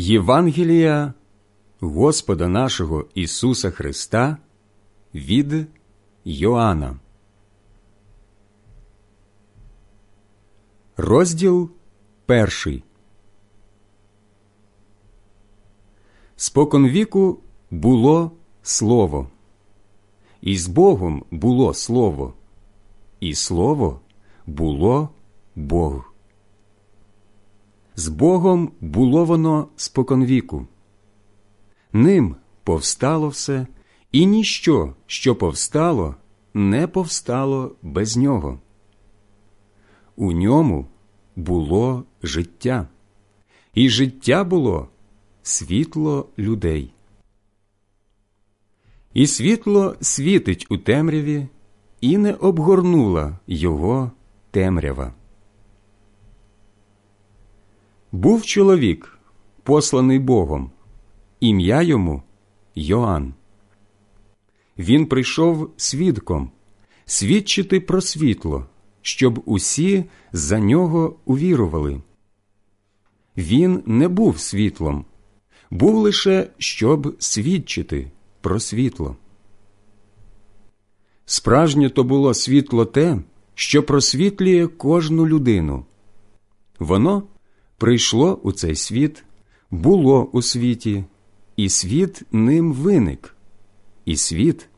Євангелія Господа нашого Ісуса Христа від Йоанна. Розділ перший. Спокон віку було слово, і з Богом було слово, і слово було Бог. З Богом було воно споконвіку. Ним повстало все, і ніщо, що повстало, не повстало без нього. У ньому було життя, і життя було світло людей. І світло світить у темряві, і не обгорнула його темрява. Був чоловік, посланий Богом, ім'я йому Йоанн. Він прийшов свідком свідчити про світло, щоб усі за нього увірували. Він не був світлом, був лише щоб свідчити про світло. Справжнє то було світло те, що просвітлює кожну людину. Воно прийшло у цей світ, було у світі, і світ ним виник, і світ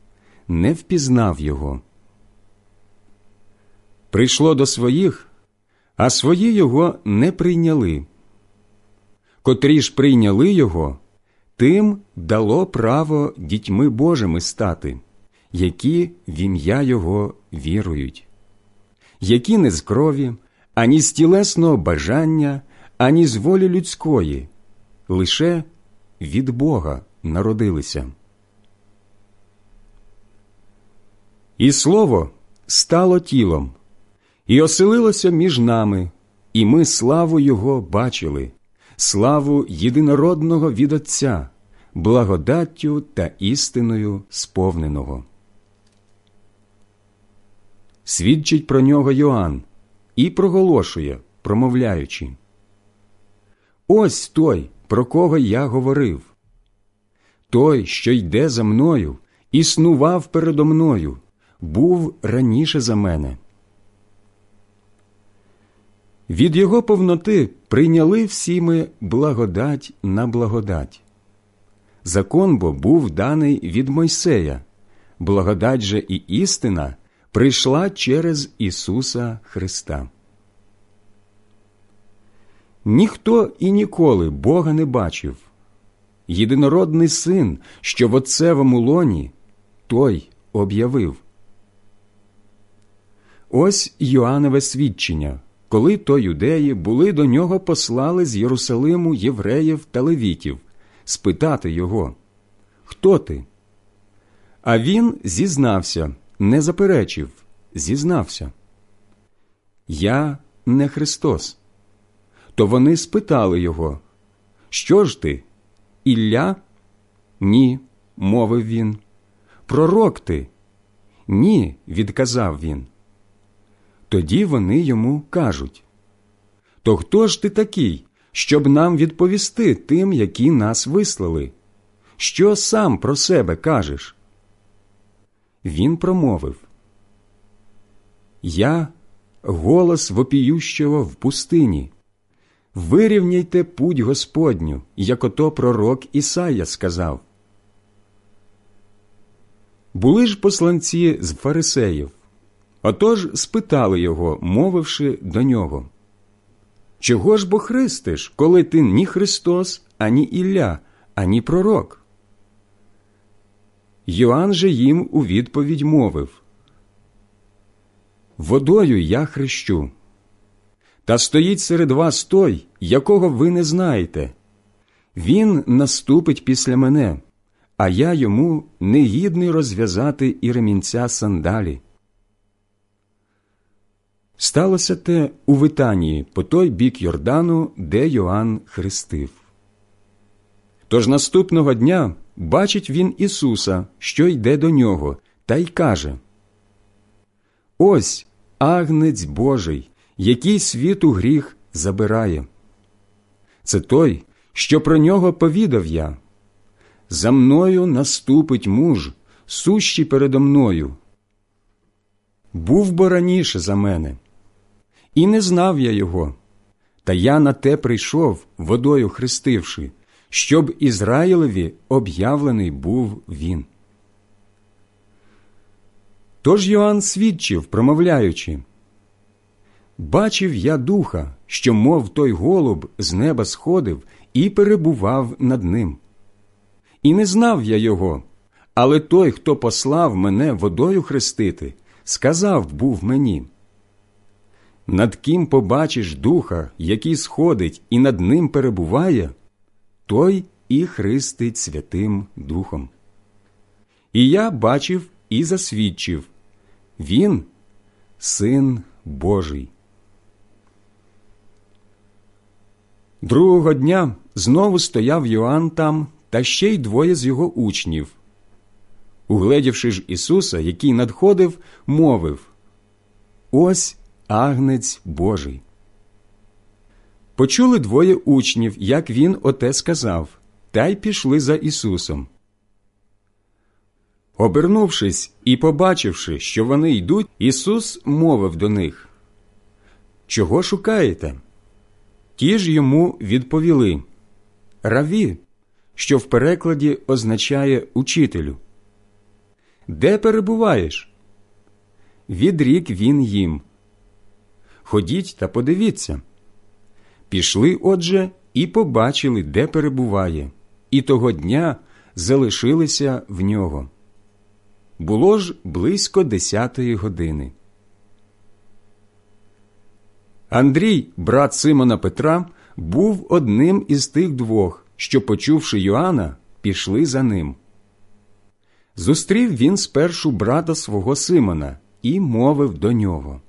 не впізнав його. Прийшло до своїх, а свої його не прийняли. Котрі ж прийняли його, тим дало право дітьми Божими стати, які в ім'я Його вірують, які не з крові, ані з тілесного бажання, ані з волі людської, лише від Бога народилися. І слово стало тілом, і оселилося між нами, і ми славу Його бачили, славу єдинородного від Отця, благодаттю та істиною сповненого. Свідчить про нього Йоанн і проголошує, промовляючи. Ось той, про кого я говорив. Той, що йде за мною, існував передо мною, був раніше за мене. Від його повноти прийняли всі ми благодать на благодать. Закон бо був даний від Мойсея, благодать же і істина прийшла через Ісуса Христа. Ніхто і ніколи Бога не бачив. Єдинородний син, що в отцевому лоні, той об'явив. Ось Йоаннове свідчення, коли то юдеї були до нього послали з Єрусалиму євреїв та левітів спитати його Хто ти? А він зізнався, не заперечив, зізнався. Я не Христос. То вони спитали його, Що ж ти? Ілля? Ні, мовив він. Пророк ти? Ні, відказав він. Тоді вони йому кажуть То хто ж ти такий, щоб нам відповісти тим, які нас вислали? Що сам про себе кажеш? Він промовив Я голос вопіющого в пустині. Вирівняйте путь Господню, як ото пророк Ісая сказав. Були ж посланці з фарисеїв. Отож спитали його, мовивши до нього. Чого ж бо христиш, коли ти ні Христос, ані Ілля, ані пророк? Йоанн же їм у відповідь мовив Водою я хрещу. Та стоїть серед вас той, якого ви не знаєте. Він наступить після мене, а я йому негідний розв'язати і ремінця сандалі. Сталося те у Витанії по той бік Йордану, де Йоанн хрестив. Тож наступного дня бачить він Ісуса, що йде до нього, та й каже Ось агнець Божий, який світу гріх забирає. Це той, що про нього повідав я. За мною наступить муж, сущий передо мною. Був бо раніше за мене, і не знав я його, та я на те прийшов, водою хрестивши, щоб Ізраїлеві об'явлений був він. Тож Йоанн свідчив, промовляючи Бачив я духа, що, мов той голуб, з неба сходив і перебував над ним. І не знав я його, але той, хто послав мене водою хрестити, сказав був мені. Над ким побачиш духа, який сходить і над ним перебуває, той і хрестить Святим Духом. І я бачив і засвідчив він син Божий. Другого дня знову стояв Йоанн там та ще й двоє з його учнів. Угледівши ж Ісуса, який надходив, мовив Ось агнець Божий. Почули двоє учнів, як він оте сказав, та й пішли за Ісусом. Обернувшись і побачивши, що вони йдуть, Ісус мовив до них Чого шукаєте? Ті ж йому відповіли Раві, що в перекладі означає учителю. Де перебуваєш? Відрік він їм. Ходіть та подивіться. Пішли, отже, і побачили, де перебуває, і того дня залишилися в нього. Було ж близько десятої години. Андрій, брат Симона Петра, був одним із тих двох, що, почувши Йоанна, пішли за ним. Зустрів він спершу брата свого Симона і мовив до нього.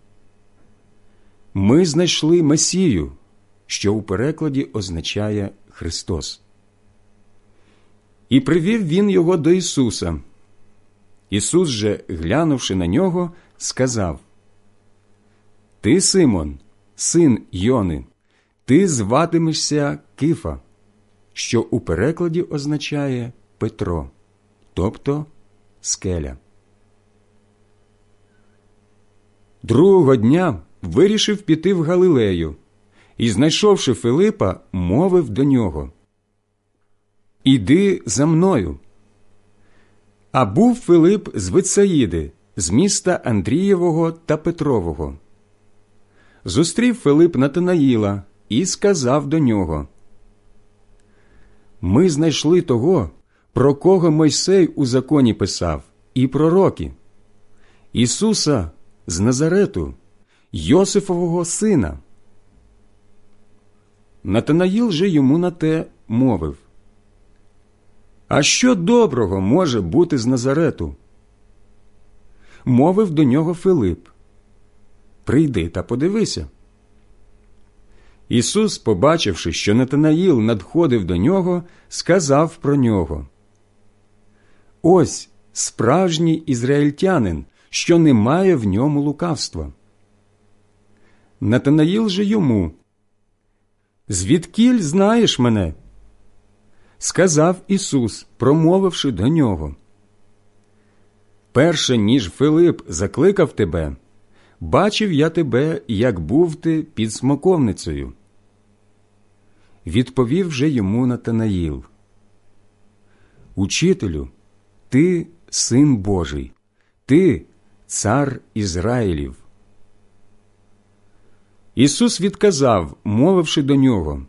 Ми знайшли Месію, що у перекладі означає Христос. І привів він його до Ісуса. Ісус же, глянувши на нього, сказав Ти, Симон, син Йони, ти зватимешся Кифа, що у перекладі означає Петро, тобто скеля. Другого дня вирішив піти в Галилею і, знайшовши Филипа, мовив до нього Іди за мною. А був Филип з Вицаїди, з міста Андрієвого та Петрового. Зустрів Филип Натанаїла і сказав до нього Ми знайшли того, про кого Мойсей у законі писав, і пророки Ісуса з Назарету, Йосифового сина. Натанаїл же йому на те мовив А що доброго може бути з Назарету? Мовив до нього Филип Прийди та подивися. Ісус, побачивши, що Натанаїл надходив до нього, сказав про нього Ось справжній ізраїльтянин, що немає в ньому лукавства. Натанаїл же йому Звідкіль знаєш мене? Сказав Ісус, промовивши до нього. Перше ніж Филип закликав тебе, бачив я тебе, як був ти під смоковницею. Відповів же йому Натанаїл. Учителю, ти син Божий, ти цар Ізраїлів. Ісус відказав, мовивши до нього,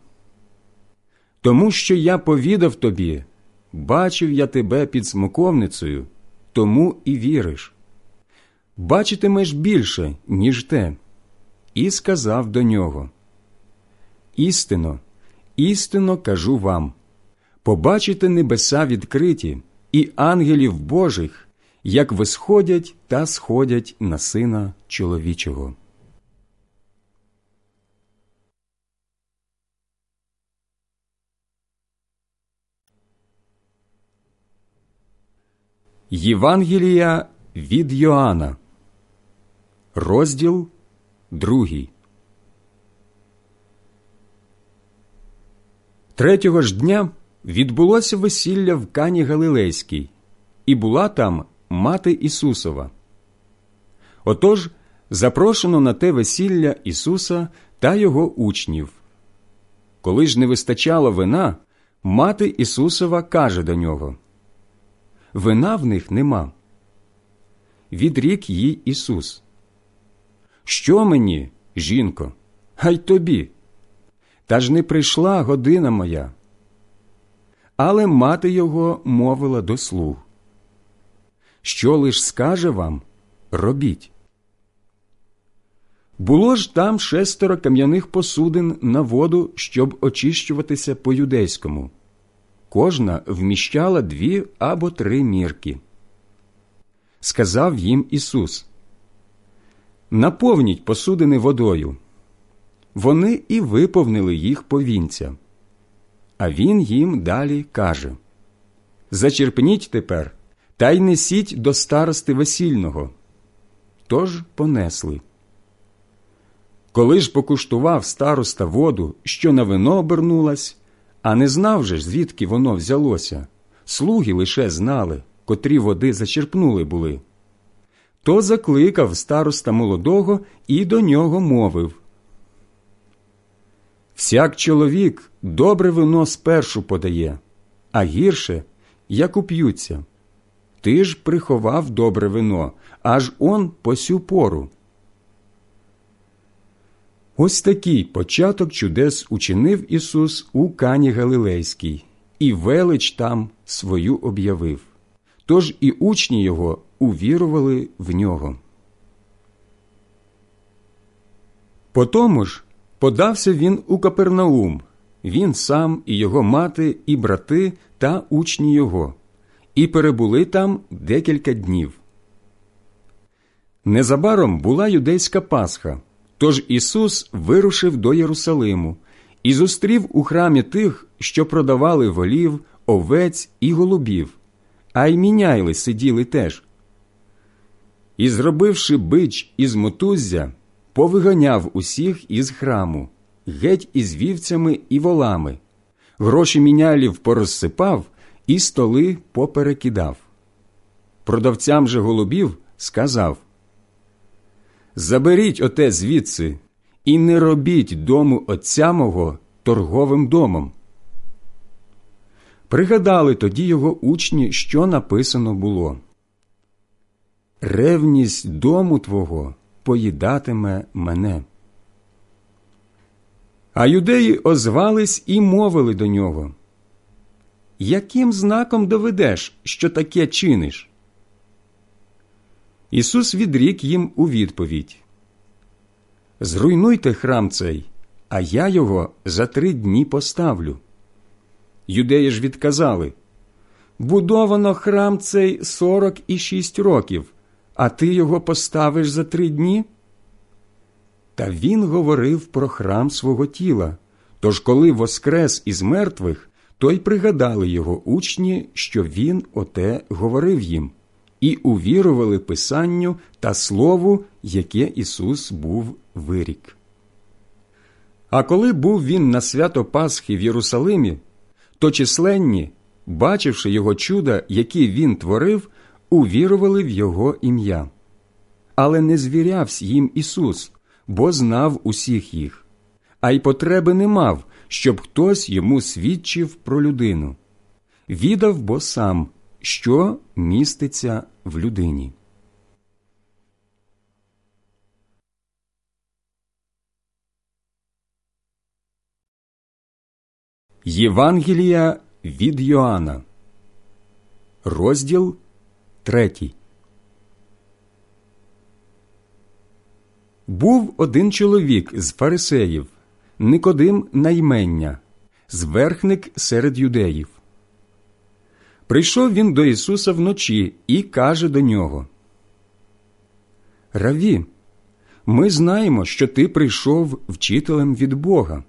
Тому що я повідав тобі, бачив я тебе під смоковницею, тому і віриш. Бачитимеш більше, ніж те, і сказав до нього Істинно, істинно кажу вам побачите небеса відкриті і ангелів Божих, як висходять та сходять на сина чоловічого. Євангелія від Йоанна, розділ другий. Третього ж дня відбулося весілля в Кані Галилейській, і була там мати Ісусова. Отож запрошено на те весілля Ісуса та його учнів. Коли ж не вистачало вина, мати Ісусова каже до нього Вина в них нема. Відрік їй Ісус. Що мені, жінко, хай тобі? Та ж не прийшла година моя. Але мати його мовила до слуг. Що лиш скаже вам, робіть. Було ж там шестеро кам'яних посудин на воду, щоб очищуватися по юдейському. Кожна вміщала дві або три мірки. Сказав їм Ісус Наповніть посудини водою. Вони і виповнили їх повінця. А він їм далі каже Зачерпніть тепер та й несіть до старости весільного. Тож понесли. Коли ж покуштував староста воду, що на вино обернулась, а не знав же, звідки воно взялося, слуги лише знали, котрі води зачерпнули були. То закликав староста молодого і до нього мовив Всяк чоловік добре вино спершу подає, а гірше, як уп'ються. Ти ж приховав добре вино, аж он по сю пору. Ось такий початок чудес учинив Ісус у Кані Галилейській, і велич там свою об'явив. Тож і учні Його увірували в нього. Потому ж подався він у Капернаум, він сам і його мати, і брати та учні його, і перебули там декілька днів. Незабаром була юдейська Пасха. Тож Ісус вирушив до Єрусалиму і зустрів у храмі тих, що продавали волів, овець і голубів, а й міняйли сиділи теж. І, зробивши бич із мотуззя, повиганяв усіх із храму, геть із вівцями і волами, гроші мінялів порозсипав і столи поперекидав. Продавцям же голубів сказав Заберіть оте звідси і не робіть дому отця мого торговим домом. Пригадали тоді його учні, що написано було Ревність дому твого поїдатиме мене. А юдеї озвались і мовили до нього. Яким знаком доведеш, що таке чиниш? Ісус відрік їм у відповідь Зруйнуйте храм цей, а я його за три дні поставлю. Юдеї ж відказали Будовано храм цей сорок і шість років, а ти його поставиш за три дні. Та він говорив про храм свого тіла. Тож, коли воскрес із мертвих, то й пригадали його учні, що він оте говорив їм і увірували Писанню та Слову, яке Ісус був вирік. А коли був він на свято Пасхи в Єрусалимі, то численні, бачивши його чуда, які він творив, увірували в Його ім'я. Але не звірявся їм Ісус, бо знав усіх їх, а й потреби не мав, щоб хтось йому свідчив про людину. Відав бо сам, що міститься в людині. Євангелія від Йоанна, розділ третій. Був один чоловік з фарисеїв, Никодим наймення, зверхник серед юдеїв. Прийшов він до Ісуса вночі і каже до нього Раві, ми знаємо, що ти прийшов вчителем від Бога.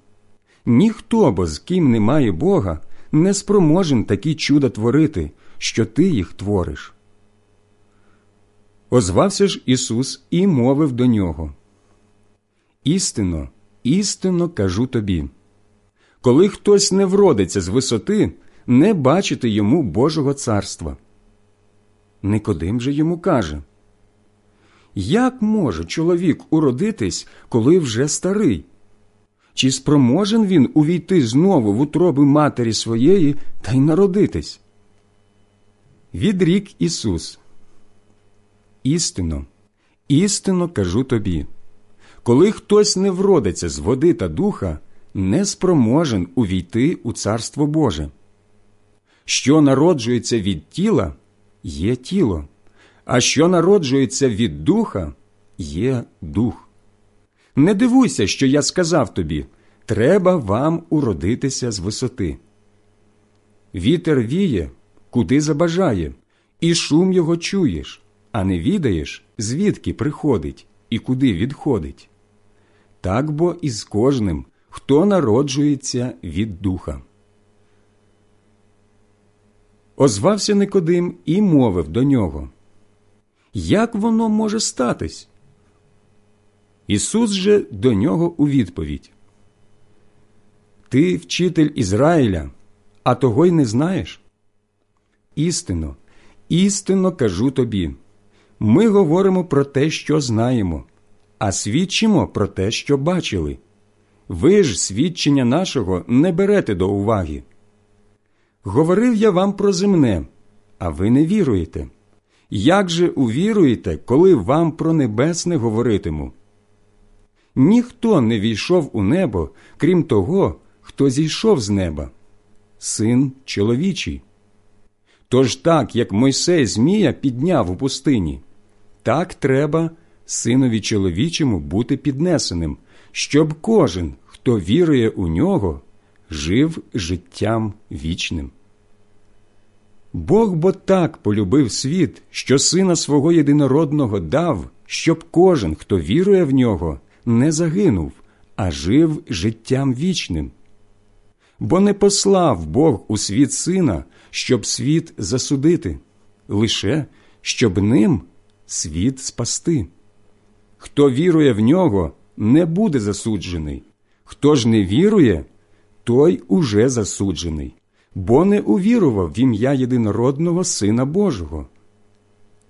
Ніхто бо з ким немає Бога, не спроможен такі чуда творити, що ти їх твориш. Озвався ж Ісус і мовив до нього Істинно, істинно кажу тобі коли хтось не вродиться з висоти, не бачити йому Божого царства. Никодим же йому каже Як може чоловік уродитись, коли вже старий? Чи спроможен він увійти знову в утроби матері своєї та й народитись? Відрік Ісус. Істинно, істинно кажу тобі коли хтось не вродиться з води та духа, не спроможен увійти у Царство Боже. Що народжується від тіла, є тіло, а що народжується від духа, є дух. Не дивуйся, що я сказав тобі треба вам уродитися з висоти. Вітер віє, куди забажає, і шум його чуєш, а не відаєш, звідки приходить і куди відходить. Так бо і з кожним, хто народжується від духа. Озвався Никодим і мовив до нього Як воно може статись? Ісус же до нього у відповідь Ти вчитель Ізраїля, а того й не знаєш? Істинно, істинно кажу тобі. Ми говоримо про те, що знаємо, а свідчимо про те, що бачили. Ви ж свідчення нашого не берете до уваги. Говорив я вам про земне, а ви не віруєте. Як же увіруєте, коли вам про небесне говоритиму? Ніхто не війшов у небо, крім того, хто зійшов з неба, син чоловічий. Тож так, як Мойсей Змія підняв у пустині, так треба синові чоловічому бути піднесеним, щоб кожен, хто вірує у нього, жив життям вічним. Бог бо так полюбив світ, що сина свого єдинородного дав, щоб кожен, хто вірує в нього, не загинув, а жив життям вічним. Бо не послав Бог у світ сина, щоб світ засудити, лише щоб ним світ спасти. Хто вірує в нього, не буде засуджений. Хто ж не вірує, той уже засуджений, бо не увірував в ім'я єдинородного Сина Божого.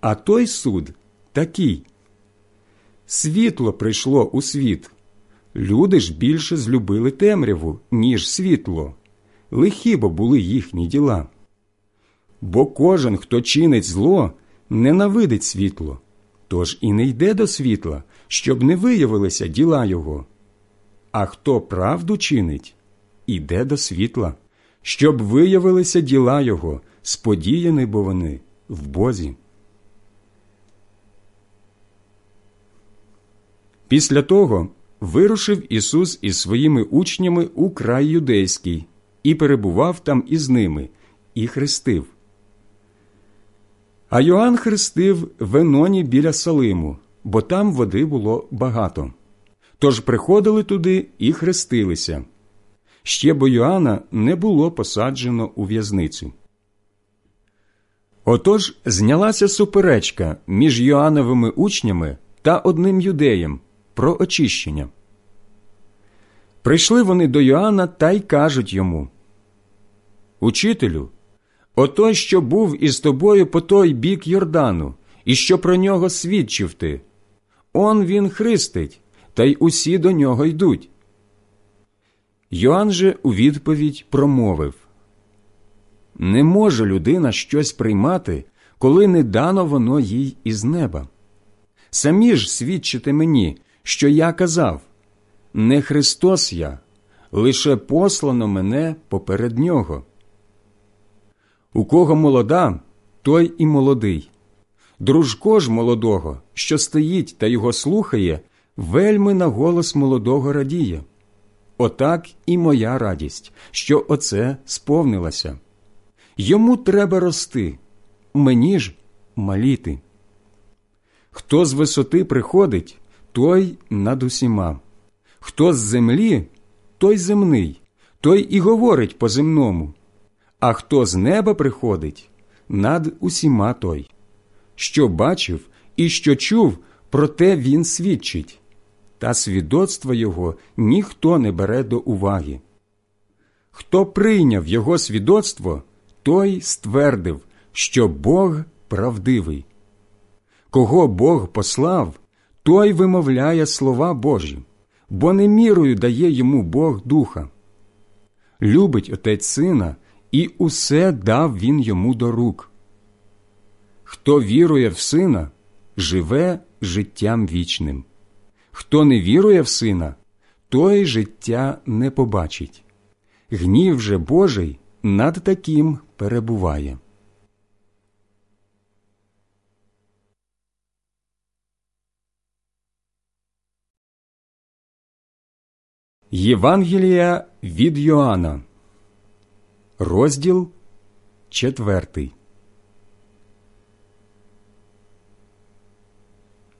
А той суд такий. Світло прийшло у світ. Люди ж більше злюбили темряву, ніж світло. Лихі бо були їхні діла. Бо кожен, хто чинить зло, ненавидить світло, тож і не йде до світла, щоб не виявилися діла його. А хто правду чинить, іде до світла, щоб виявилися діла його, сподіяні бо вони в Бозі. Після того вирушив Ісус із своїми учнями у край юдейський і перебував там із ними, і хрестив. А Йоанн хрестив в Еноні біля Салиму, бо там води було багато. Тож приходили туди і хрестилися. Ще бо Йоанна не було посаджено у в'язницю. Отож знялася суперечка між Йоанновими учнями та одним юдеєм про очищення. Прийшли вони до Йоанна та й кажуть йому Учителю, отой, що був із тобою по той бік Йордану, і що про нього свідчив ти. Он він христить, та й усі до нього йдуть. Йоанн же у відповідь промовив Не може людина щось приймати, коли не дано воно їй із неба. Самі ж свідчите мені, що я казав не Христос я, лише послано мене поперед нього. У кого молода, той і молодий. Дружко ж молодого, що стоїть та його слухає, вельми на голос молодого радіє. Отак і моя радість, що оце сповнилося. Йому треба рости, мені ж маліти. Хто з висоти приходить, той над усіма, хто з землі, той земний, той і говорить по земному, а хто з неба приходить, над усіма той. Що бачив і що чув, про те він свідчить, та свідоцтва його ніхто не бере до уваги. Хто прийняв його свідоцтво, той ствердив, що Бог правдивий. Кого Бог послав, той вимовляє слова Божі, бо не мірою дає йому Бог духа. Любить отець сина, і усе дав він йому до рук. Хто вірує в сина, живе життям вічним. Хто не вірує в сина, той життя не побачить. Гнів же Божий над таким перебуває. Євангелія від Йоанна, розділ четвертий.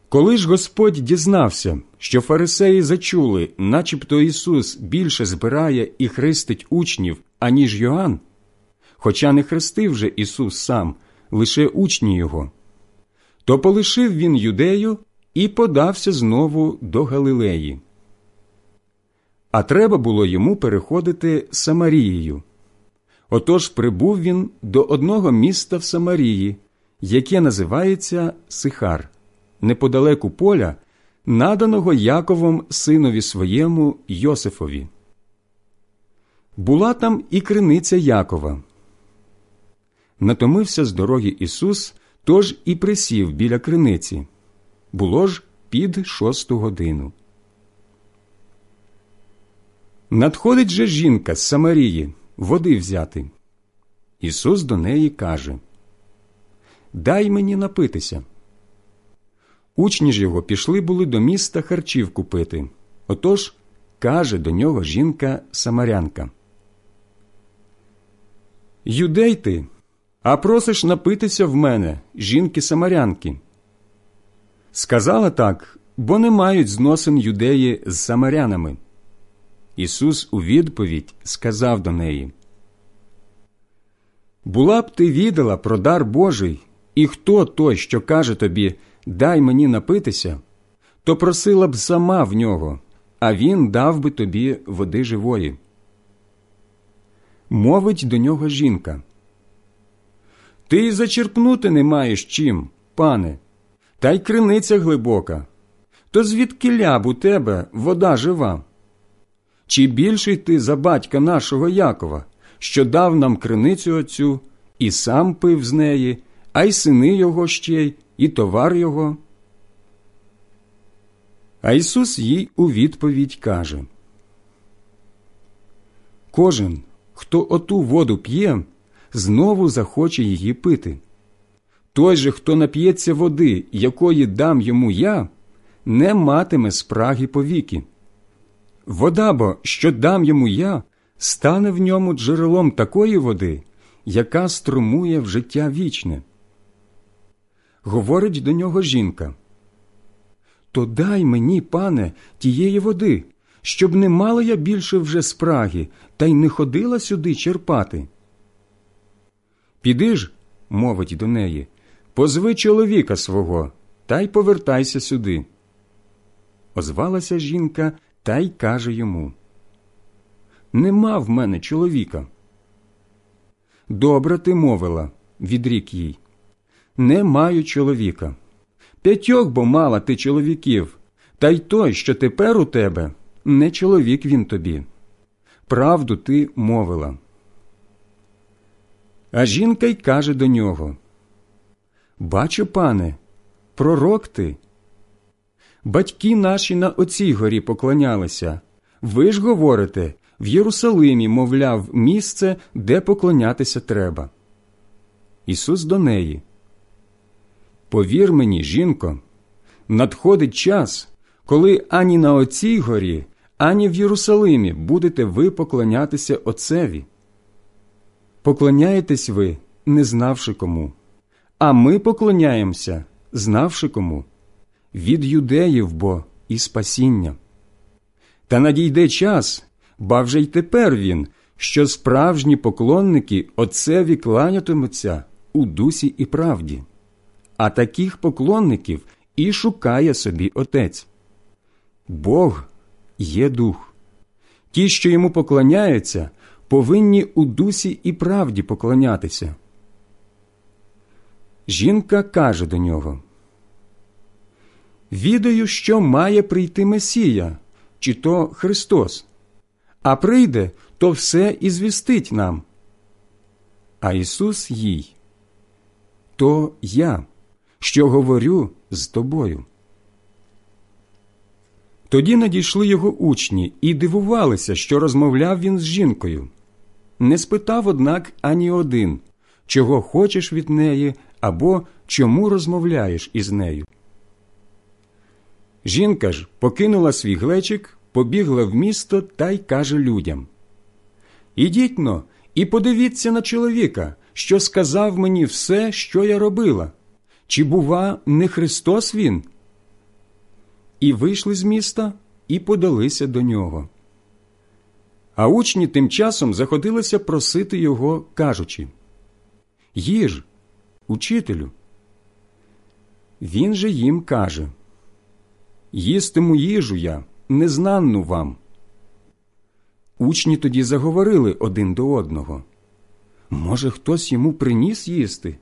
Коли ж Господь дізнався, що фарисеї зачули, начебто Ісус більше збирає і хрестить учнів, аніж Йоанн, хоча не хрестив же Ісус сам, лише учні Його, то полишив він юдею і подався знову до Галилеї. А треба було йому переходити Самарією. Отож прибув він до одного міста в Самарії, яке називається Сихар неподалеку поля, наданого Яковом синові своєму Йосифові. Була там і криниця Якова. Натомився з дороги Ісус, тож і присів біля криниці. Було ж під шосту годину. Надходить же жінка з Самарії води взяти. Ісус до неї каже Дай мені напитися. Учні ж його пішли були до міста харчів купити. Отож каже до нього жінка Самарянка. Юдей ти, а просиш напитися в мене, жінки Самарянки. Сказала так, бо не мають зносин юдеї з самарянами. Ісус у відповідь сказав до неї Була б ти відала про дар Божий, і хто той, що каже тобі дай мені напитися, то просила б сама в нього, а він дав би тобі води живої. Мовить до нього жінка. Ти й зачерпнути не маєш чим, пане, та й криниця глибока. То звідки ляб у тебе вода жива? Чи більший ти за батька нашого Якова, що дав нам криницю оцю, і сам пив з неї, а й сини його ще й, і товар його. А Ісус їй у відповідь каже Кожен, хто оту воду п'є, знову захоче її пити. Той же, хто нап'ється води, якої дам йому я, не матиме спраги повіки. Вода бо, що дам йому я, стане в ньому джерелом такої води, яка струмує в життя вічне говорить до нього жінка. То дай мені, пане, тієї води, щоб не мала я більше вже спраги, та й не ходила сюди черпати. Піди ж, мовить до неї, позви чоловіка свого, та й повертайся сюди. Озвалася жінка та й каже йому Нема в мене чоловіка. Добре ти мовила, відрік їй не маю чоловіка. П'ятьох бо мала ти чоловіків, та й той, що тепер у тебе, не чоловік він тобі. Правду ти мовила. А жінка й каже до нього Бачу, пане, пророк ти. Батьки наші на оцій горі поклонялися. Ви ж говорите, в Єрусалимі, мовляв, місце, де поклонятися треба. Ісус до неї. Повір мені, жінко, надходить час, коли ані на оцій горі, ані в Єрусалимі будете ви поклонятися Отцеві. Поклоняєтесь ви, не знавши кому, а ми поклоняємося, знавши кому, від юдеїв бо і спасіння. Та надійде час, ба вже й тепер він, що справжні поклонники Отцеві кланятимуться у дусі і правді а таких поклонників і шукає собі Отець. Бог є дух. Ті, що йому поклоняються, повинні у дусі і правді поклонятися. Жінка каже до нього Відаю, що має прийти Месія, чи то Христос, а прийде, то все і звістить нам. А Ісус їй то я, що говорю з тобою. Тоді надійшли його учні і дивувалися, що розмовляв він з жінкою. Не спитав, однак, ані один, чого хочеш від неї або чому розмовляєш із нею. Жінка ж покинула свій глечик, побігла в місто та й каже людям Ідіть но і подивіться на чоловіка, що сказав мені все, що я робила. Чи, бува, не Христос він? І вийшли з міста і подалися до нього. А учні тим часом заходилися просити його, кажучи Їж, учителю. Він же їм каже Їстиму їжу я, незнанну вам. Учні тоді заговорили один до одного. Може, хтось йому приніс їсти?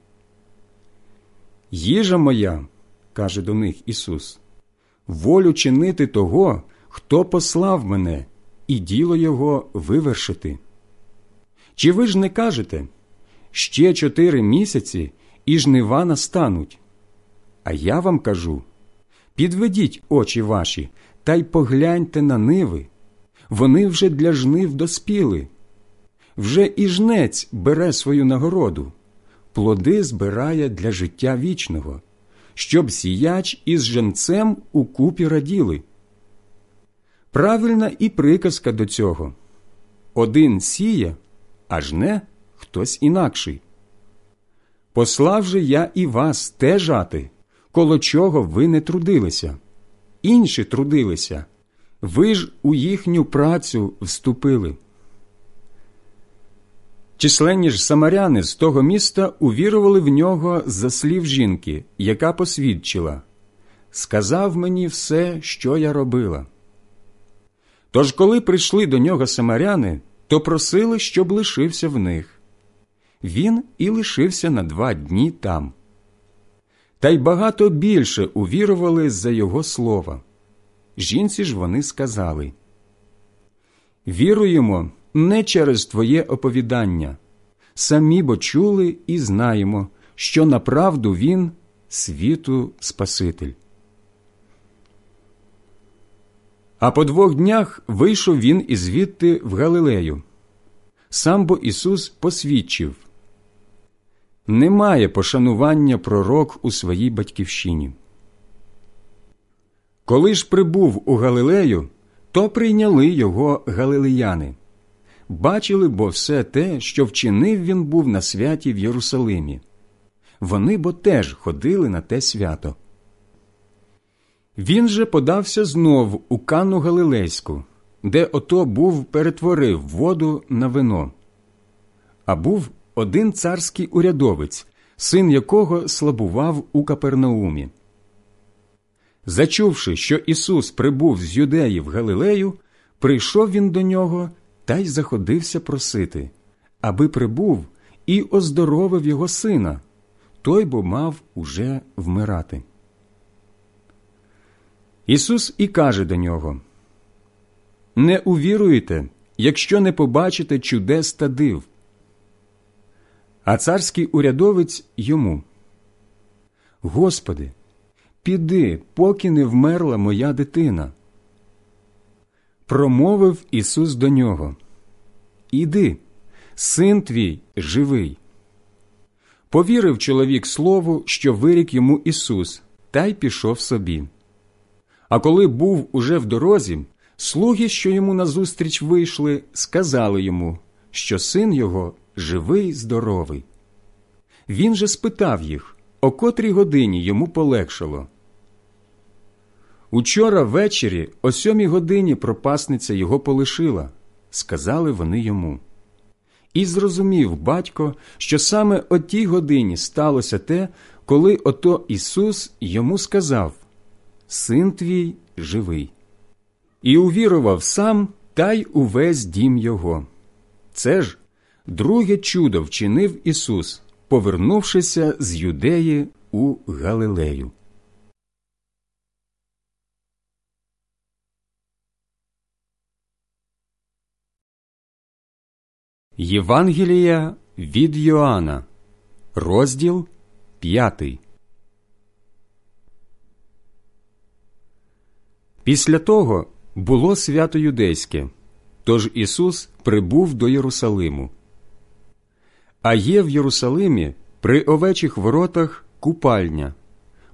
Їжа моя, каже до них Ісус, волю чинити того, хто послав мене, і діло його вивершити. Чи ви ж не кажете ще чотири місяці і жнива настануть? А я вам кажу підведіть очі ваші та й погляньте на ниви, вони вже для жнив доспіли. Вже і жнець бере свою нагороду, плоди збирає для життя вічного, щоб сіяч із женцем у купі раділи. Правильна і приказка до цього один сіє, а жне хтось інакший. Послав же я і вас те жати, коло чого ви не трудилися, інші трудилися, ви ж у їхню працю вступили. Численні ж самаряни з того міста увірували в нього за слів жінки, яка посвідчила Сказав мені все, що я робила. Тож, коли прийшли до нього самаряни, то просили, щоб лишився в них. Він і лишився на два дні там. Та й багато більше увірували за його слова. Жінці ж вони сказали Віруємо не через Твоє оповідання. Самі бо чули і знаємо, що направду Він світу Спаситель. А по двох днях вийшов він із звідти в Галилею. Сам бо Ісус посвідчив немає пошанування пророк у своїй батьківщині. Коли ж прибув у Галилею, то прийняли його галилеяни. Бачили бо все те, що вчинив він був на святі в Єрусалимі. Вони бо теж ходили на те свято. Він же подався знов у Кану Галилейську, де ото був перетворив воду на вино. А був один царський урядовець, син якого слабував у Капернаумі. Зачувши, що Ісус прибув з юдеї в Галилею, прийшов він до нього та й заходився просити, аби прибув і оздоровив його сина, той бо мав уже вмирати. Ісус і каже до нього Не увіруєте, якщо не побачите чудес та див. А царський урядовець йому Господи, піди, поки не вмерла моя дитина. Промовив Ісус до нього Іди, син твій живий. Повірив чоловік слову, що вирік йому Ісус, та й пішов собі. А коли був уже в дорозі, слуги, що йому назустріч вийшли, сказали йому, що син його живий, здоровий. Він же спитав їх, о котрій годині йому полегшало. Учора ввечері о сьомій годині пропасниця його полишила, сказали вони йому. І зрозумів батько, що саме о тій годині сталося те, коли ото Ісус йому сказав Син твій живий. І увірував сам та й увесь дім його. Це ж друге чудо вчинив Ісус, повернувшися з юдеї у Галилею. Євангелія від Йоанна, розділ п'ятий. Після того було свято юдейське, тож Ісус прибув до Єрусалиму. А є в Єрусалимі при овечих воротах купальня.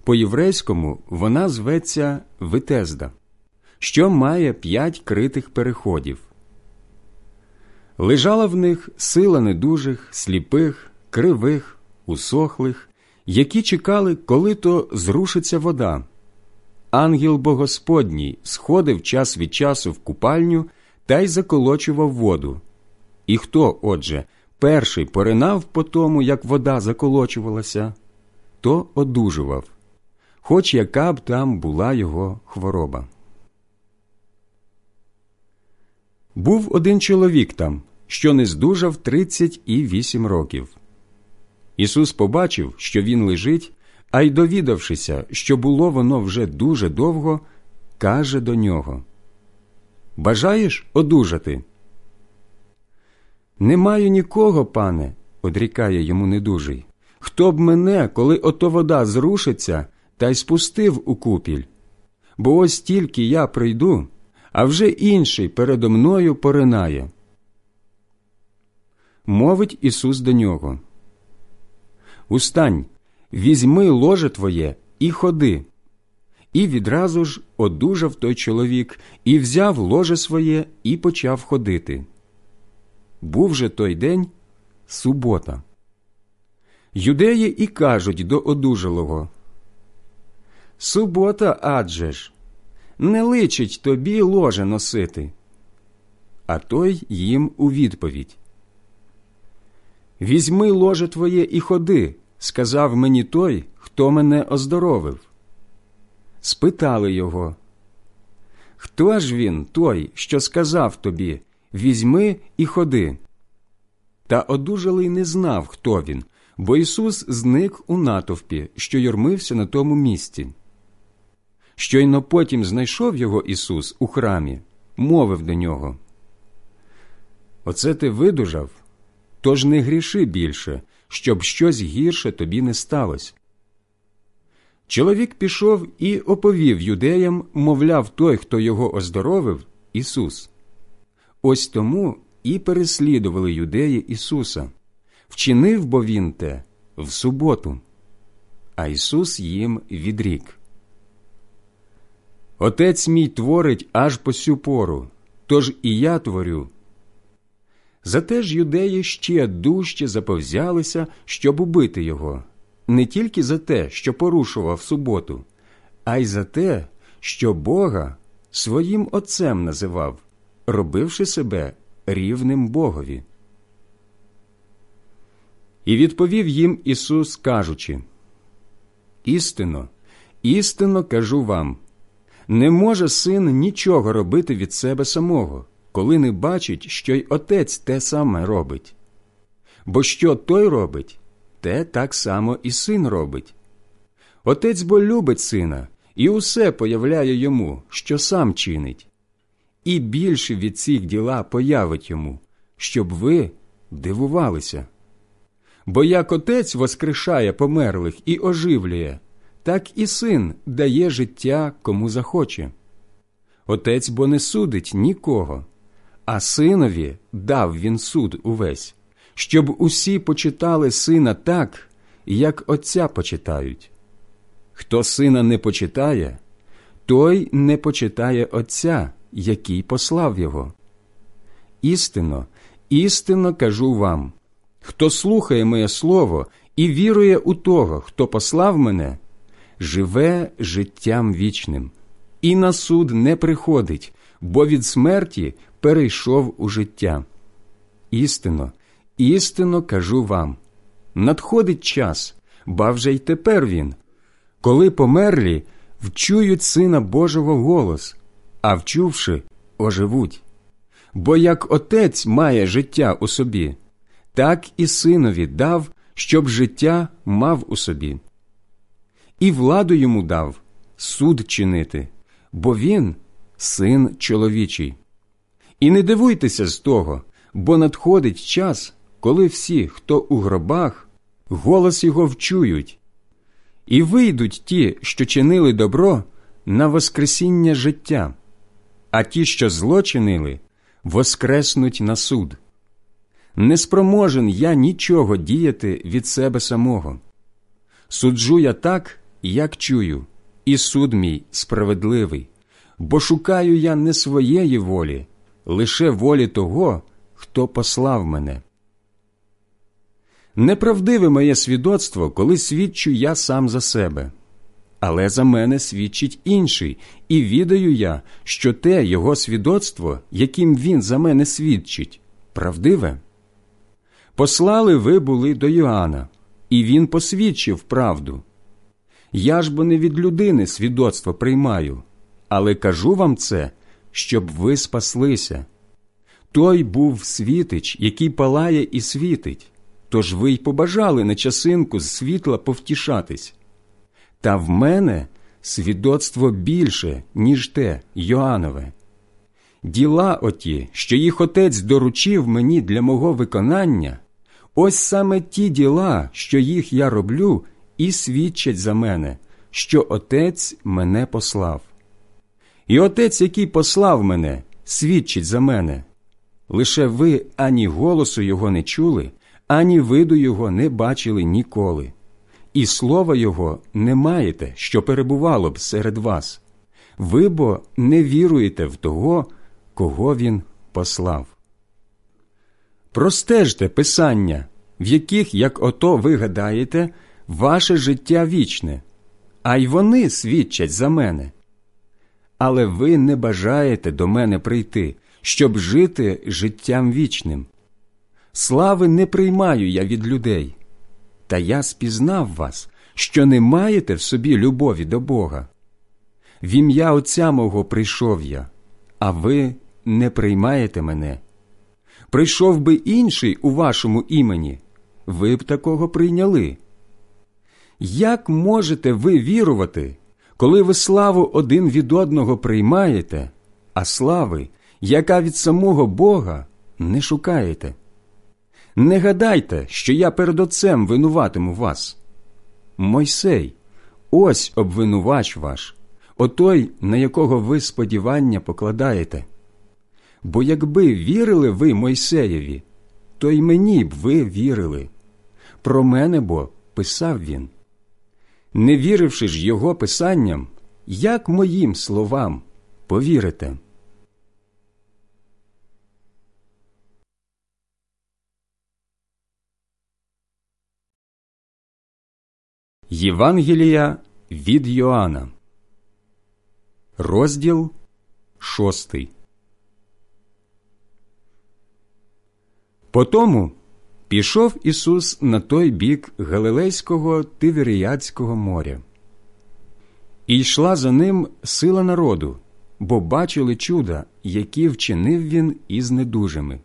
По єврейському вона зветься Витезда, що має п'ять критих переходів. Лежала в них сила недужих, сліпих, кривих, усохлих, які чекали, коли то зрушиться вода. Ангел Богосподній сходив час від часу в купальню та й заколочував воду. І хто, отже, перший поринав по тому, як вода заколочувалася, то одужував, хоч яка б там була його хвороба. Був один чоловік там, що не здужав тридцять і вісім років. Ісус побачив, що він лежить, а й довідавшися, що було воно вже дуже довго, каже до нього Бажаєш одужати? Не маю нікого, пане, одрікає йому недужий. Хто б мене, коли ото вода зрушиться, та й спустив у купіль? Бо ось тільки я прийду, а вже інший передо мною поринає. Мовить Ісус до нього. Устань, візьми ложе твоє і ходи. І відразу ж одужав той чоловік і взяв ложе своє і почав ходити. Був же той день субота. Юдеї і кажуть до одужалого Субота адже ж, не личить тобі ложе носити. А той їм у відповідь Візьми ложе твоє і ходи, сказав мені той, хто мене оздоровив. Спитали його, Хто ж він, той, що сказав тобі Візьми і ходи? Та одужалий не знав, хто він, бо Ісус зник у натовпі, що юрмився на тому місці. Щойно потім знайшов його Ісус у храмі, мовив до нього. Оце ти видужав, тож не гріши більше, щоб щось гірше тобі не сталося. Чоловік пішов і оповів юдеям, мовляв, той, хто його оздоровив, Ісус. Ось тому і переслідували юдеї Ісуса. Вчинив бо він те в суботу, а Ісус їм відрік. Отець мій творить аж по сю пору, тож і я творю. Зате ж юдеї ще дужче заповзялися, щоб убити його, не тільки за те, що порушував суботу, а й за те, що Бога своїм Отцем називав, робивши себе рівним Богові. І відповів їм Ісус, кажучи Істинно, істинно кажу вам не може син нічого робити від себе самого коли не бачить, що й отець те саме робить. Бо що той робить, те так само і син робить. Отець бо любить сина і усе появляє йому, що сам чинить, і більше від цих діла появить йому, щоб ви дивувалися. Бо як отець воскрешає померлих і оживлює, так і син дає життя кому захоче. Отець бо не судить нікого, а синові дав він суд увесь, щоб усі почитали сина так, як Отця почитають. Хто сина не почитає, той не почитає Отця, який послав його. Істинно, істинно кажу вам хто слухає моє слово і вірує у того, хто послав мене, живе життям вічним, і на суд не приходить, бо від смерті перейшов у життя. Істинно, істинно кажу вам надходить час, ба вже й тепер він, коли померлі вчують Сина Божого голос, а вчувши, оживуть. Бо як отець має життя у собі, так і синові дав, щоб життя мав у собі. І владу йому дав суд чинити, бо він син чоловічий. І не дивуйтеся з того, бо надходить час, коли всі, хто у гробах, голос його вчують, і вийдуть ті, що чинили добро, на Воскресіння життя, а ті, що зло чинили, воскреснуть на суд. Не спроможен я нічого діяти від себе самого. Суджу я так, як чую, і суд мій справедливий, бо шукаю я не своєї волі, лише волі того, хто послав мене. Неправдиве моє свідоцтво, коли свідчу я сам за себе, але за мене свідчить інший, і відаю я, що те його свідоцтво, яким він за мене свідчить, правдиве. Послали ви були до Йоанна, і він посвідчив правду. Я ж бо не від людини свідоцтво приймаю, але кажу вам це, щоб ви спаслися. Той був світич, який палає і світить, тож ви й побажали на часинку з світла повтішатись. Та в мене свідоцтво більше, ніж те Йоанове. Діла оті, що їх отець доручив мені для мого виконання, ось саме ті діла, що їх я роблю, і свідчать за мене, що отець мене послав. І отець, який послав мене, свідчить за мене. Лише ви ані голосу його не чули, ані виду його не бачили ніколи, і слова його не маєте, що перебувало б серед вас. Ви бо не віруєте в того, кого він послав. Простежте писання, в яких, як ото ви гадаєте, ваше життя вічне, а й вони свідчать за мене. Але ви не бажаєте до мене прийти, щоб жити життям вічним. Слави не приймаю я від людей, та я спізнав вас, що не маєте в собі любові до Бога. В ім'я Отця мого прийшов я, а ви не приймаєте мене. Прийшов би інший у вашому імені, ви б такого прийняли. Як можете ви вірувати, коли ви славу один від одного приймаєте, а слави, яка від самого Бога, не шукаєте? Не гадайте, що я перед Отцем винуватиму вас. Мойсей, ось обвинувач ваш, отой, на якого ви сподівання покладаєте. Бо якби вірили ви Мойсеєві, то й мені б ви вірили. Про мене бо писав він. Не віривши ж його писанням, як моїм словам повірите? Євангелія від Йоанна, розділ шостий. Потому пішов Ісус на той бік Галилейського Тиверіядського моря. І йшла за ним сила народу, бо бачили чуда, які вчинив він із недужими.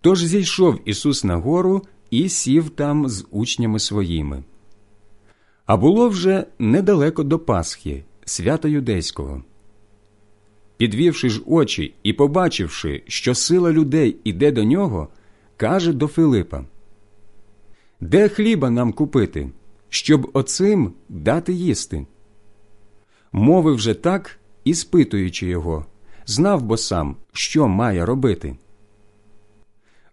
Тож зійшов Ісус на гору і сів там з учнями своїми. А було вже недалеко до Пасхи, свята юдейського. Підвівши ж очі і побачивши, що сила людей іде до нього, каже до Филипа: Де хліба нам купити, щоб оцим дати їсти? Мовив же так, і спитуючи його, знав бо сам, що має робити.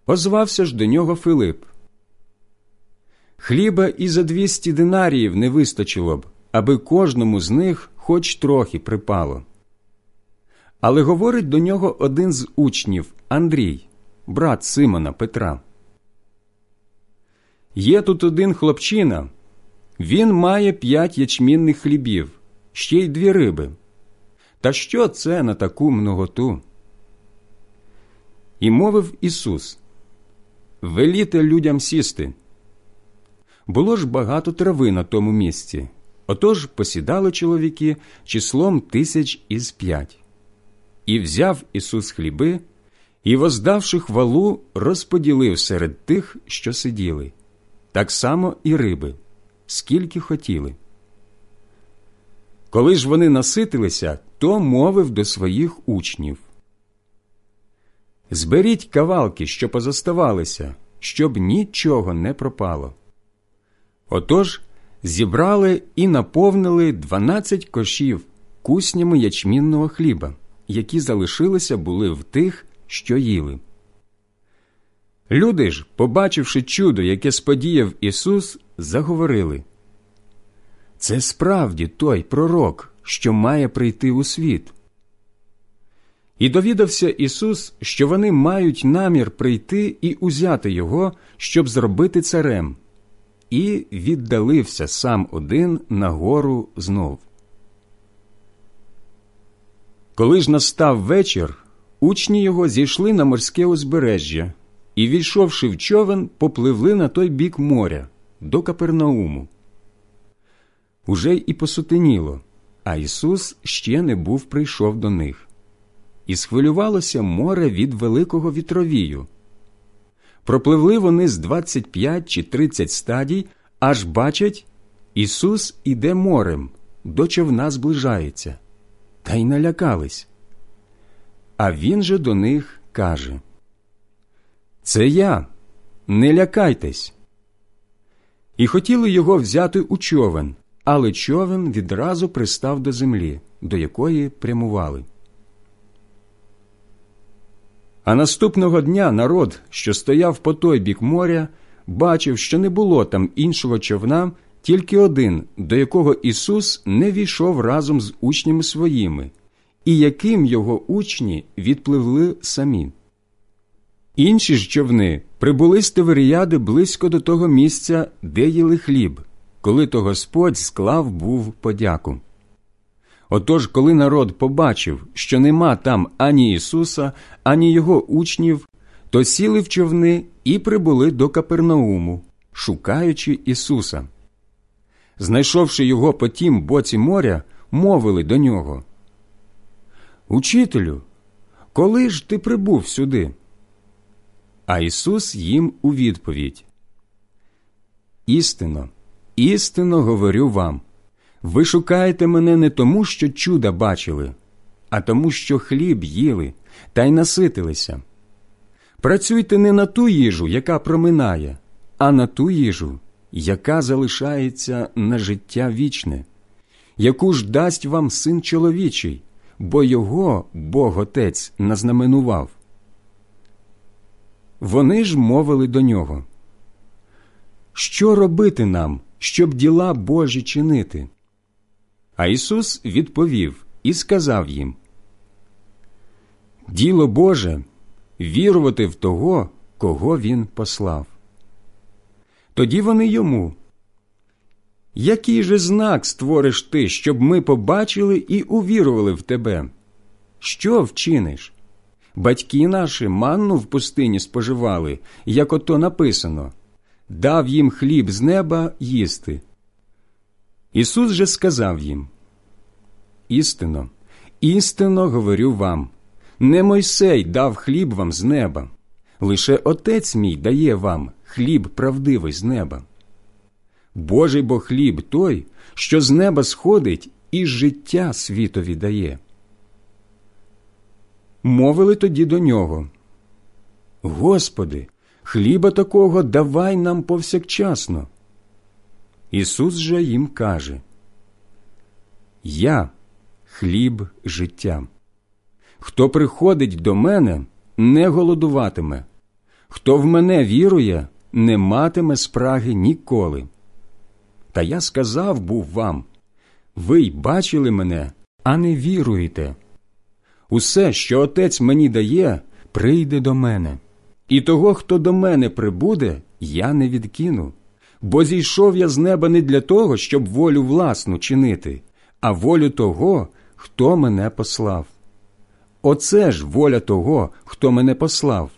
Озвався ж до нього Филип. Хліба і за двісті динаріїв не вистачило б, аби кожному з них хоч трохи припало. Але говорить до нього один з учнів Андрій, брат Симона Петра. Є тут один хлопчина, він має п'ять ячмінних хлібів, ще й дві риби. Та що це на таку многоту? І мовив Ісус Веліте людям сісти. Було ж багато трави на тому місці, отож посідали чоловіки числом тисяч із п'ять. І взяв Ісус хліби, і, воздавши хвалу, розподілив серед тих, що сиділи, так само і риби, скільки хотіли. Коли ж вони наситилися, то мовив до своїх учнів Зберіть кавалки, що позоставалися, щоб нічого не пропало. Отож зібрали і наповнили дванадцять кошів куснями ячмінного хліба, які залишилися були в тих, що їли. Люди ж, побачивши чудо, яке сподіяв Ісус, заговорили Це справді той пророк, що має прийти у світ. І довідався Ісус, що вони мають намір прийти і узяти Його, щоб зробити царем, і віддалився сам один на гору знов. Коли ж настав вечір, учні його зійшли на морське узбережжя і, війшовши в човен, попливли на той бік моря до Капернауму. Уже і посутеніло, а Ісус ще не був прийшов до них. І схвилювалося море від великого вітровію. Пропливли вони з 25 чи 30 стадій, аж бачать, Ісус іде морем, до човна зближається, та й налякались. А він же до них каже Це я, не лякайтесь. І хотіли його взяти у човен, але човен відразу пристав до землі, до якої прямували. А наступного дня народ, що стояв по той бік моря, бачив, що не було там іншого човна, тільки один, до якого Ісус не війшов разом з учнями своїми, і яким його учні відпливли самі. Інші ж човни прибули з Теверіяди близько до того місця, де їли хліб, коли то Господь склав був подяку. Отож, коли народ побачив, що нема там ані Ісуса, ані його учнів, то сіли в човни і прибули до Капернауму, шукаючи Ісуса. Знайшовши його по тім боці моря, мовили до нього Учителю, коли ж ти прибув сюди? А Ісус їм у відповідь Істинно, істинно говорю вам. Ви шукаєте мене не тому, що чуда бачили, а тому, що хліб їли та й наситилися. Працюйте не на ту їжу, яка проминає, а на ту їжу, яка залишається на життя вічне, яку ж дасть вам син чоловічий, бо його Бог Отець назнаменував. Вони ж мовили до нього. Що робити нам, щоб діла Божі чинити? А Ісус відповів і сказав їм Діло Боже вірувати в того, кого Він послав. Тоді вони йому. Який же знак створиш ти, щоб ми побачили і увірували в тебе? Що вчиниш? Батьки наші манну в пустині споживали, як ото написано дав їм хліб з неба їсти. Ісус же сказав їм Істинно, істинно говорю вам не Мойсей дав хліб вам з неба, лише Отець мій дає вам хліб правдивий з неба. Божий бо хліб той, що з неба сходить і життя світові дає. Мовили тоді до нього Господи, хліба такого давай нам повсякчасно. Ісус же їм каже Я хліб життя. Хто приходить до мене, не голодуватиме, хто в мене вірує, не матиме спраги ніколи. Та я сказав був вам ви й бачили мене, а не віруєте. Усе, що отець мені дає, прийде до мене, і того, хто до мене прибуде, я не відкину. Бо зійшов я з неба не для того, щоб волю власну чинити, а волю того, хто мене послав. Оце ж воля того, хто мене послав,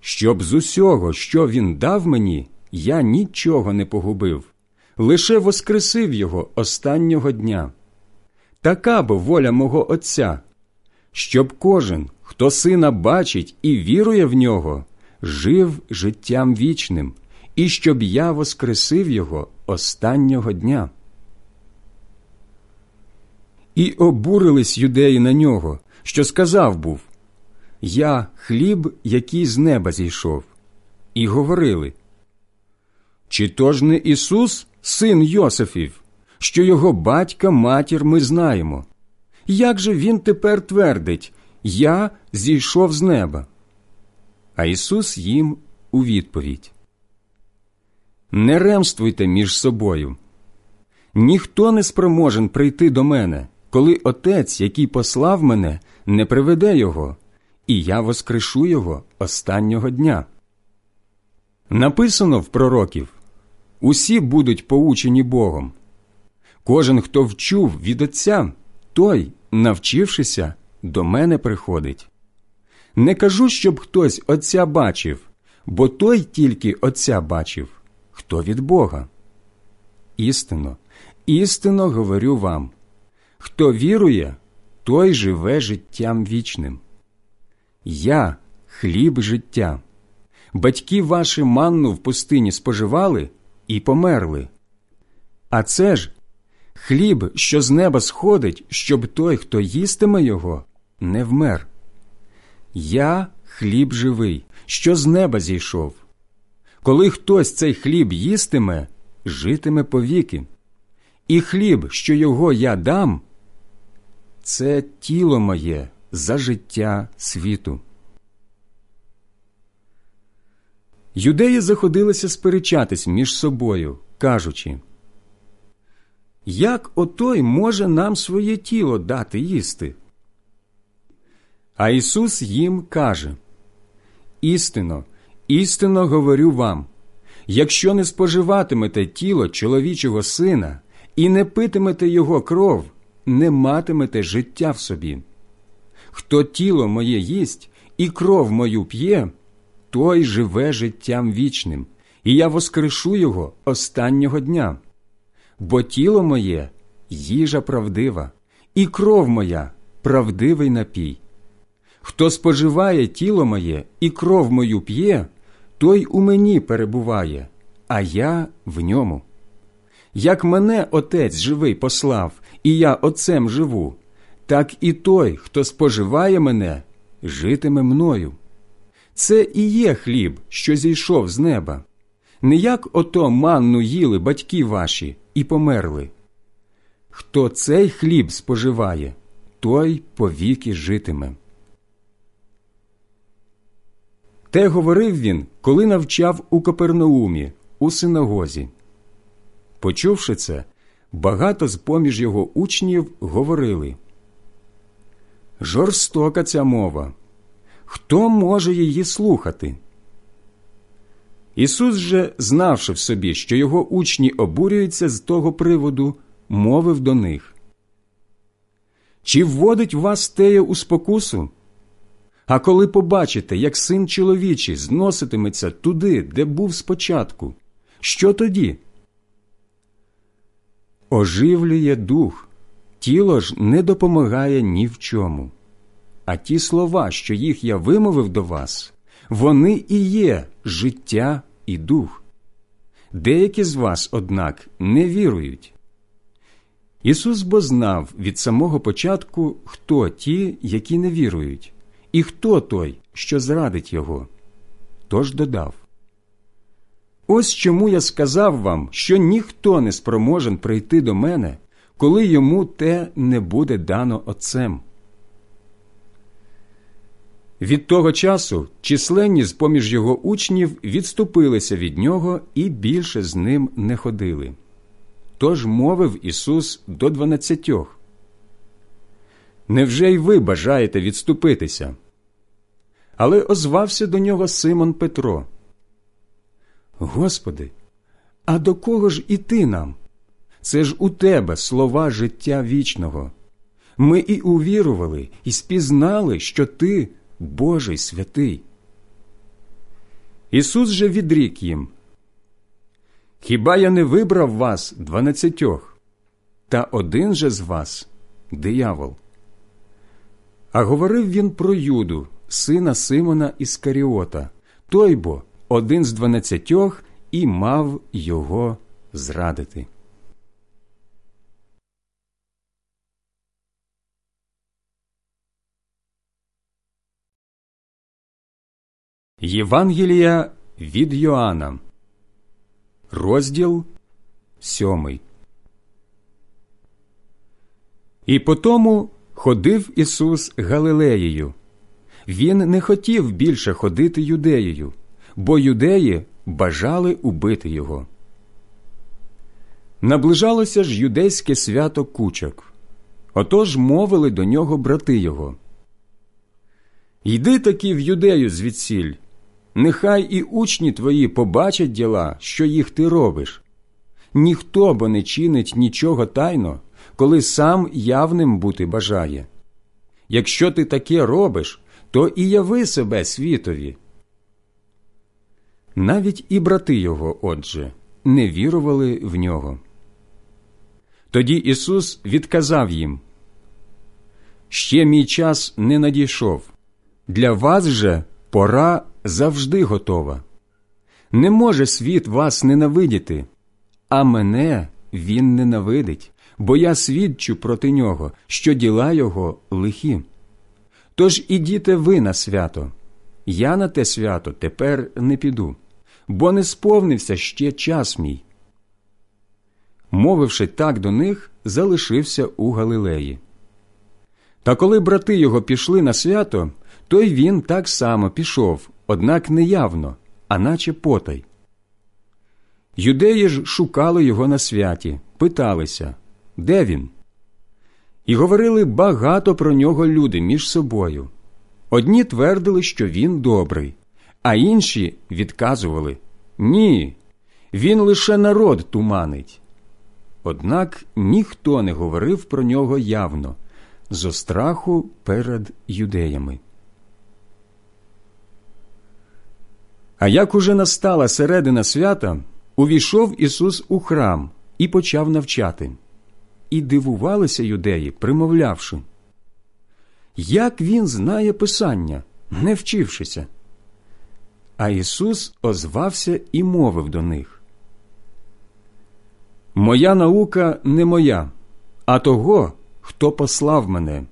щоб з усього, що він дав мені, я нічого не погубив, лише воскресив його останнього дня. Така бо воля мого Отця, щоб кожен, хто сина бачить і вірує в нього, жив життям вічним, і щоб я воскресив його останнього дня. І обурились юдеї на нього, що сказав був Я хліб, який з неба зійшов, і говорили Чи то ж не Ісус, син Йосифів, що його батька матір ми знаємо? Як же він тепер твердить Я зійшов з неба? А Ісус їм у відповідь Не ремствуйте між собою. Ніхто не спроможен прийти до мене, коли Отець, який послав мене, не приведе його, і я воскрешу його останнього дня. Написано в пророків усі будуть поучені Богом. Кожен, хто вчув від Отця, той, навчившися, до мене приходить. Не кажу, щоб хтось Отця бачив, бо той тільки Отця бачив, хто від Бога. Істинно, істинно говорю вам хто вірує, той живе життям вічним. Я хліб життя. Батьки ваші манну в пустині споживали і померли. А це ж хліб, що з неба сходить, щоб той, хто їстиме його, не вмер. Я хліб живий, що з неба зійшов. Коли хтось цей хліб їстиме, житиме повіки. І хліб, що його я дам, це тіло моє за життя світу. Юдеї заходилися сперечатись між собою, кажучи, як отой може нам своє тіло дати їсти? А Ісус їм каже Істинно, істинно говорю вам якщо не споживатимете тіло чоловічого сина і не питимете його кров, не матимете життя в собі. Хто тіло моє їсть і кров мою п'є, той живе життям вічним, і я воскрешу його останнього дня. Бо тіло моє їжа правдива, і кров моя правдивий напій. Хто споживає тіло моє і кров мою п'є, той у мені перебуває, а я в ньому. Як мене Отець живий послав, і я Отцем живу, так і той, хто споживає мене, житиме мною. Це і є хліб, що зійшов з неба. Не як ото манну їли батьки ваші і померли. Хто цей хліб споживає, той повіки житиме. Те говорив він, коли навчав у Капернаумі, у синагозі. Почувши це, багато з поміж його учнів говорили Жорстока ця мова. Хто може її слухати? Ісус же, знавши в собі, що його учні обурюються з того приводу, мовив до них Чи вводить вас теє у спокусу? А коли побачите, як син чоловічий зноситиметься туди, де був спочатку, що тоді? оживлює дух, тіло ж не допомагає ні в чому. А ті слова, що їх я вимовив до вас, вони і є життя і дух. Деякі з вас, однак, не вірують. Ісус бо знав від самого початку, хто ті, які не вірують, і хто той, що зрадить Його. Тож додав Ось чому я сказав вам, що ніхто не спроможен прийти до мене, коли йому те не буде дано Отцем. Від того часу численні з поміж його учнів відступилися від нього і більше з ним не ходили. Тож мовив Ісус до дванадцятьох. Невже й ви бажаєте відступитися? Але озвався до нього Симон Петро. Господи, а до кого ж іти нам? Це ж у Тебе слова життя вічного. Ми і увірували, і спізнали, що Ти Божий святий. Ісус же відрік їм. Хіба я не вибрав вас дванадцятьох, та один же з вас диявол? А говорив він про Юду, сина Симона Іскаріота, той бо один з дванадцятьох і мав його зрадити. Євангелія від Йоанна, розділ сьомий. І потому ходив Ісус Галилеєю. Він не хотів більше ходити юдеєю, бо юдеї бажали убити його. Наближалося ж юдейське свято кучок. Отож мовили до нього брати його. Йди таки в юдею звідсіль, нехай і учні твої побачать діла, що їх ти робиш. Ніхто бо не чинить нічого тайно, коли сам явним бути бажає. Якщо ти таке робиш, то і яви себе світові. Навіть і брати його, отже, не вірували в нього. Тоді Ісус відказав їм Ще мій час не надійшов. Для вас же пора завжди готова. Не може світ вас ненавидіти, а мене він ненавидить, бо я свідчу проти нього, що діла його лихі. Тож ідіте ви на свято. Я на те свято тепер не піду, бо не сповнився ще час мій. Мовивши так до них, залишився у Галилеї. Та коли брати його пішли на свято, то й він так само пішов, однак не явно, а наче потай. Юдеї ж шукали його на святі, питалися, де він? І говорили багато про нього люди між собою. Одні твердили, що він добрий, а інші відказували Ні, він лише народ туманить. Однак ніхто не говорив про нього явно, зо страху перед юдеями. А як уже настала середина свята, увійшов Ісус у храм і почав навчати. І дивувалися юдеї, примовлявши, як він знає Писання, не вчившися. А Ісус озвався і мовив до них Моя наука не моя, а того, хто послав мене.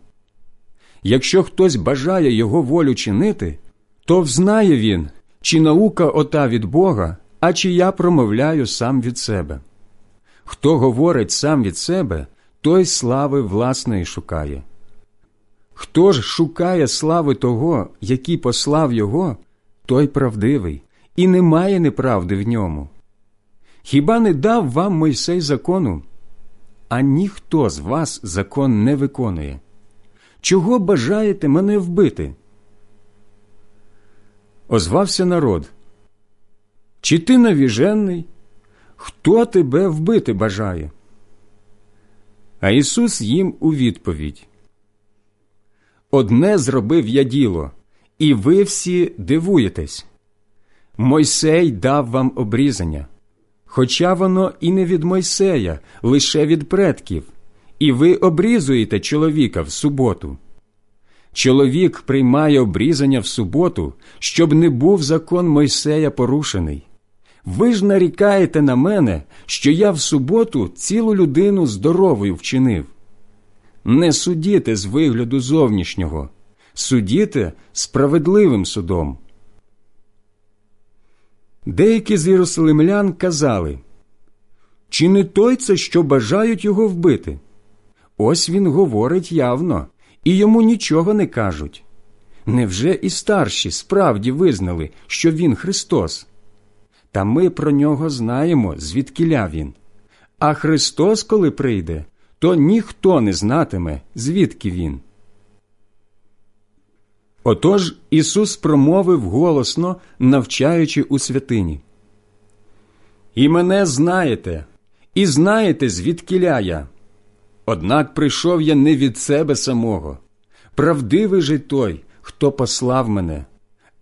Якщо хтось бажає його волю чинити, то взнає він, чи наука ота від Бога, а чи я промовляю сам від себе. Хто говорить сам від себе, той слави власної шукає. Хто ж шукає слави того, який послав його, той правдивий, і немає неправди в ньому. Хіба не дав вам Мойсей закону? А ніхто з вас закон не виконує. Чого бажаєте мене вбити? Озвався народ. Чи ти навіжений? Хто тебе вбити бажає? А Ісус їм у відповідь Одне зробив я діло, і ви всі дивуєтесь. Мойсей дав вам обрізання, хоча воно і не від Мойсея, лише від предків, і ви обрізуєте чоловіка в суботу. Чоловік приймає обрізання в суботу, щоб не був закон Мойсея порушений. Ви ж нарікаєте на мене, що я в суботу цілу людину здоровою вчинив. Не судіте з вигляду зовнішнього, судіте справедливим судом. Деякі з єрусалимлян казали чи не той це, що бажають його вбити? Ось він говорить явно, і йому нічого не кажуть. Невже і старші справді визнали, що він Христос? Та ми про нього знаємо, звідкиля він. А Христос, коли прийде, то ніхто не знатиме, звідки він. Отож Ісус промовив голосно, навчаючи у святині. І мене знаєте, і знаєте, звідкиля я. Однак прийшов я не від себе самого. Правдивий же той, хто послав мене,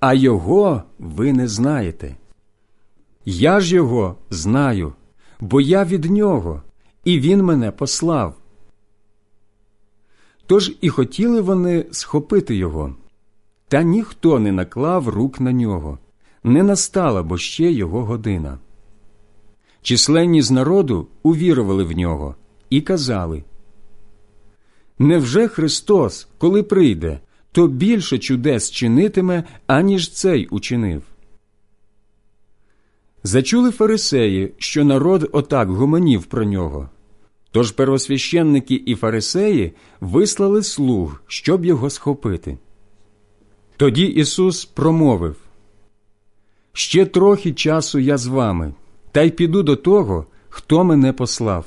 а його ви не знаєте. Я ж його знаю, бо я від нього, і він мене послав. Тож і хотіли вони схопити його, та ніхто не наклав рук на нього, не настала бо ще його година. Численні з народу увірували в нього і казали Невже Христос, коли прийде, то більше чудес чинитиме, аніж цей учинив? Зачули фарисеї, що народ отак гомонів про нього. Тож первосвященники і фарисеї вислали слуг, щоб його схопити. Тоді Ісус промовив Ще трохи часу я з вами, та й піду до того, хто мене послав.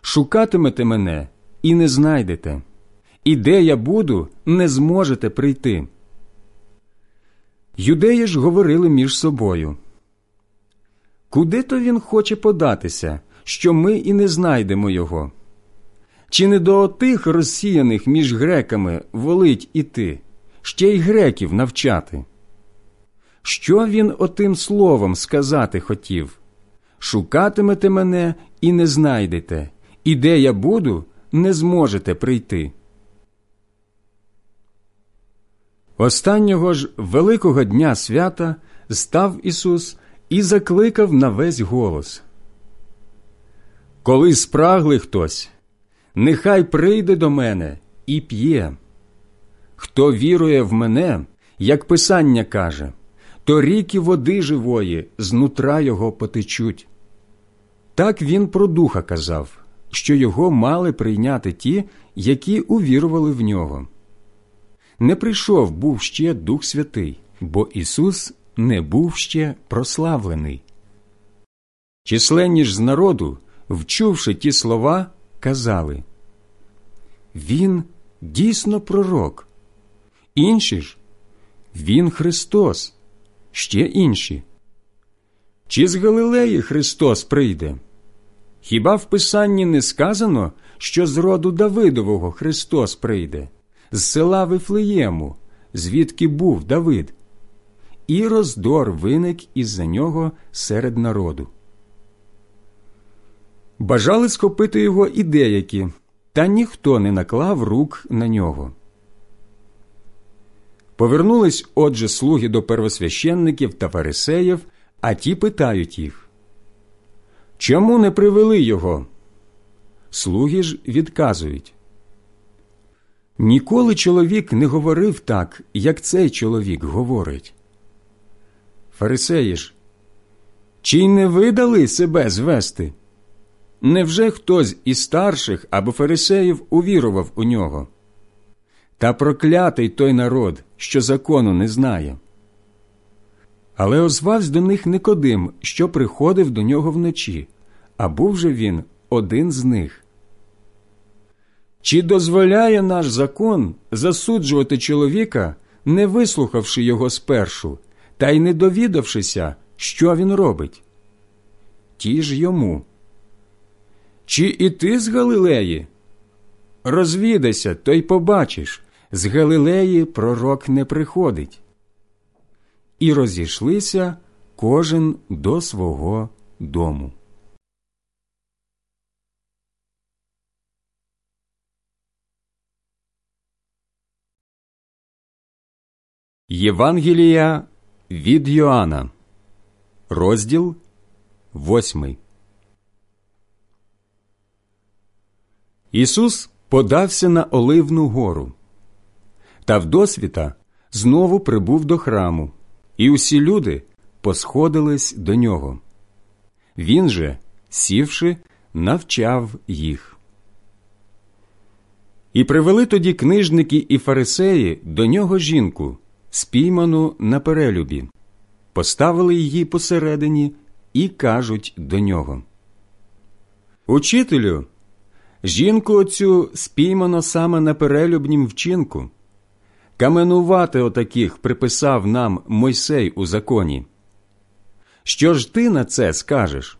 Шукатимете мене і не знайдете, і де я буду, не зможете прийти. Юдеї ж говорили між собою. Куди то він хоче податися, що ми і не знайдемо його? Чи не до отих розсіяних між греками волить іти, ще й греків навчати? Що він отим словом сказати хотів? Шукатимете мене і не знайдете, і де я буду, не зможете прийти. Останнього ж великого дня свята став Ісус і закликав на весь голос. Коли спрагли хтось, нехай прийде до мене і п'є. Хто вірує в мене, як Писання каже, то ріки води живої знутра його потечуть. Так він про духа казав, що його мали прийняти ті, які увірували в нього. Не прийшов був ще Дух Святий, бо Ісус не був ще прославлений. Численні ж з народу, вчувши ті слова, казали Він дійсно пророк. Інші ж Він Христос, ще інші. Чи з Галилеї Христос прийде? Хіба в Писанні не сказано, що з роду Давидового Христос прийде, з села Вифлеєму, звідки був Давид? І роздор виник із-за нього серед народу. Бажали схопити його і деякі, та ніхто не наклав рук на нього. Повернулись отже слуги до первосвященників та фарисеїв, а ті питають їх Чому не привели його? Слуги ж відказують. Ніколи чоловік не говорив так, як цей чоловік говорить. Фарисеї ж, чи не видали себе звести? Невже хтось із старших або фарисеїв увірував у нього? Та проклятий той народ, що закону не знає. Але озвався до них Никодим, що приходив до нього вночі, а був же він один з них. Чи дозволяє наш закон засуджувати чоловіка, не вислухавши його спершу, та й не довідавшися, що він робить? Ті ж йому. Чи і ти з Галилеї? Розвідайся, то й побачиш з Галилеї пророк не приходить і розійшлися кожен до свого дому. Євангелія від Йоанна, розділ восьмий. Ісус подався на Оливну гору, та вдосвіта знову прибув до храму і усі люди посходились до нього. Він же, сівши, навчав їх. І привели тоді книжники і фарисеї до нього жінку, спійману на перелюбі, поставили її посередині і кажуть до нього. Учителю, жінку оцю спіймано саме на перелюбнім вчинку. Каменувати отаких приписав нам Мойсей у законі. Що ж ти на це скажеш?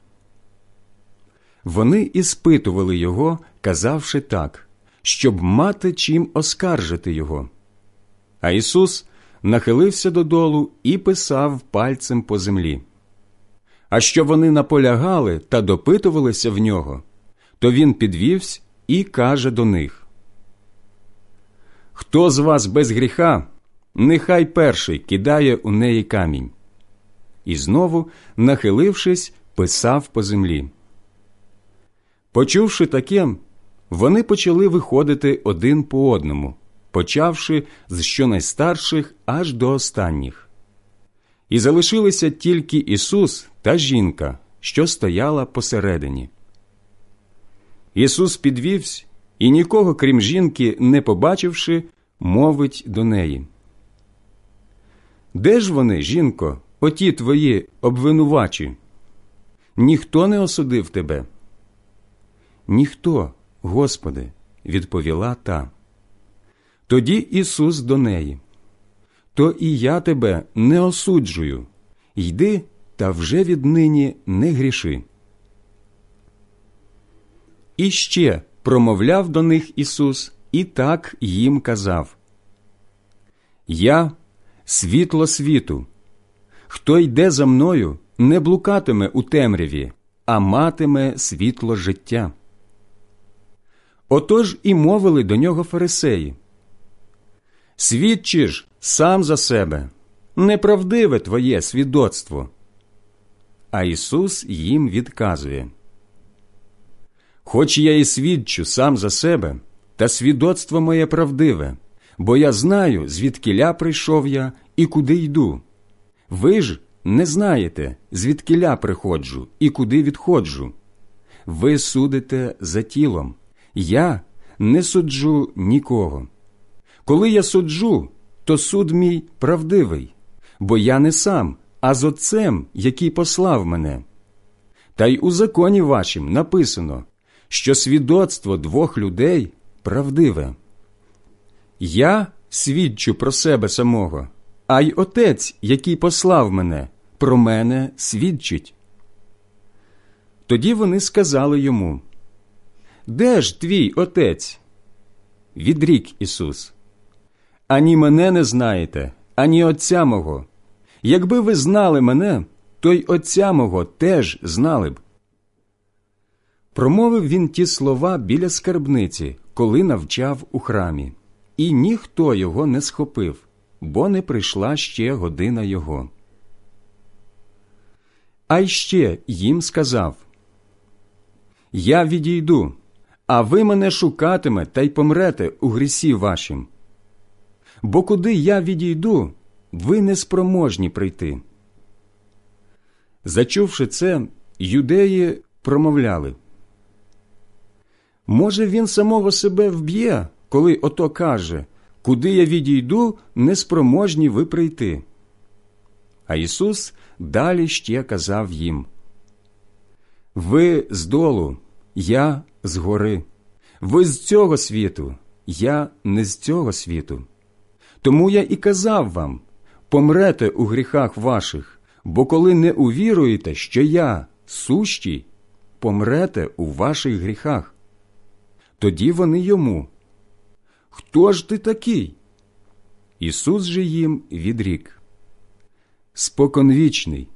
Вони іспитували його, казавши так, щоб мати чим оскаржити його. А Ісус нахилився додолу і писав пальцем по землі. А що вони наполягали та допитувалися в нього, то він підвівся і каже до них Хто з вас без гріха, нехай перший кидає у неї камінь. І знову, нахилившись, писав по землі. Почувши таке, вони почали виходити один по одному, почавши з щонайстарших аж до останніх. І залишилися тільки Ісус та жінка, що стояла посередині. Ісус підвівся і нікого, крім жінки, не побачивши, мовить до неї. Де ж вони, жінко, оті твої обвинувачі? Ніхто не осудив тебе. Ніхто, Господи, відповіла та. Тоді Ісус до неї. То і я тебе не осуджую. Йди та вже віднині не гріши. І ще промовляв до них Ісус і так їм казав Я світло світу. Хто йде за мною, не блукатиме у темряві, а матиме світло життя. Отож і мовили до нього фарисеї. Свідчи ж сам за себе, неправдиве твоє свідоцтво. А Ісус їм відказує Хоч я і свідчу сам за себе, та свідоцтво моє правдиве, бо я знаю, звідкиля прийшов я і куди йду. Ви ж не знаєте, звідкиля приходжу і куди відходжу. Ви судите за тілом, я не суджу нікого. Коли я суджу, то суд мій правдивий, бо я не сам, а з Отцем, який послав мене. Та й у законі вашім написано, що свідоцтво двох людей правдиве. Я свідчу про себе самого, а й Отець, який послав мене, про мене свідчить. Тоді вони сказали йому Де ж твій отець? Відрік Ісус. Ані мене не знаєте, ані Отця мого. Якби ви знали мене, то й Отця мого теж знали б. Промовив він ті слова біля скарбниці, коли навчав у храмі, і ніхто його не схопив, бо не прийшла ще година його. А й ще їм сказав Я відійду, а ви мене шукатиме та й помрете у грісі вашім. Бо куди я відійду, ви не спроможні прийти. Зачувши це, юдеї промовляли. Може, він самого себе вб'є, коли ото каже Куди я відійду, неспроможні ви прийти. А Ісус далі ще казав їм Ви з долу, я з гори, ви з цього світу, я не з цього світу. Тому я і казав вам помрете у гріхах ваших, бо коли не увіруєте, що я сущий, помрете у ваших гріхах. Тоді вони йому. Хто ж ти такий? Ісус же їм відрік. Споконвічний,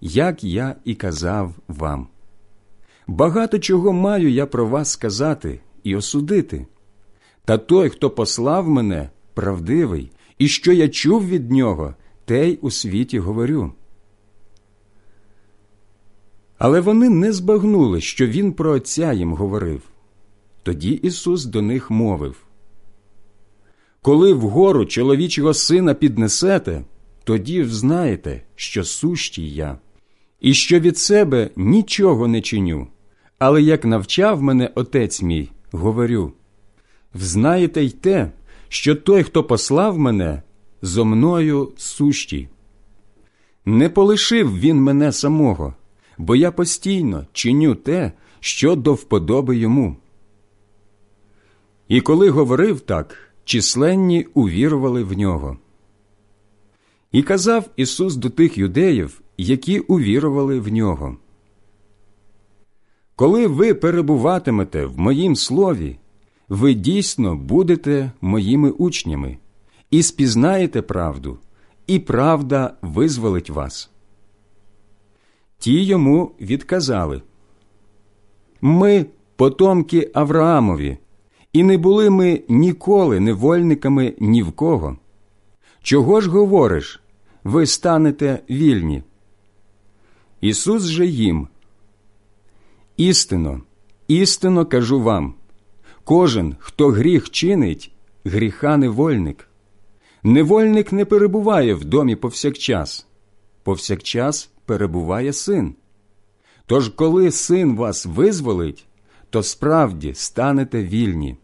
як я і казав вам. Багато чого маю я про вас сказати і осудити. Та той, хто послав мене, правдивий, і що я чув від нього, те й у світі говорю. Але вони не збагнули, що він про Отця їм говорив. Тоді Ісус до них мовив Коли вгору чоловічого сина піднесете, тоді взнаєте, що сущий я, і що від себе нічого не чиню, але як навчав мене отець мій, говорю взнаєте й те, що той, хто послав мене, зо мною сущий. Не полишив він мене самого, бо я постійно чиню те, що до вподоби йому. І коли говорив так, численні увірували в нього. І казав Ісус до тих юдеїв, які увірували в нього. Коли ви перебуватимете в моїм слові, ви дійсно будете моїми учнями і спізнаєте правду, і правда визволить вас. Ті йому відказали Ми потомки Авраамові і не були ми ніколи невольниками ні в кого. Чого ж говориш? Ви станете вільні? Ісус же їм. Істинно, істинно кажу вам кожен, хто гріх чинить, гріха невольник. Невольник не перебуває в домі повсякчас, повсякчас перебуває син. Тож, коли син вас визволить, то справді станете вільні.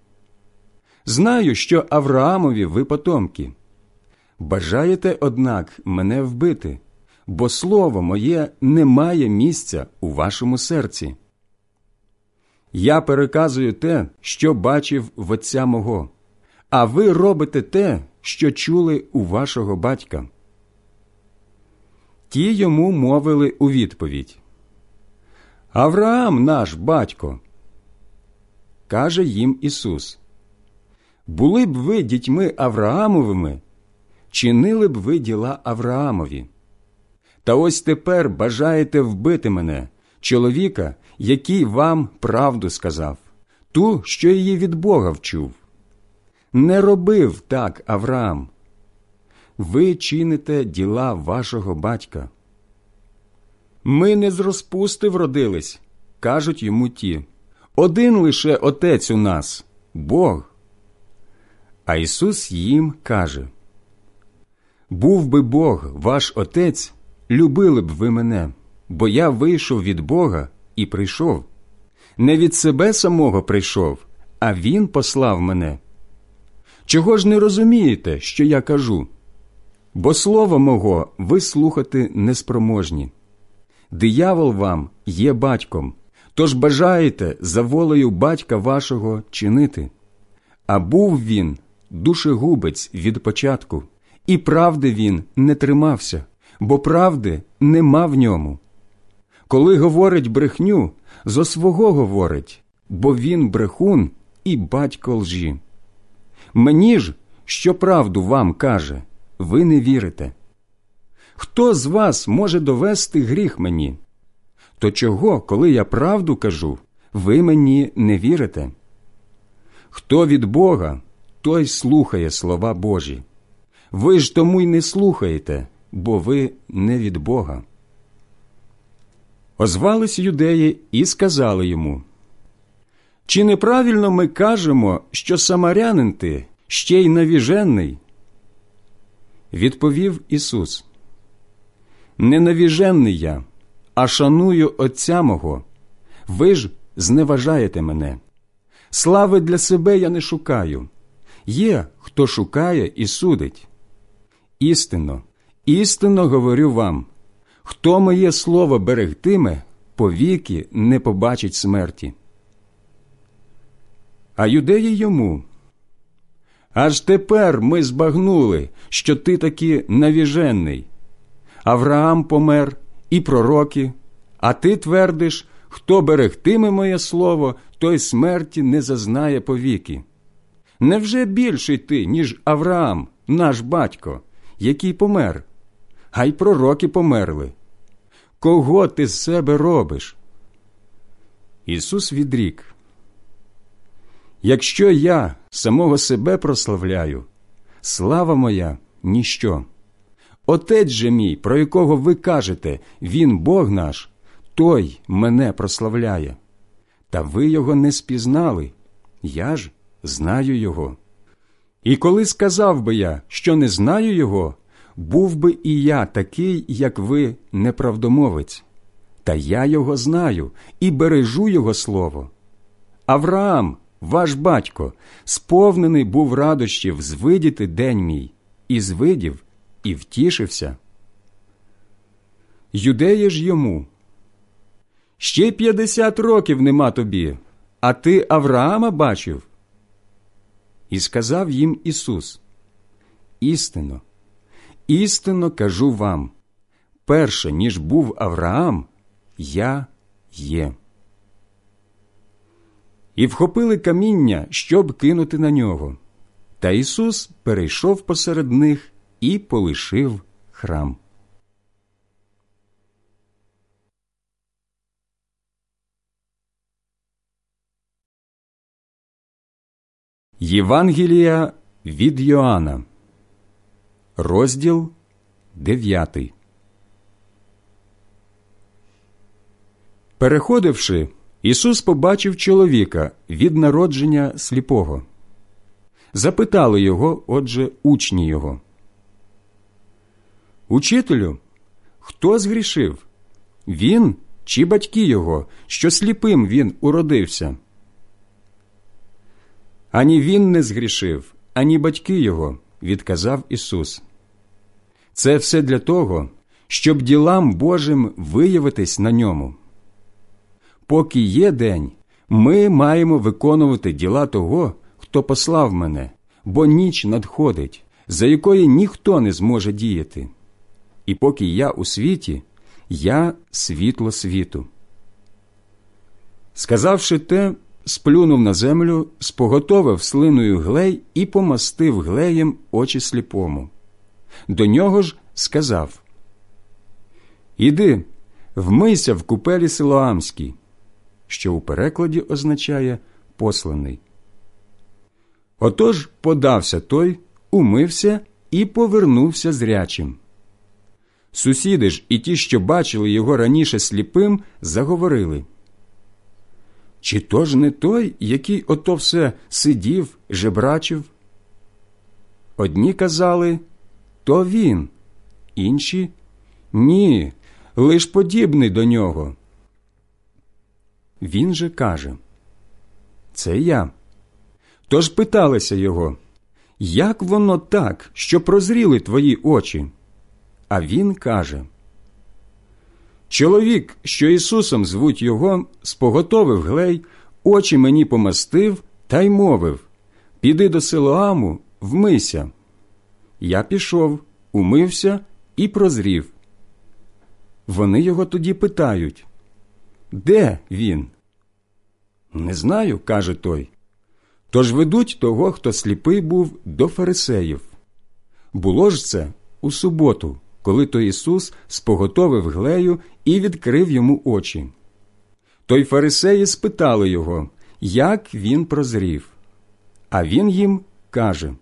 Знаю, що Авраамові ви потомки. Бажаєте, однак, мене вбити, бо слово моє не має місця у вашому серці. Я переказую те, що бачив в отця мого, а ви робите те, що чули у вашого батька. Ті йому мовили у відповідь Авраам наш батько. Каже їм Ісус Були б ви дітьми Авраамовими, чинили б ви діла Авраамові. Та ось тепер бажаєте вбити мене, чоловіка, який вам правду сказав, ту, що її від Бога вчув. Не робив так Авраам. Ви чините діла вашого батька. Ми не з розпусти вродились, кажуть йому ті. Один лише Отець у нас Бог. А Ісус їм каже Був би Бог ваш Отець, любили б ви мене, бо я вийшов від Бога і прийшов. Не від себе самого прийшов, а Він послав мене. Чого ж не розумієте, що я кажу? Бо слово мого ви слухати неспроможні. Диявол вам є батьком, тож бажаєте за волею батька вашого чинити. А був він душегубець від початку, і правди він не тримався, бо правди нема в ньому. Коли говорить брехню, зо свого говорить, бо він брехун і батько лжі. Мені ж, що правду вам каже, ви не вірите. Хто з вас може довести гріх мені? То чого, коли я правду кажу, ви мені не вірите? Хто від Бога, той слухає слова Божі. Ви ж тому й не слухаєте, бо ви не від Бога. Озвались юдеї і сказали йому Чи неправильно ми кажемо, що самарянин ти ще й навіжений? Відповів Ісус Не навіжений я, а шаную Отця мого. Ви ж зневажаєте мене. Слави для себе я не шукаю. Є, хто шукає і судить. Істинно, істинно говорю вам хто моє слово берегтиме, повіки не побачить смерті. А юдеї йому. Аж тепер ми збагнули, що ти таки навіжений. Авраам помер і пророки, а ти твердиш, хто берегтиме моє слово, той смерті не зазнає повіки. Невже більший ти, ніж Авраам, наш батько, який помер? А й пророки померли. Кого ти з себе робиш? Ісус відрік. Якщо я самого себе прославляю, слава моя ніщо. Отець же мій, про якого ви кажете, Він Бог наш, той мене прославляє. Та ви його не спізнали, я ж знаю його. І коли сказав би я, що не знаю його, був би і я такий, як ви, неправдомовець, та я його знаю і бережу його слово. Авраам, ваш батько, сповнений був радощів звидіти день мій, і звидів, і втішився. Юдеї ж йому. Ще п'ятдесят років нема тобі, а ти Авраама бачив. І сказав їм Ісус: Істинно, істинно кажу вам перше, ніж був Авраам, я є. І вхопили каміння, щоб кинути на нього. Та Ісус перейшов посеред них і полишив храм. Євангелія від Йоанна, розділ 9. Переходивши, Ісус побачив чоловіка від народження сліпого. Запитали його, отже, учні його. Учителю, хто згрішив? Він чи батьки його, що сліпим він уродився? Ані він не згрішив, ані батьки його, відказав Ісус. Це все для того, щоб ділам Божим виявитись на ньому. Поки є день, ми маємо виконувати діла того, хто послав мене, бо ніч надходить, за якої ніхто не зможе діяти. І поки я у світі, я світло світу. Сказавши те, сплюнув на землю, споготовив слиною глей і помастив глеєм очі сліпому. До нього ж сказав Іди, вмийся в купелі Силоамській, що у перекладі означає посланий. Отож подався той, умився і повернувся зрячим. Сусіди ж і ті, що бачили його раніше сліпим, заговорили. Чи то ж не той, який ото все сидів, жебрачив? Одні казали то він, інші ні, лиш подібний до нього. Він же каже Це я. Тож питалися його, як воно так, що прозріли твої очі? А він каже Чоловік, що Ісусом звуть його, споготовив глей, очі мені помастив та й мовив Піди до Силоаму, вмийся. Я пішов, умився і прозрів. Вони його тоді питають Де він? Не знаю, каже той. Тож ведуть того, хто сліпий був до фарисеїв. Було ж це у суботу, коли той Ісус споготовив глею і відкрив йому очі. Той фарисеї спитали його, як він прозрів. А він їм каже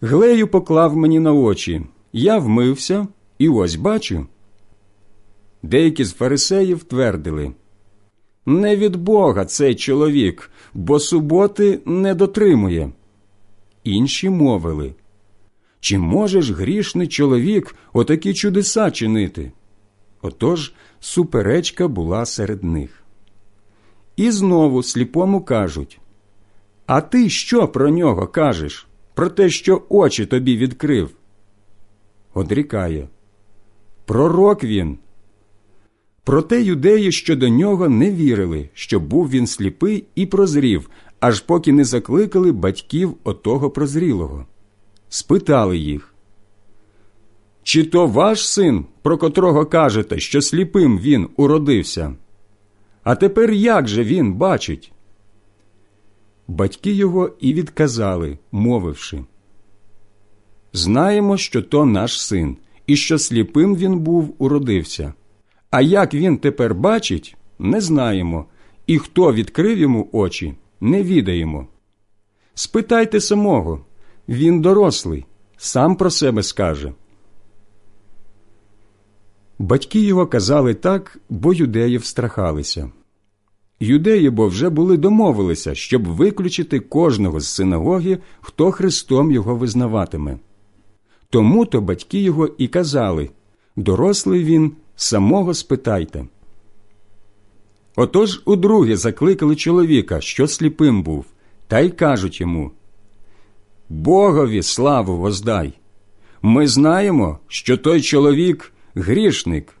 Глею поклав мені на очі, я вмився і ось бачу. Деякі з фарисеїв твердили Не від Бога цей чоловік, бо суботи не дотримує. Інші мовили Чи можеш грішний чоловік отакі чудеса чинити? Отож суперечка була серед них. І знову сліпому кажуть А ти що про нього кажеш? Про те, що очі тобі відкрив? Одрікає Пророк він. Проте юдеї щодо нього не вірили, що був він сліпий і прозрів, аж поки не закликали батьків отого прозрілого. Спитали їх Чи то ваш син, про котрого кажете, що сліпим він уродився? А тепер як же він бачить? Батьки його і відказали, мовивши Знаємо, що то наш син, і що сліпим він був уродився. А як він тепер бачить, не знаємо, і хто відкрив йому очі, не відаємо. Спитайте самого він дорослий, сам про себе скаже. Батьки його казали так, бо юдеї встрахалися. Юдеї бо вже були домовилися, щоб виключити кожного з синагоги, хто Христом його визнаватиме. Тому то батьки його і казали дорослий він, самого спитайте. Отож удруге закликали чоловіка, що сліпим був, та й кажуть йому Богові славу воздай. Ми знаємо, що той чоловік грішник.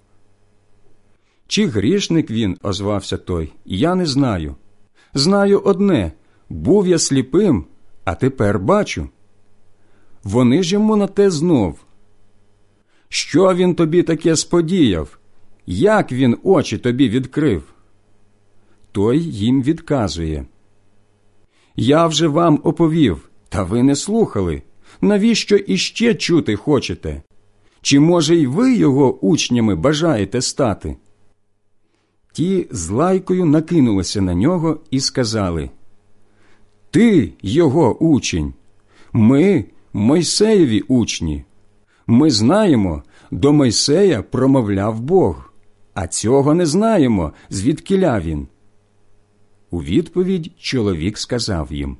Чи грішник він, озвався той, я не знаю. Знаю одне був я сліпим, а тепер бачу. Вони ж йому на те знов. Що він тобі таке сподіяв? Як він очі тобі відкрив? Той їм відказує. Я вже вам оповів, та ви не слухали. Навіщо іще чути хочете? Чи, може, й ви його учнями бажаєте стати? Ті з лайкою накинулися на нього і сказали Ти його учень, ми Мойсеєві учні. Ми знаємо, до Мойсея промовляв Бог, а цього не знаємо, звідкиля він. У відповідь чоловік сказав їм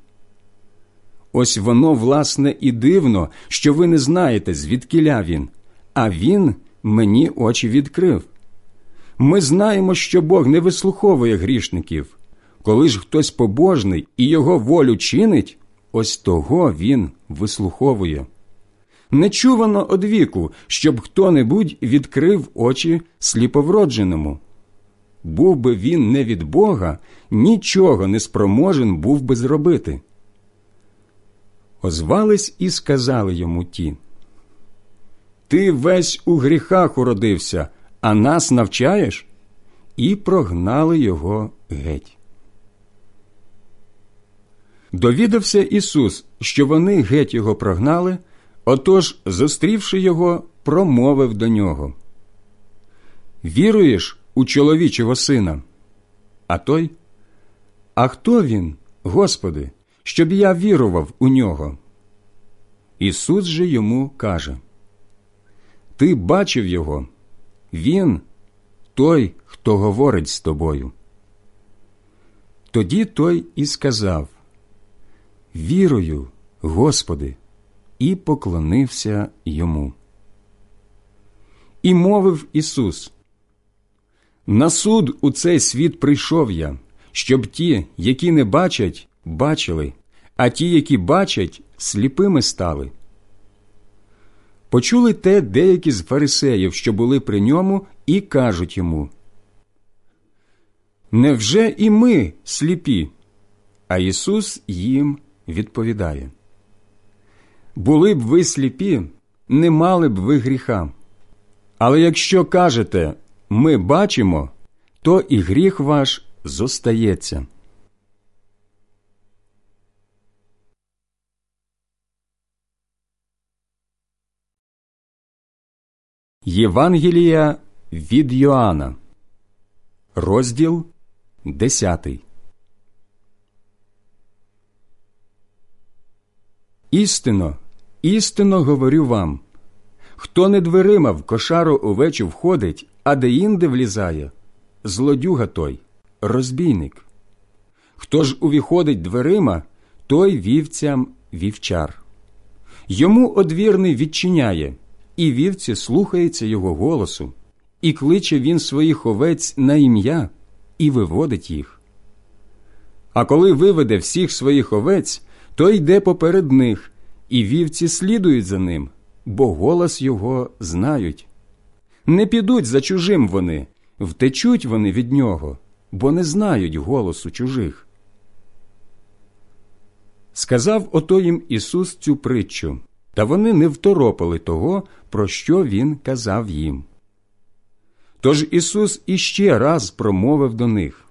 Ось воно, власне, і дивно, що ви не знаєте, звідкиля він, а він мені очі відкрив. Ми знаємо, що Бог не вислуховує грішників. Коли ж хтось побожний і його волю чинить, ось того він вислуховує. Не чувано од віку, щоб хто-небудь відкрив очі сліповродженому. Був би він не від Бога, нічого не спроможен був би зробити. Озвались і сказали йому ті. Ти весь у гріхах уродився, а нас навчаєш? І прогнали його геть. Довідався Ісус, що вони геть його прогнали, отож, зустрівши його, промовив до нього. Віруєш у чоловічого сина? А той? А хто він, Господи, щоб я вірував у нього? Ісус же йому каже Ти бачив його, він той, хто говорить з тобою. Тоді той і сказав Вірую, Господи, і поклонився йому. І мовив Ісус На суд у цей світ прийшов я, щоб ті, які не бачать, бачили, а ті, які бачать, сліпими стали. Почули те деякі з фарисеїв, що були при ньому, і кажуть йому Невже і ми сліпі? А Ісус їм відповідає Були б ви сліпі, не мали б ви гріха. Але якщо кажете ми бачимо, то і гріх ваш зостається. Євангелія від Йоанна, розділ 10 Істинно, істинно говорю вам хто не дверима в кошару овечу входить, а де інде влізає, злодюга той, розбійник. Хто ж увіходить дверима, той вівцям вівчар. Йому одвірний відчиняє, і вівці слухаються його голосу, і кличе він своїх овець на ім'я і виводить їх. А коли виведе всіх своїх овець, то йде поперед них, і вівці слідують за ним, бо голос його знають. Не підуть за чужим вони, втечуть вони від нього, бо не знають голосу чужих. Сказав ото їм Ісус цю притчу, та вони не второпали того, про що Він казав їм. Тож Ісус іще раз промовив до них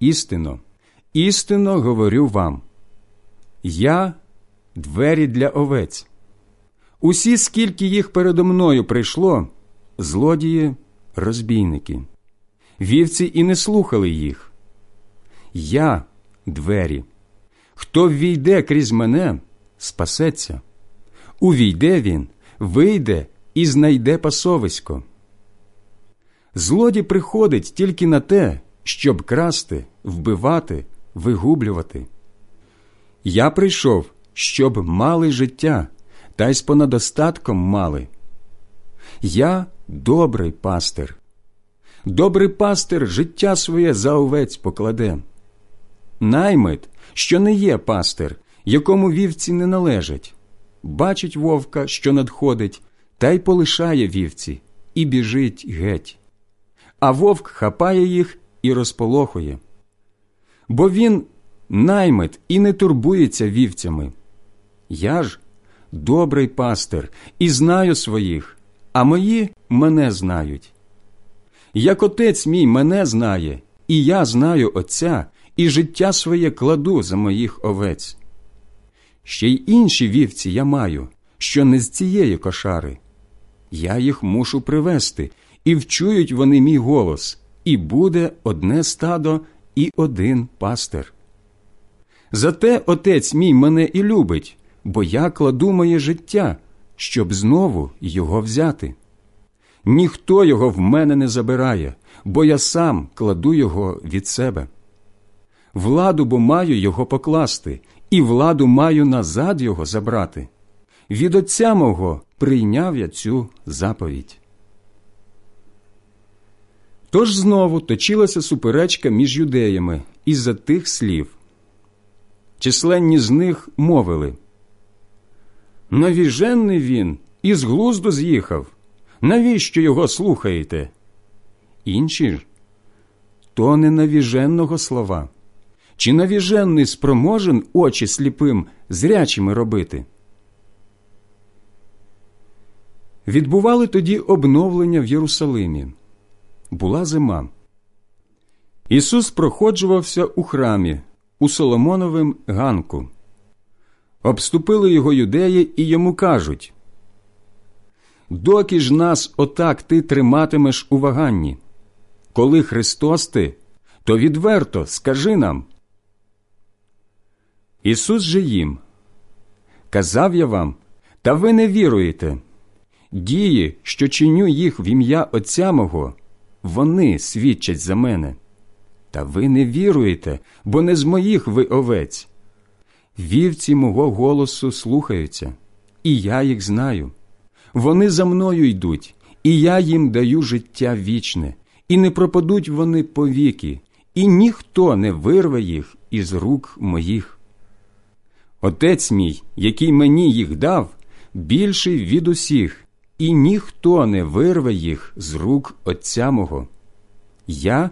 Істинно, істинно говорю вам Я двері для овець. Усі, скільки їх передо мною прийшло, злодії, розбійники, вівці і не слухали їх. Я двері. Хто ввійде крізь мене, спасеться. Увійде він, вийде і знайде пасовисько. Злодій приходить тільки на те, щоб красти, вбивати, вигублювати. Я прийшов, щоб мали життя, та й з понадостатком мали. Я добрий пастир. Добрий пастир життя своє за овець покладе. Наймит, що не є пастир, якому вівці не належать, бачить вовка, що надходить, та й полишає вівці, і біжить геть. А вовк хапає їх і розполохує. Бо він наймит і не турбується вівцями. Я ж добрий пастир і знаю своїх, а мої мене знають. Як отець мій мене знає, і я знаю Отця, і життя своє кладу за моїх овець. Ще й інші вівці я маю, що не з цієї кошари. Я їх мушу привести, і вчують вони мій голос, і буде одне стадо і один пастир. Зате отець мій мене і любить, бо я кладу моє життя, щоб знову його взяти. Ніхто його в мене не забирає, бо я сам кладу його від себе. Владу бо маю його покласти, і владу маю назад його забрати. Від отця мого прийняв я цю заповідь. Тож знову точилася суперечка між юдеями із-за тих слів. Численні з них мовили Навіженний він із глузду з'їхав. Навіщо його слухаєте? Інші ж то не навіженного слова. Чи навіженний спроможен очі сліпим зрячими робити? Відбували тоді обновлення в Єрусалимі. Була зима. Ісус проходжувався у храмі, у Соломоновим ганку. Обступили його юдеї і йому кажуть Доки ж нас отак ти триматимеш у ваганні? Коли Христос ти, то відверто скажи нам. Ісус же їм, казав я вам, та ви не віруєте. Дії, що чиню їх в ім'я Отця мого, вони свідчать за мене. Та ви не віруєте, бо не з моїх ви овець. Вівці мого голосу слухаються, і я їх знаю. Вони за мною йдуть, і я їм даю життя вічне, і не пропадуть вони повіки, і ніхто не вирве їх із рук моїх. Отець мій, який мені їх дав, більший від усіх, і ніхто не вирве їх з рук Отця мого. Я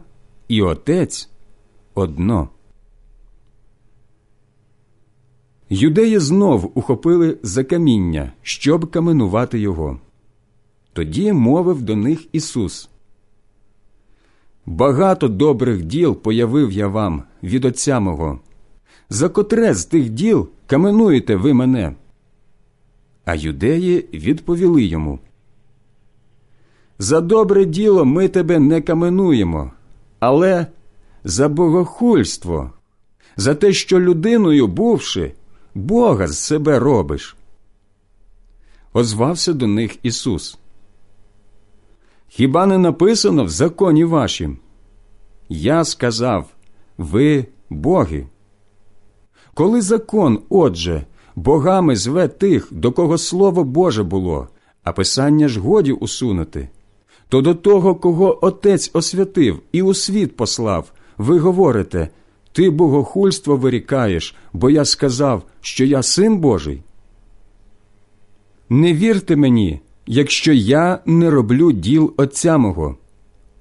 і Отець одно. Юдеї знов ухопили за каміння, щоб каменувати його. Тоді мовив до них Ісус. Багато добрих діл появив я вам від Отця мого. За котре з тих діл каменуєте ви мене? А юдеї відповіли йому. За добре діло ми тебе не каменуємо, але за богохульство, за те, що людиною бувши, Бога з себе робиш. Озвався до них Ісус. Хіба не написано в законі вашім? Я сказав, ви боги. Коли закон, отже, богами зве тих, до кого слово Боже було, а писання ж годі усунути, то до того, кого Отець освятив і у світ послав, ви говорите ти богохульство вирікаєш, бо я сказав, що я син Божий. Не вірте мені, якщо я не роблю діл Отця мого.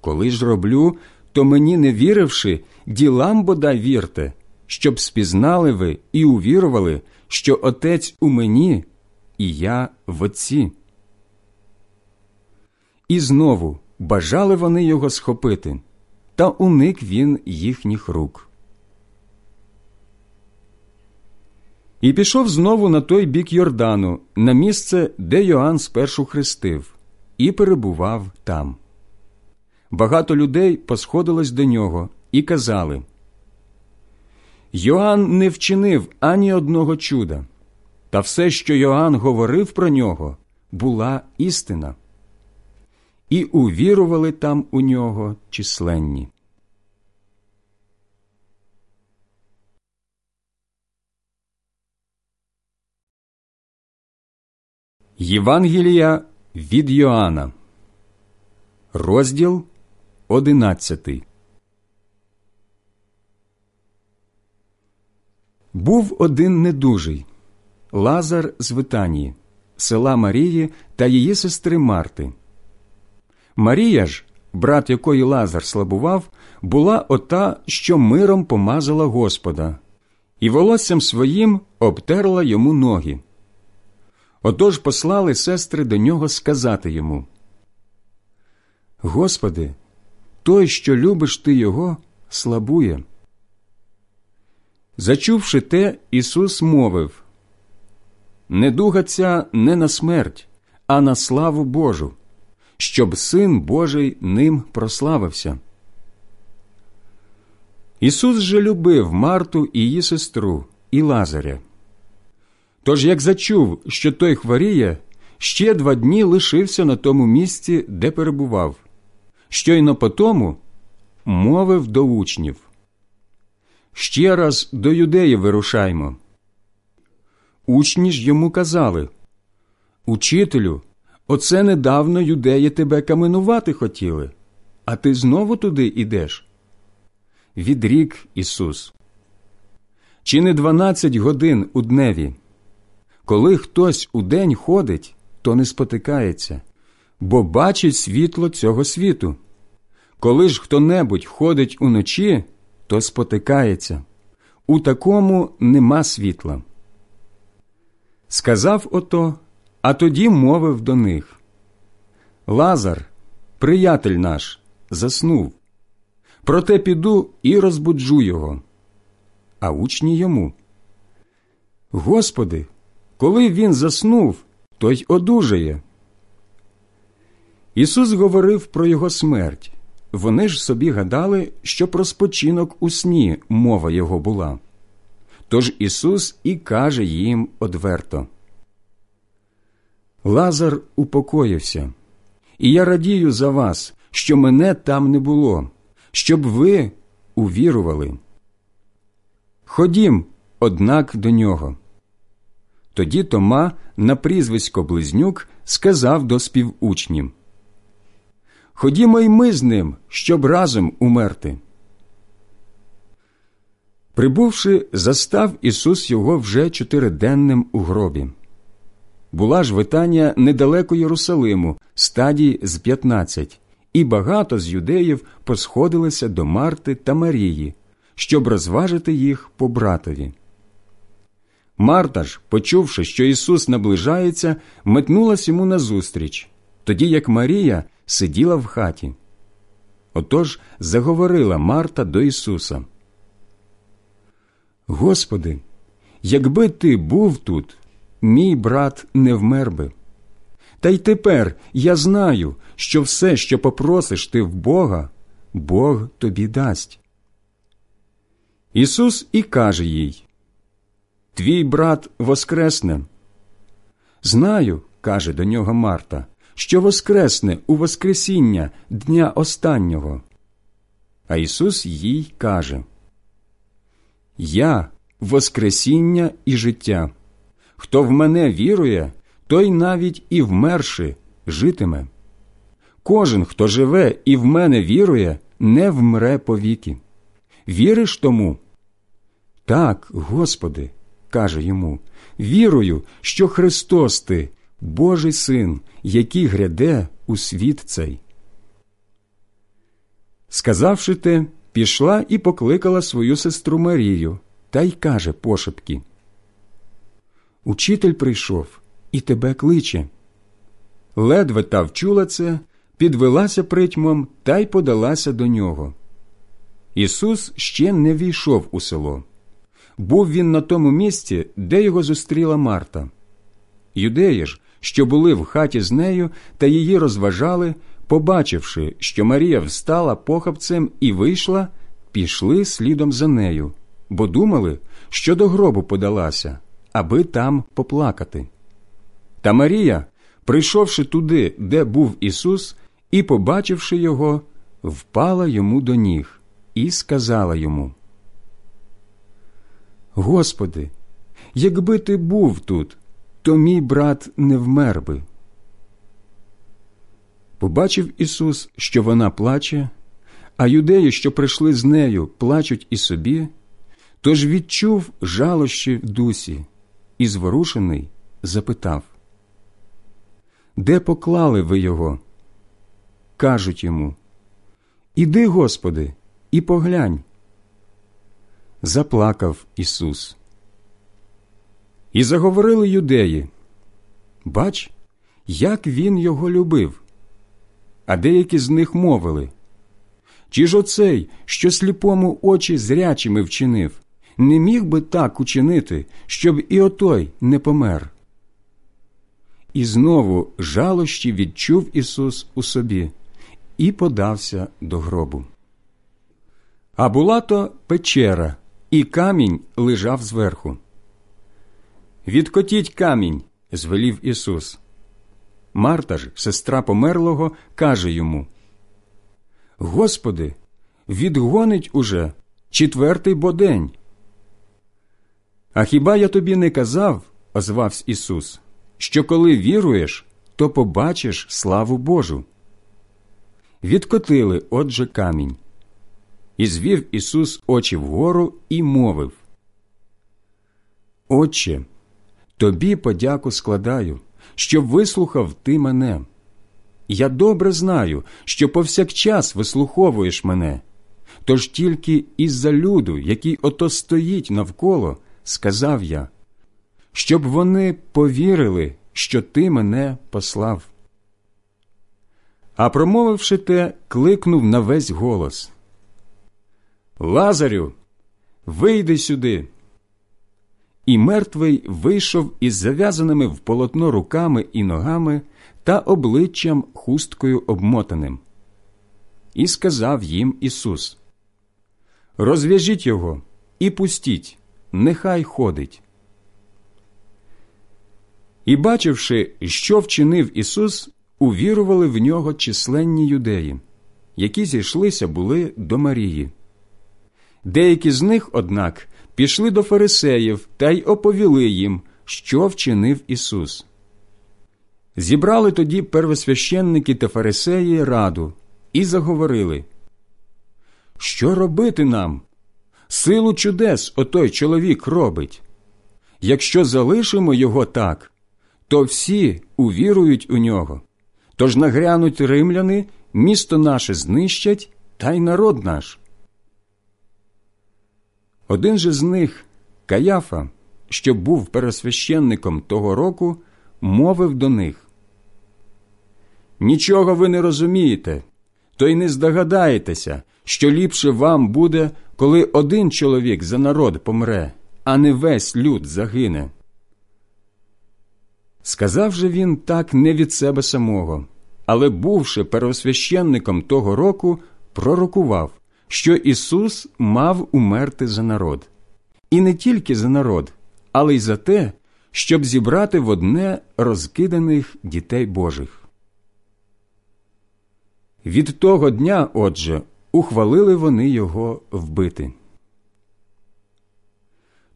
Коли ж роблю, то мені не віривши, ділам бодай вірте, щоб спізнали ви і увірували, що Отець у мені, і я в Отці. І знову бажали вони його схопити, та уник він їхніх рук. І пішов знову на той бік Йордану, на місце, де Йоанн спершу хрестив, і перебував там. Багато людей посходилось до нього і казали Йоанн не вчинив ані одного чуда, та все, що Йоанн говорив про нього, була істина. І увірували там у нього численні. Євангелія від Йоанна, розділ одинадцятий. Був один недужий Лазар з Витанії, села Марії та її сестри Марти. Марія ж, брат якої Лазар слабував, була ота, що миром помазала Господа, і волоссям своїм обтерла йому ноги. Отож послали сестри до нього сказати йому Господи, той, що любиш ти його, слабує. Зачувши те, Ісус мовив Недуга ця не на смерть, а на славу Божу, щоб Син Божий ним прославився. Ісус же любив Марту і її сестру і Лазаря. Тож, як зачув, що той хворіє, ще два дні лишився на тому місці, де перебував. Щойно по тому мовив до учнів. Ще раз до юдеї вирушаймо. Учні ж йому казали Учителю, оце недавно юдеї тебе каменувати хотіли, а ти знову туди йдеш. Відрік Ісус. Чи не дванадцять годин у дневі? Коли хтось у день ходить, то не спотикається, бо бачить світло цього світу. Коли ж хто небудь ходить уночі, то спотикається. У такому нема світла. Сказав ото, а тоді мовив до них Лазар, приятель наш, заснув. Проте піду і розбуджу його. А учні йому. Господи, коли він заснув, то й одужає. Ісус говорив про його смерть. Вони ж собі гадали, що про спочинок у сні мова його була. Тож Ісус і каже їм одверто. Лазар упокоївся, і я радію за вас, що мене там не було, щоб ви увірували. Ходім, однак, до нього. Тоді Тома на прізвисько Близнюк сказав до співучнів Ходімо й ми з ним, щоб разом умерти. Прибувши, застав Ісус його вже чотириденним у гробі. Була ж витання недалеко Єрусалиму, стадії з п'ятнадцять, і багато з юдеїв посходилися до Марти та Марії, щоб розважити їх по братові. Марта ж, почувши, що Ісус наближається, метнулась йому назустріч, тоді як Марія сиділа в хаті. Отож заговорила Марта до Ісуса. Господи, якби ти був тут, мій брат не вмер би. Та й тепер я знаю, що все, що попросиш ти в Бога, Бог тобі дасть. Ісус і каже їй Твій брат воскресне. Знаю, каже до нього Марта, що воскресне у Воскресіння дня останнього. А Ісус їй каже Я Воскресіння і життя. Хто в мене вірує, той навіть і вмерши житиме. Кожен, хто живе і в мене вірує, не вмре повіки. Віриш тому? Так, Господи, каже йому, вірую, що Христос ти, Божий син, який гряде у світ цей. Сказавши те, пішла і покликала свою сестру Марію та й каже пошепки Учитель прийшов і тебе кличе. Ледве та вчула це, підвелася притьмом та й подалася до нього. Ісус ще не війшов у село. Був він на тому місці, де його зустріла Марта. Юдеї ж, що були в хаті з нею та її розважали, побачивши, що Марія встала похапцем і вийшла, пішли слідом за нею, бо думали, що до гробу подалася, аби там поплакати. Та Марія, прийшовши туди, де був Ісус, і, побачивши його, впала йому до ніг і сказала йому: Господи, якби ти був тут, то мій брат не вмер би. Побачив Ісус, що вона плаче, а юдеї, що прийшли з нею, плачуть і собі, тож відчув жалощі в дусі і, зворушений, запитав Де поклали ви його? Кажуть йому Іди, Господи, і поглянь. Заплакав Ісус. І заговорили юдеї Бач, як він його любив. А деякі з них мовили Чи ж оцей, що сліпому очі зрячими вчинив, не міг би так учинити, щоб і отой не помер? І знову жалощі відчув Ісус у собі і подався до гробу. А була то печера, і камінь лежав зверху. Відкотіть камінь, звелів Ісус. Марта ж, сестра померлого, каже йому Господи, відгонить уже четвертий бо день. А хіба я тобі не казав, озвався Ісус, що коли віруєш, то побачиш славу Божу. Відкотили, отже, камінь. І звів Ісус очі вгору і мовив Отче, тобі подяку складаю, що вислухав ти мене. Я добре знаю, що повсякчас вислуховуєш мене, тож тільки із-за люду, який ото стоїть навколо, сказав я, щоб вони повірили, що ти мене послав. А промовивши те, кликнув на весь голос Лазарю, вийди сюди. І мертвий вийшов із зав'язаними в полотно руками і ногами та обличчям хусткою обмотаним. І сказав їм Ісус Розв'яжіть його і пустіть, нехай ходить. І, бачивши, що вчинив Ісус, увірували в нього численні юдеї, які зійшлися були до Марії. Деякі з них, однак, пішли до фарисеїв та й оповіли їм, що вчинив Ісус. Зібрали тоді первосвященники та фарисеї раду і заговорили, Що робити нам? Силу чудес отой чоловік робить. Якщо залишимо його так, то всі увірують у нього. Тож нагрянуть римляни, місто наше знищать, та й народ наш. Один же з них, Каяфа, що був пересвященником того року, мовив до них Нічого ви не розумієте, то й не здогадаєтеся, що ліпше вам буде, коли один чоловік за народ помре, а не весь люд загине. Сказав же він так не від себе самого, але, бувши первосвященником того року, пророкував, що Ісус мав умерти за народ, і не тільки за народ, але й за те, щоб зібрати в одне розкиданих дітей Божих. Від того дня, отже, ухвалили вони його вбити.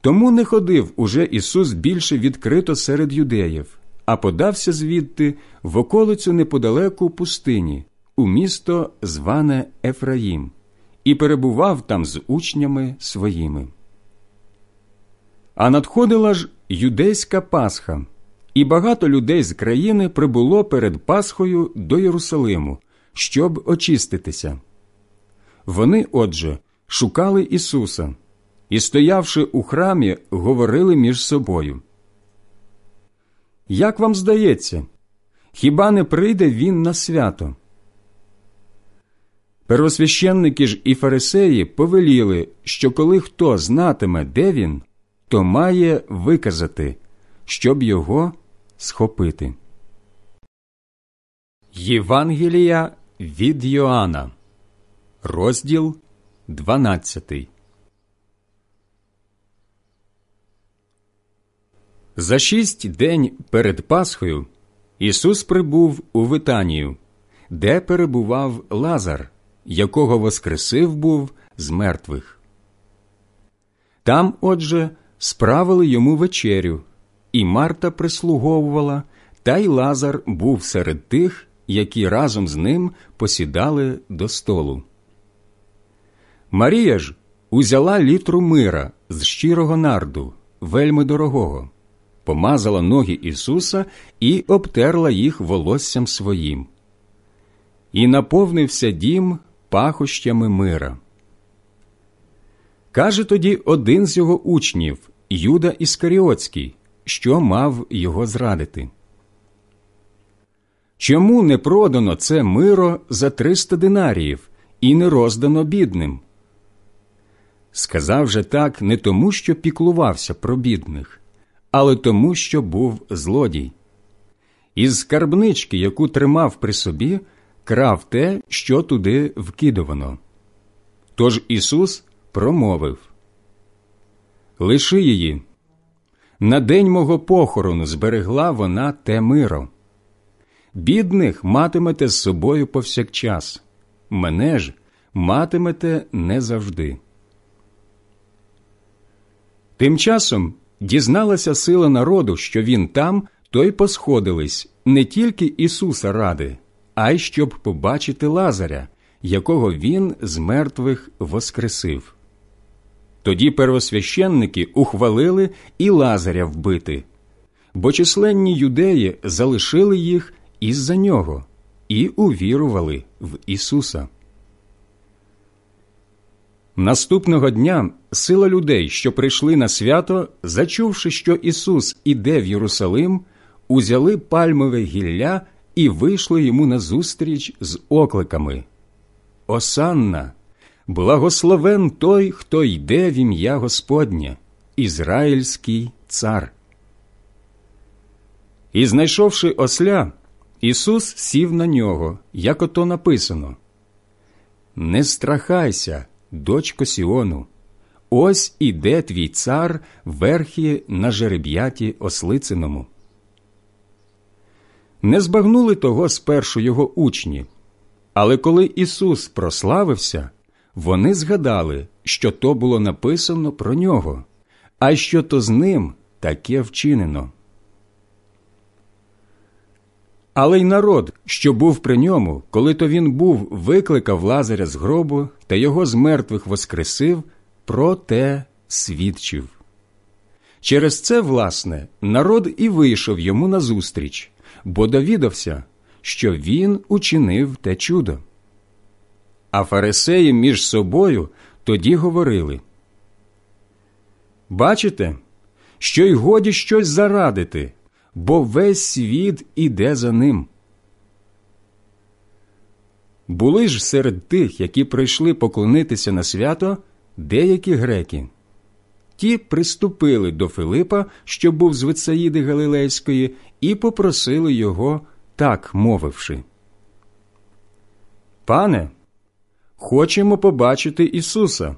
Тому не ходив уже Ісус більше відкрито серед юдеїв, а подався звідти в околицю неподалеку пустині, у місто, зване Ефраїм, і перебував там з учнями своїми. А надходила ж юдейська Пасха, і багато людей з країни прибуло перед Пасхою до Єрусалиму, щоб очиститися. Вони, отже, шукали Ісуса і, стоявши у храмі, говорили між собою. Як вам здається, хіба не прийде він на свято? Первосвященники ж і фарисеї повеліли, що коли хто знатиме, де він, то має виказати, щоб його схопити. Євангелія від Йоанна, розділ 12 За шість день перед Пасхою Ісус прибув у Витанію, де перебував Лазар, якого воскресив був з мертвих. Там, отже, справили йому вечерю, і Марта прислуговувала, та й Лазар був серед тих, які разом з ним посідали до столу. Марія ж узяла літру мира з щирого нарду, вельми дорогого помазала ноги Ісуса і обтерла їх волоссям своїм. І наповнився дім пахощами мира. Каже тоді один з його учнів, Юда Іскаріотський, що мав його зрадити. Чому не продано це миро за триста динаріїв і не роздано бідним? Сказав же так не тому, що піклувався про бідних, але тому, що був злодій. Із скарбнички, яку тримав при собі, крав те, що туди вкидувано. Тож Ісус промовив Лиши її. На день мого похорону зберегла вона те миро. Бідних матимете з собою повсякчас, мене ж матимете не завжди. Тим часом дізналася сила народу, що він там, то й посходились не тільки Ісуса ради, а й щоб побачити Лазаря, якого він з мертвих воскресив. Тоді первосвященники ухвалили і Лазаря вбити, бо численні юдеї залишили їх із-за нього і увірували в Ісуса. Наступного дня сила людей, що прийшли на свято, зачувши, що Ісус іде в Єрусалим, узяли пальмове гілля і вийшли йому назустріч з окликами Осанна, благословен той, хто йде в ім'я Господнє, Ізраїльський цар. І, знайшовши осля, Ісус сів на нього, як ото написано Не страхайся, дочко Сіону, ось іде твій цар верхі на жереб'яті ослициному. Не збагнули того спершу його учні, але коли Ісус прославився, вони згадали, що то було написано про нього, а що то з ним таке вчинено. Але й народ, що був при ньому, коли то він був, викликав Лазаря з гробу та його з мертвих воскресив, про те свідчив. Через це, власне, народ і вийшов йому назустріч, бо довідався, що він учинив те чудо. А фарисеї між собою тоді говорили Бачите, що й годі щось зарадити бо весь світ іде за ним. Були ж серед тих, які прийшли поклонитися на свято, деякі греки. Ті приступили до Филипа, що був з Вицаїди Галилейської, і попросили його, так мовивши. Пане, хочемо побачити Ісуса.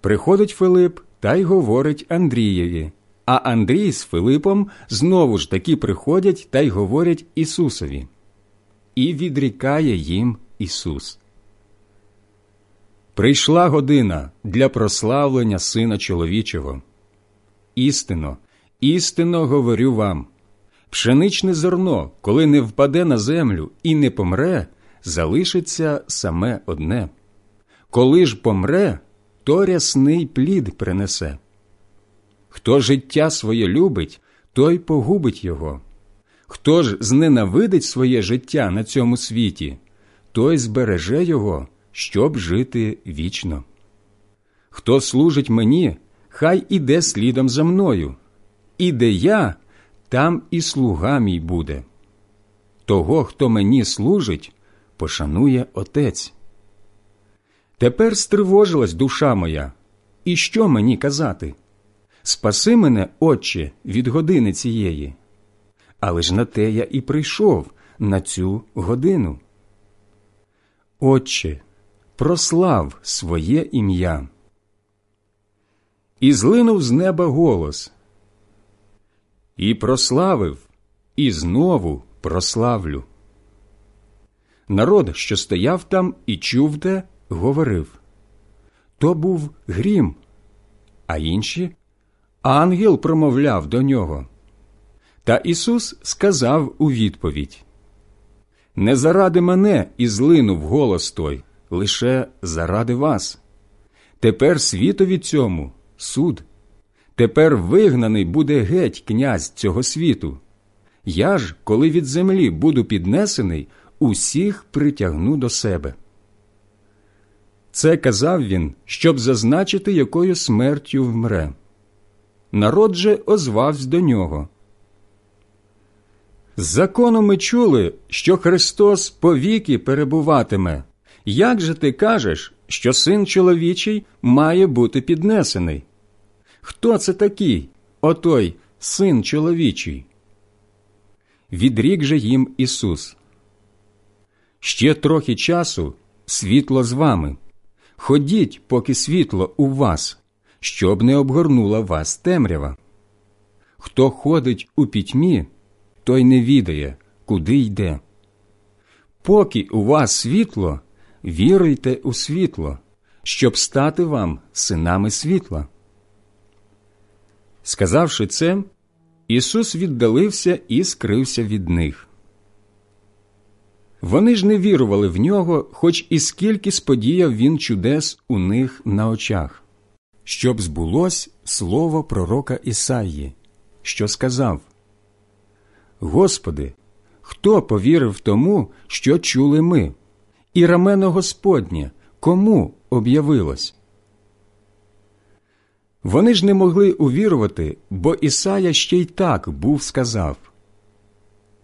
Приходить Филип та й говорить Андрієві. А Андрій з Филипом знову ж таки приходять та й говорять Ісусові. І відрікає їм Ісус. Прийшла година для прославлення Сина чоловічого. Істинно, істинно говорю вам пшеничне зерно, коли не впаде на землю і не помре, залишиться саме одне. Коли ж помре, то рясний плід принесе. Хто життя своє любить, той погубить його. Хто ж зненавидить своє життя на цьому світі, той збереже його, щоб жити вічно. Хто служить мені, хай іде слідом за мною, і де я, там і слуга мій буде. Того, хто мені служить, пошанує Отець. Тепер стривожилась душа моя, і що мені казати? Спаси мене, Отче, від години цієї. Але ж на те я і прийшов на цю годину. Отче, прослав своє ім'я. І злинув з неба голос. І прославив, і знову прославлю. Народ, що стояв там і чув те, говорив то був грім, а інші ангел промовляв до нього. Та Ісус сказав у відповідь Не заради мене і злинув голос той, лише заради вас. Тепер світові цьому суд. Тепер вигнаний буде геть князь цього світу. Я ж, коли від землі буду піднесений, усіх притягну до себе. Це казав він, щоб зазначити, якою смертю вмре народ же озвався до нього. З закону ми чули, що Христос повіки перебуватиме. Як же ти кажеш, що син чоловічий має бути піднесений? Хто це такий, отой син чоловічий? Відрік же їм Ісус. Ще трохи часу світло з вами. Ходіть, поки світло у вас, щоб не обгорнула вас темрява. Хто ходить у пітьмі, той не відає, куди йде. Поки у вас світло, віруйте у світло, щоб стати вам синами світла. Сказавши це, Ісус віддалився і скрився від них. Вони ж не вірували в нього, хоч і скільки сподіяв він чудес у них на очах, щоб збулось слово пророка Ісаї, що сказав Господи, хто повірив тому, що чули ми, і рамено Господнє кому об'явилось? Вони ж не могли увірувати, бо Ісая ще й так був сказав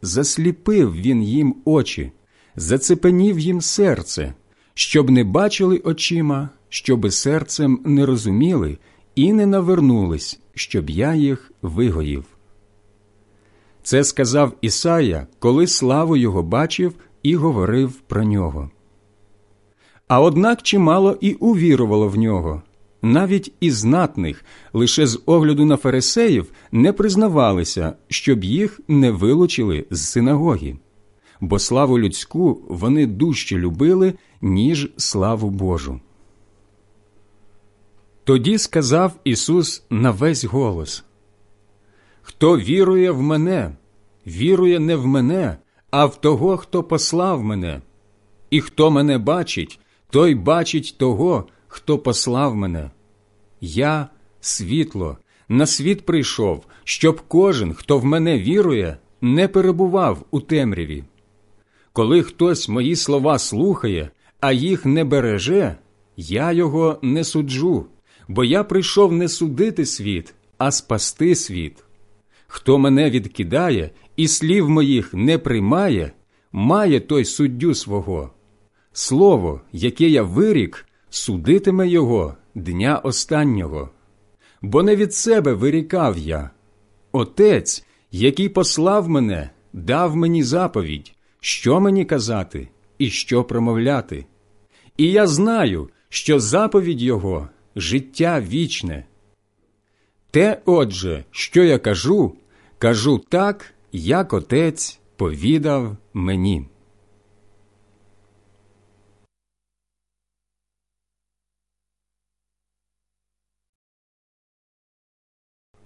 Засліпив він їм очі, зацепенів їм серце, щоб не бачили очима, щоби серцем не розуміли і не навернулись, щоб я їх вигоїв. Це сказав Ісая, коли славу його бачив і говорив про нього. А однак чимало і увірувало в нього. Навіть і знатних, лише з огляду на фарисеїв, не признавалися, щоб їх не вилучили з синагоги, бо славу людську вони дужче любили, ніж славу Божу. Тоді сказав Ісус на весь голос Хто вірує в мене, вірує не в мене, а в того, хто послав мене. І хто мене бачить, той бачить того, хто послав мене. Я світло, на світ прийшов, щоб кожен, хто в мене вірує, не перебував у темряві. Коли хтось мої слова слухає, а їх не береже, я його не суджу, бо я прийшов не судити світ, а спасти світ. Хто мене відкидає і слів моїх не приймає, має той суддю свого. Слово, яке я вирік, судитиме його дня останнього. Бо не від себе вирікав я. Отець, який послав мене, дав мені заповідь, що мені казати і що промовляти. І я знаю, що заповідь Його життя вічне. Те, отже, що я кажу, кажу так, як отець повідав мені.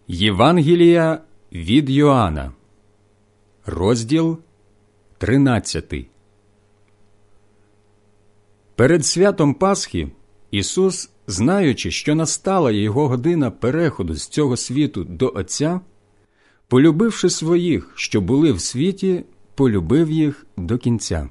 Євангелія від Йоанна, розділ 13. Перед святом Пасхи Ісус, знаючи, що настала його година переходу з цього світу до Отця, полюбивши своїх, що були в світі, полюбив їх до кінця.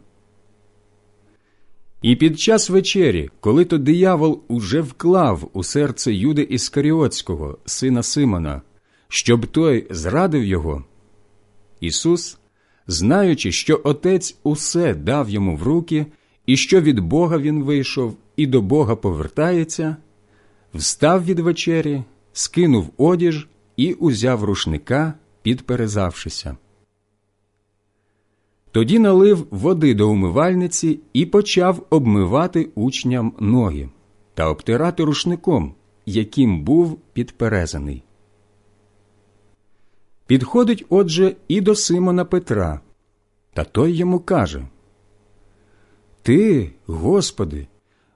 І під час вечері, коли то диявол уже вклав у серце Юди Іскаріотського, сина Симона, щоб той зрадив його, Ісус, знаючи, що Отець усе дав йому в руки, і що від Бога він вийшов і до Бога повертається, встав від вечері, скинув одіж і узяв рушника, підперезавшися. Тоді налив води до умивальниці і почав обмивати учням ноги та обтирати рушником, яким був підперезаний. Підходить, отже, і до Симона Петра, та той йому каже Ти, Господи,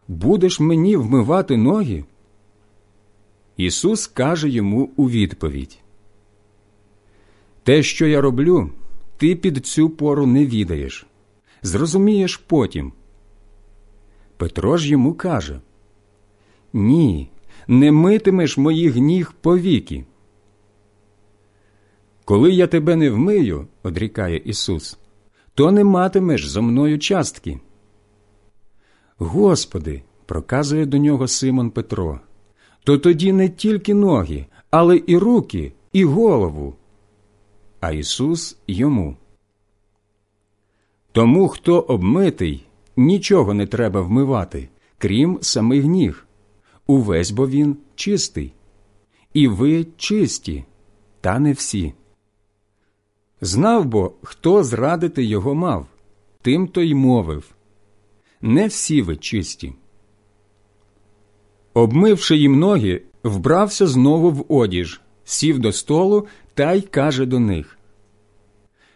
будеш мені вмивати ноги? Ісус каже йому у відповідь Те, що я роблю, ти під цю пору не відаєш. Зрозумієш потім. Петро ж йому каже Ні, не митимеш моїх ніг повіки. Коли я тебе не вмию, одрікає Ісус, то не матимеш зо мною частки. Господи, проказує до нього Симон Петро, то тоді не тільки ноги, але і руки, і голову а Ісус йому. Тому, хто обмитий, нічого не треба вмивати, крім самих ніг. Увесь бо він чистий. І ви чисті, та не всі. Знав бо, хто зрадити його мав, тим то й мовив Не всі ви чисті. Обмивши їм ноги, вбрався знову в одіж, сів до столу та й каже до них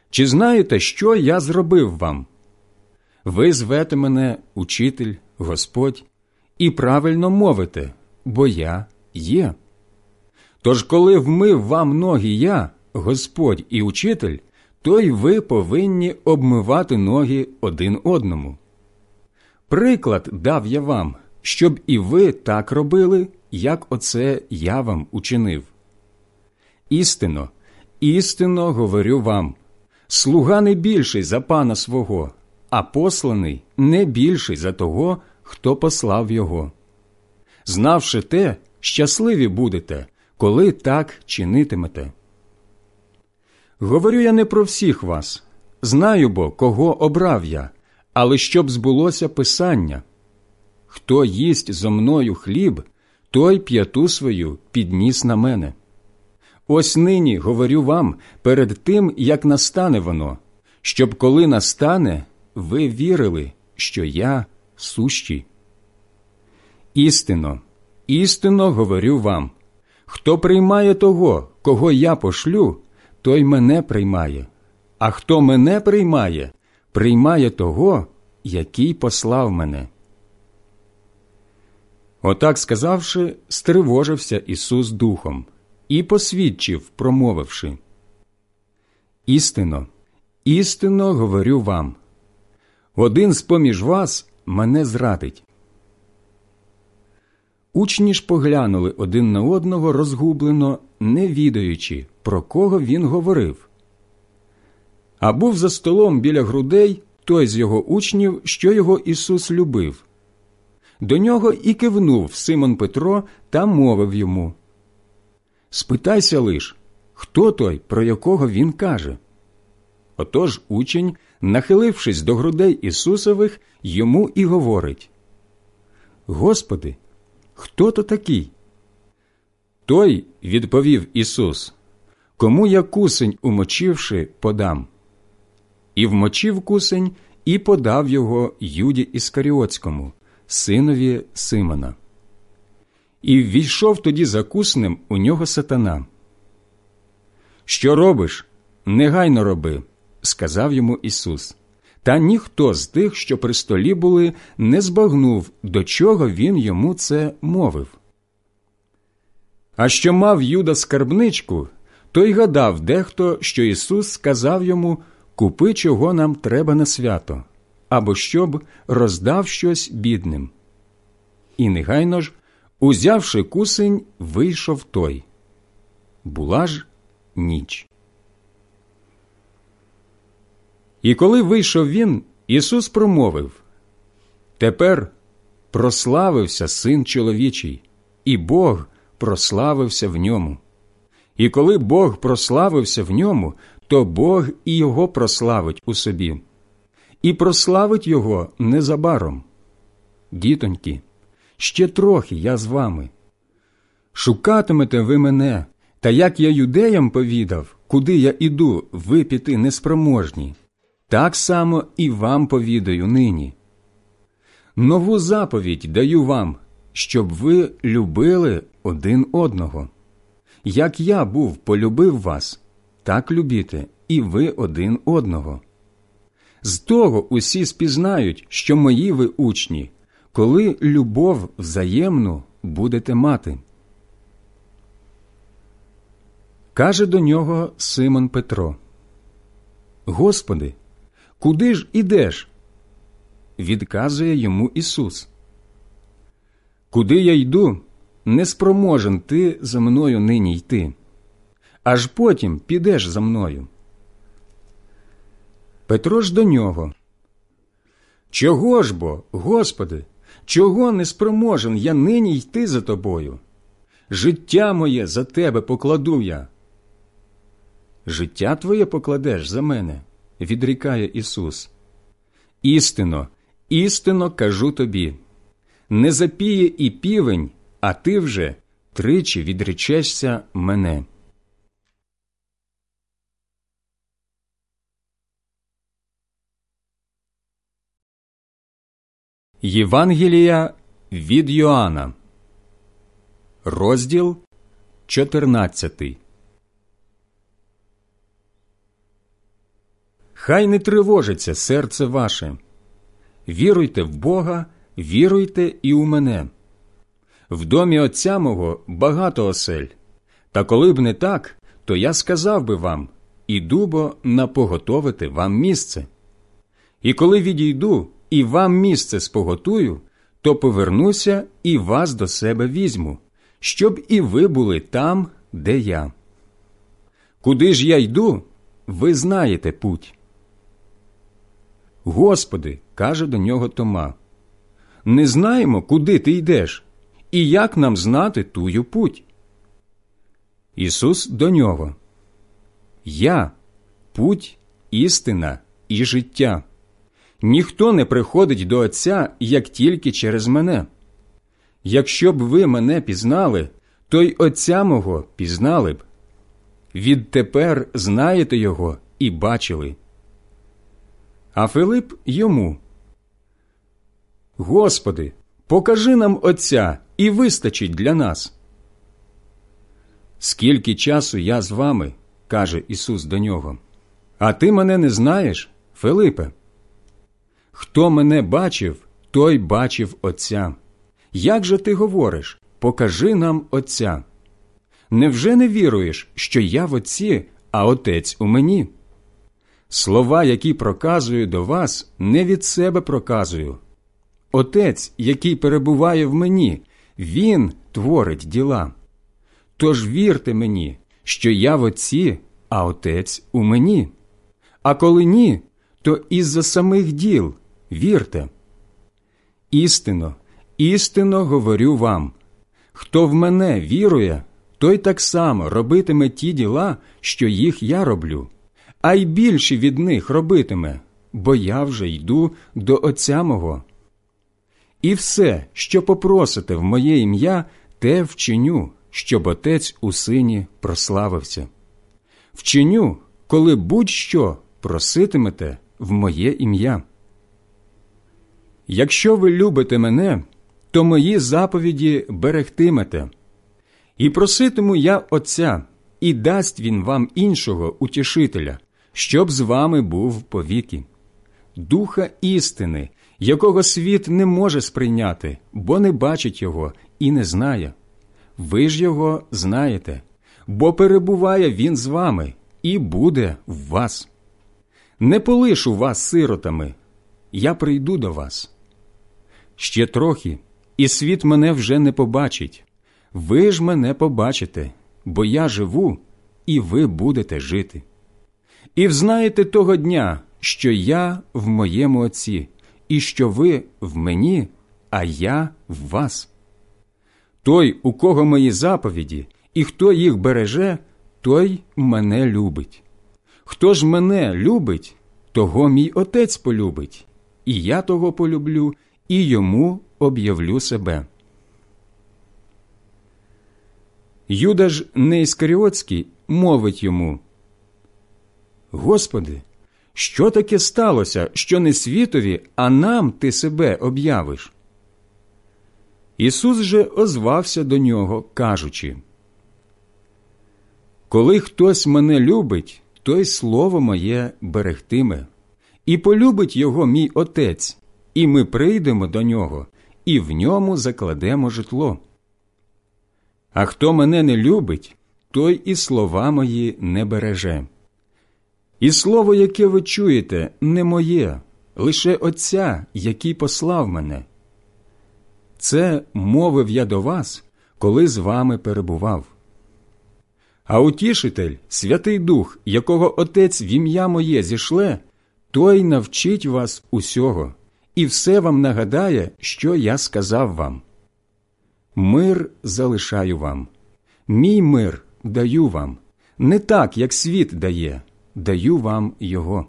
Чи знаєте, що я зробив вам? Ви звете мене учитель, Господь, і правильно мовите, бо я є. Тож, коли вмив вам ноги я, Господь і учитель, то й ви повинні обмивати ноги один одному. Приклад дав я вам, щоб і ви так робили, як оце я вам учинив. Істинно, істинно говорю вам слуга не більший за пана свого, а посланий не більший за того, хто послав його. Знавши те, щасливі будете, коли так чинитимете. Говорю я не про всіх вас, знаю бо, кого обрав я, але щоб збулося Писання. Хто їсть зо мною хліб, той п'яту свою підніс на мене. Ось нині говорю вам перед тим, як настане воно, щоб коли настане, ви вірили, що я сущий. Істинно, істинно говорю вам хто приймає того, кого я пошлю, той мене приймає, а хто мене приймає, приймає того, який послав мене. Отак сказавши, стривожився Ісус Духом і посвідчив, промовивши Істинно, істинно говорю вам один з поміж вас мене зрадить. Учні ж поглянули один на одного розгублено, не відаючи, про кого він говорив. А був за столом біля грудей той з його учнів, що його Ісус любив. До нього і кивнув Симон Петро та мовив йому Спитайся лиш, хто той, про якого він каже. Отож учень, нахилившись до грудей Ісусових, йому і говорить Господи, хто то такий? Той відповів Ісус, кому я кусень, умочивши, подам. І вмочив кусень, і подав його Юді Іскаріотському, синові Симона. І ввійшов тоді за куснем у нього сатана. Що робиш? Негайно роби, сказав йому Ісус. Та ніхто з тих, що при столі були, не збагнув, до чого він йому це мовив. А що мав Юда скарбничку, той гадав дехто, що Ісус сказав йому Купи, чого нам треба на свято, або щоб роздав щось бідним. І негайно ж, узявши кусень, вийшов той. Була ж ніч. І коли вийшов він, Ісус промовив Тепер прославився син чоловічий, і Бог прославився в ньому. І коли Бог прославився в ньому, то Бог і його прославить у собі, і прославить його незабаром. Дітоньки, ще трохи я з вами. Шукатимете ви мене, та як я юдеям повідав, куди я іду, ви піти неспроможні так само і вам повідаю нині. Нову заповідь даю вам, щоб ви любили один одного. Як я був полюбив вас, так любіте і ви один одного. З того усі спізнають, що мої ви учні, коли любов взаємну будете мати. Каже до нього Симон Петро Господи, Куди ж ідеш? Відказує йому Ісус. Куди я йду, не спроможен ти за мною нині йти, аж потім підеш за мною. Петро ж до нього. Чого ж бо, Господи, чого не спроможен я нині йти за тобою? Життя моє за тебе покладу я. Життя твоє покладеш за мене відрікає Ісус. Істинно, істинно кажу тобі не запіє і півень, а ти вже тричі відречешся мене. Євангелія від Йоанна, розділ 14 Хай не тривожиться серце ваше. Віруйте в Бога, віруйте і у мене. В домі отця мого багато осель. Та коли б не так, то я сказав би вам іду бо напоготовити вам місце. І коли відійду і вам місце споготую, то повернуся і вас до себе візьму, щоб і ви були там, де я. Куди ж я йду, ви знаєте путь. Господи, каже до нього Тома, не знаємо, куди ти йдеш, і як нам знати тую путь. Ісус до нього. Я путь, істина і життя. Ніхто не приходить до Отця, як тільки через мене. Якщо б ви мене пізнали, то й Отця мого пізнали б. Відтепер знаєте його і бачили. А Филип йому. Господи, покажи нам Отця і вистачить для нас. Скільки часу я з вами, каже Ісус до нього, а ти мене не знаєш, Филипе? Хто мене бачив, той бачив Отця. Як же ти говориш? Покажи нам Отця. Невже не віруєш, що я в Отці, а Отець у мені? Слова, які проказую до вас, не від себе проказую. Отець, який перебуває в мені, Він творить діла. Тож вірте мені, що я в Отці, а Отець у мені. А коли ні, то із-за самих діл вірте. Істинно, істинно говорю вам хто в мене вірує, той так само робитиме ті діла, що їх я роблю, а й більше від них робитиме, бо я вже йду до Отця мого. І все, що попросите в моє ім'я, те вчиню, щоб отець у сині прославився. Вчиню, коли будь-що проситимете в моє ім'я. Якщо ви любите мене, то мої заповіді берегтимете, і проситиму я Отця, і дасть він вам іншого утішителя, щоб з вами був повіки, духа істини, якого світ не може сприйняти, бо не бачить його і не знає. Ви ж його знаєте, бо перебуває він з вами і буде в вас. Не полишу вас сиротами, я прийду до вас. Ще трохи, і світ мене вже не побачить. Ви ж мене побачите, бо я живу, і ви будете жити. І взнаєте того дня, що я в моєму Отці, і що ви в мені, а я в вас. Той, у кого мої заповіді, і хто їх береже, той мене любить. Хто ж мене любить, того мій отець полюбить, і я того полюблю, і йому об'явлю себе. Юда ж Неіскаріотський мовить йому Господи, що таке сталося, що не світові, а нам ти себе об'явиш? Ісус же озвався до нього, кажучи Коли хтось мене любить, той слово моє берегтиме, і полюбить його мій Отець, і ми прийдемо до нього, і в ньому закладемо житло. А хто мене не любить, той і слова мої не береже. І слово, яке ви чуєте, не моє, лише Отця, який послав мене. Це мовив я до вас, коли з вами перебував. А утішитель, Святий Дух, якого Отець в ім'я моє зішле, той навчить вас усього і все вам нагадає, що я сказав вам. Мир залишаю вам, мій мир даю вам, не так, як світ дає, даю вам його.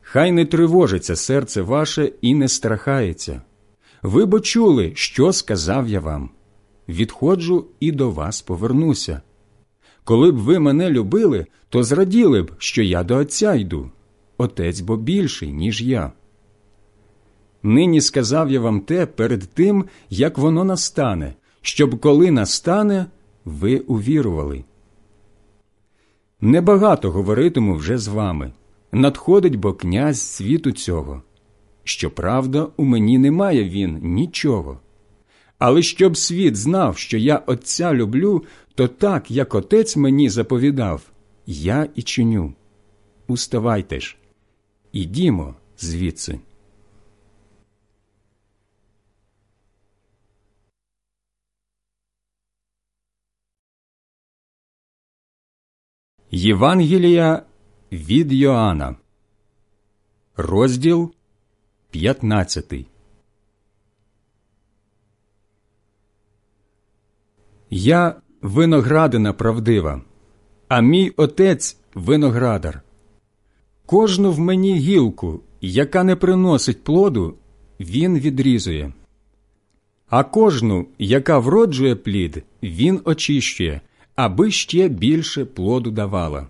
Хай не тривожиться серце ваше і не страхається. Ви бо чули, що сказав я вам. Відходжу і до вас повернуся. Коли б ви мене любили, то зраділи б, що я до Отця йду. Отець бо більший, ніж я. Нині сказав я вам те перед тим, як воно настане, щоб коли настане, ви увірували. Небагато говоритиму вже з вами. Надходить бо князь світу цього. Щоправда, у мені немає він нічого. Але щоб світ знав, що я Отця люблю, то так, як Отець мені заповідав, я і чиню. Уставайте ж, ідімо звідси. Євангелія від Йоанна, розділ 15 Я виноградина правдива, а мій отець виноградар. Кожну в мені гілку, яка не приносить плоду, він відрізує. А кожну, яка вроджує плід, він очищує, аби ще більше плоду давала.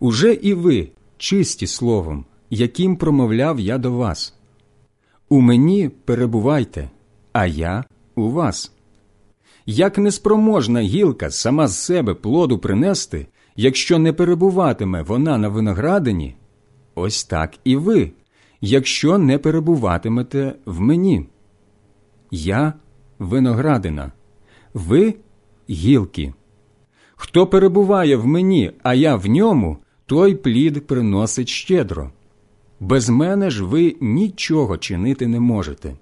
Уже і ви чисті словом, яким промовляв я до вас. У мені перебувайте, а я у вас. Як неспроможна гілка сама з себе плоду принести, якщо не перебуватиме вона на виноградині, ось так і ви, якщо не перебуватимете в мені. Я виноградина, ви гілки. Хто перебуває в мені, а я в ньому, той плід приносить щедро. Без мене ж ви нічого чинити не можете.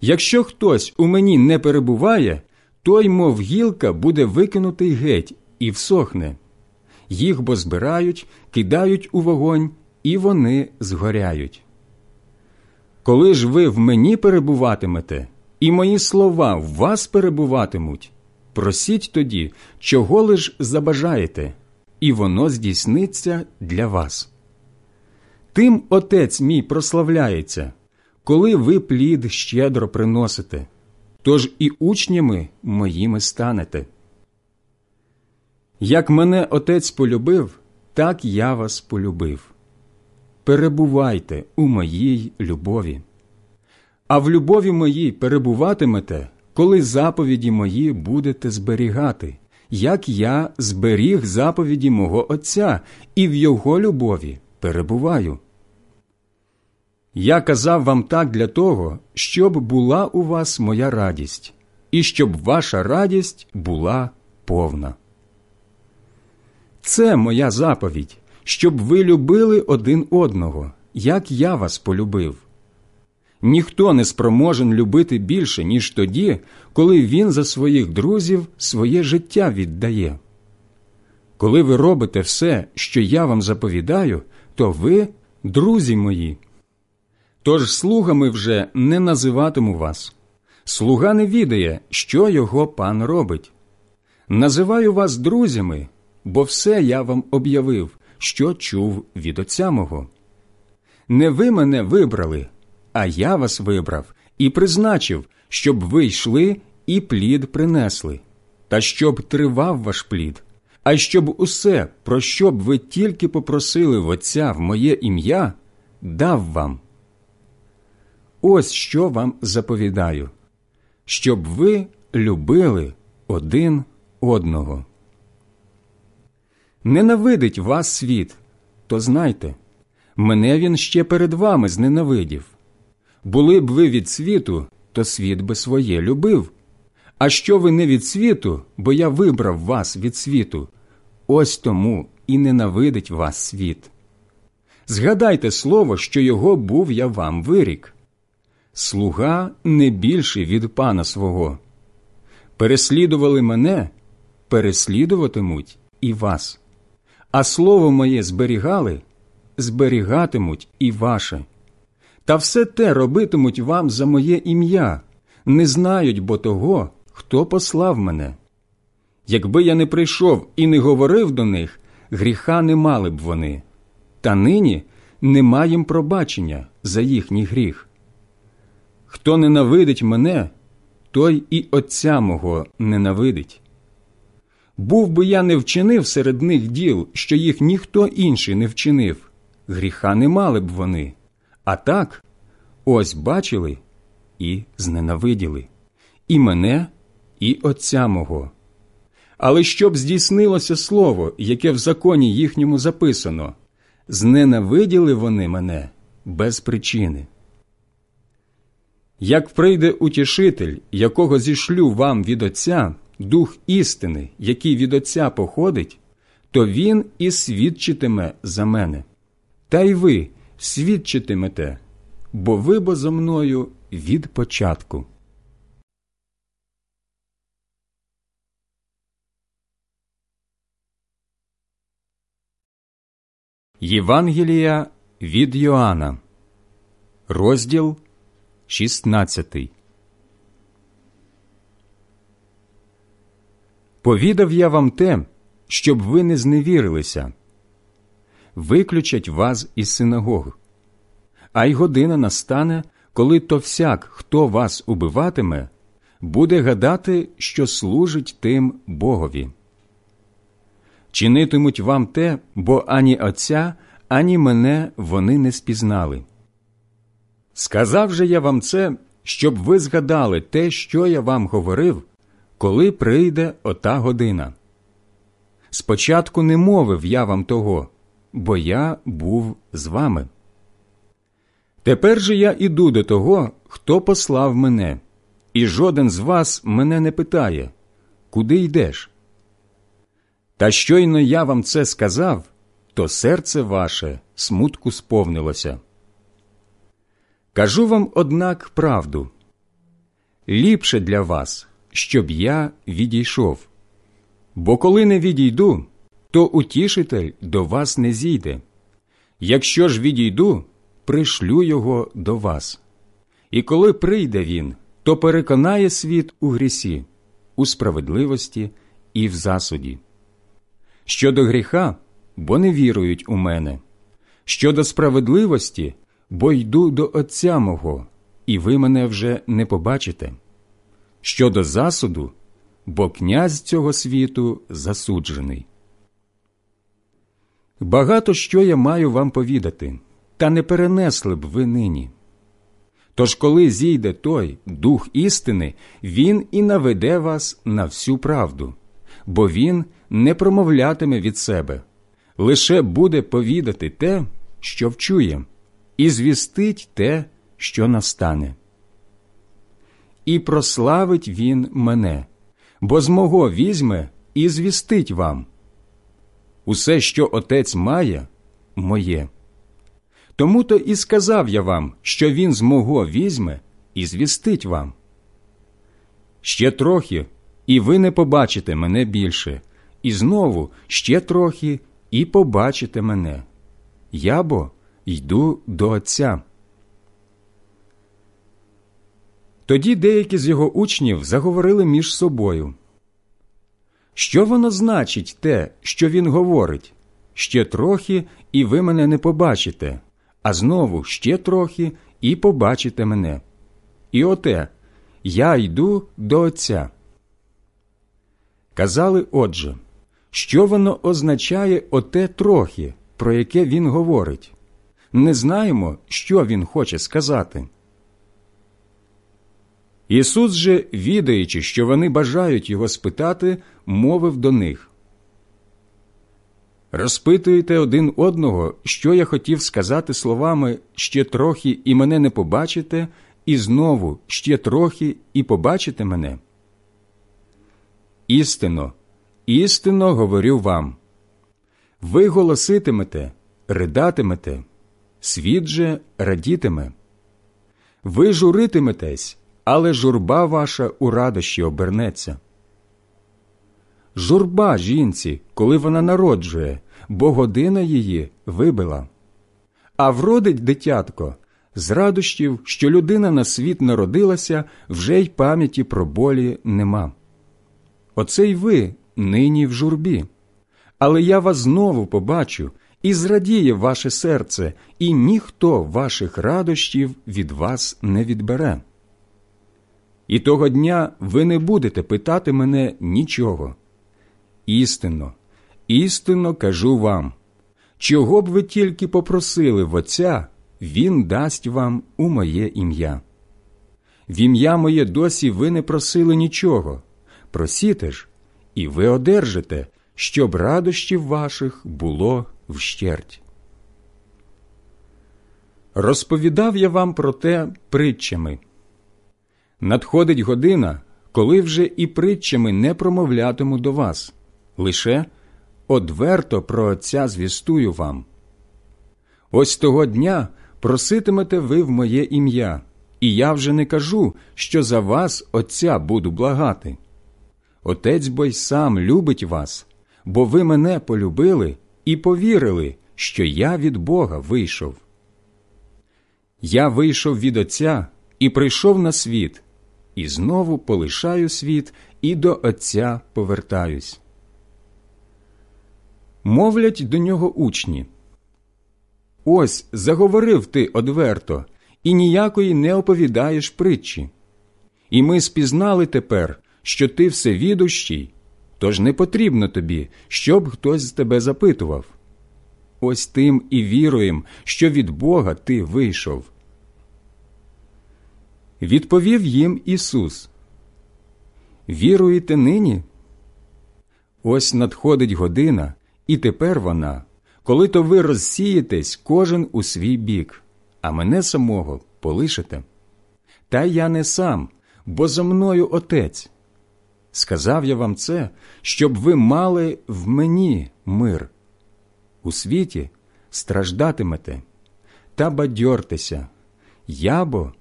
Якщо хтось у мені не перебуває, той, мов гілка, буде викинутий геть і всохне. Їх бо збирають, кидають у вогонь, і вони згоряють. Коли ж ви в мені перебуватимете, і мої слова в вас перебуватимуть, просіть тоді, чого лиш забажаєте, і воно здійсниться для вас. Тим Отець мій прославляється, коли ви плід щедро приносите, тож і учнями моїми станете. Як мене Отець полюбив, так я вас полюбив. Перебувайте у моїй любові. А в любові моїй перебуватимете, коли заповіді мої будете зберігати, як я зберіг заповіді мого Отця і в Його любові перебуваю. Я казав вам так для того, щоб була у вас моя радість, і щоб ваша радість була повна. Це моя заповідь, щоб ви любили один одного, як я вас полюбив. Ніхто не спроможен любити більше, ніж тоді, коли він за своїх друзів своє життя віддає. Коли ви робите все, що я вам заповідаю, то ви друзі мої. Тож слугами вже не називатиму вас. Слуга не відає, що його пан робить. Називаю вас друзями, бо все я вам об'явив, що чув від отця мого. Не ви мене вибрали, а я вас вибрав і призначив, щоб ви йшли і плід принесли, та щоб тривав ваш плід, а щоб усе, про що б ви тільки попросили в Отця в моє ім'я, дав вам. Ось що вам заповідаю, щоб ви любили один одного. Ненавидить вас світ, то знайте, мене він ще перед вами зненавидів. Були б ви від світу, то світ би своє любив. А що ви не від світу, бо я вибрав вас від світу, ось тому і ненавидить вас світ. Згадайте слово, що його був я вам вирік. Слуга не більший від пана свого. Переслідували мене, переслідуватимуть і вас. А слово моє зберігали, зберігатимуть і ваше. Та все те робитимуть вам за моє ім'я, не знають бо того, хто послав мене. Якби я не прийшов і не говорив до них, гріха не мали б вони, та нині нема їм пробачення за їхній гріх. Хто ненавидить мене, той і Отця мого ненавидить. Був би я не вчинив серед них діл, що їх ніхто інший не вчинив, гріха не мали б вони. А так, ось бачили і зненавиділи, і мене, і Отця мого. Але щоб здійснилося слово, яке в законі їхньому записано, зненавиділи вони мене без причини. Як прийде утішитель, якого зішлю вам від Отця, дух істини, який від Отця походить, то він і свідчитиме за мене. Та й ви свідчитимете, бо ви бо зо мною від початку. Євангелія від Йоанна, розділ 16 Повідав я вам те, щоб ви не зневірилися. Виключать вас із синагог. А й година настане, коли то всяк, хто вас убиватиме, буде гадати, що служить тим Богові. Чинитимуть вам те, бо ані Отця, ані мене вони не спізнали. Сказав же я вам це, щоб ви згадали те, що я вам говорив, коли прийде ота година. Спочатку не мовив я вам того, бо я був з вами. Тепер же я іду до того, хто послав мене, і жоден з вас мене не питає, куди йдеш. Та щойно я вам це сказав, то серце ваше смутку сповнилося. Кажу вам, однак, правду ліпше для вас, щоб я відійшов. Бо коли не відійду, то утішитель до вас не зійде. Якщо ж відійду, пришлю його до вас. І коли прийде він, то переконає світ у грісі, у справедливості і в засуді. Щодо гріха, бо не вірують у мене, щодо справедливості, бо йду до Отця мого, і ви мене вже не побачите. Щодо засуду, бо князь цього світу засуджений. Багато що я маю вам повідати, та не перенесли б ви нині. Тож, коли зійде той дух істини, він і наведе вас на всю правду, бо він не промовлятиме від себе, лише буде повідати те, що вчує, і звістить те, що настане. І прославить він мене, бо з мого візьме і звістить вам. Усе, що отець має, моє. Тому то і сказав я вам, що він з мого візьме і звістить вам. Ще трохи, і ви не побачите мене більше, і знову ще трохи, і побачите мене. Я бо йду до Отця. Тоді деякі з його учнів заговорили між собою. Що воно значить те, що він говорить? Ще трохи, і ви мене не побачите, а знову ще трохи, і побачите мене. І оте я йду до Отця. Казали отже, що воно означає оте трохи, про яке він говорить. Не знаємо, що він хоче сказати. Ісус же, відаючи, що вони бажають його спитати, мовив до них Розпитуєте один одного, що я хотів сказати словами ще трохи і мене не побачите, і знову ще трохи і побачите мене. Істинно, істинно говорю вам ви голоситимете, ридатимете, світ же радітиме. Ви журитиметесь, але журба ваша у радощі обернеться. Журба жінці, коли вона народжує, бо година її вибила. А вродить дитятко з радощів, що людина на світ народилася, вже й пам'яті про болі нема. Оце й ви нині в журбі. Але я вас знову побачу, і зрадіє ваше серце, і ніхто ваших радощів від вас не відбере. І того дня ви не будете питати мене нічого. Істинно, істинно кажу вам, чого б ви тільки попросили в Отця, Він дасть вам у моє ім'я. В ім'я моє досі ви не просили нічого. Просіте ж, і ви одержите, щоб радощів ваших було вщерть. Розповідав я вам про те притчами. Надходить година, коли вже і притчами не промовлятиму до вас, лише одверто про Отця звістую вам. Ось того дня проситимете ви в моє ім'я, і я вже не кажу, що за вас Отця буду благати. Отець бо й сам любить вас, бо ви мене полюбили і повірили, що я від Бога вийшов. Я вийшов від Отця і прийшов на світ, і знову полишаю світ і до Отця повертаюсь. Мовлять до нього учні. Ось заговорив ти одверто, і ніякої не оповідаєш притчі. І ми спізнали тепер, що ти всевідущий, тож не потрібно тобі, щоб хтось з тебе запитував. Ось тим і віруєм, що від Бога ти вийшов. Відповів їм Ісус. Віруєте нині? Ось надходить година, і тепер вона, коли то ви розсієтесь кожен у свій бік, а мене самого полишите. Та я не сам, бо за мною Отець. Сказав я вам це, щоб ви мали в мені мир. У світі страждатимете, та бадьортеся, я бо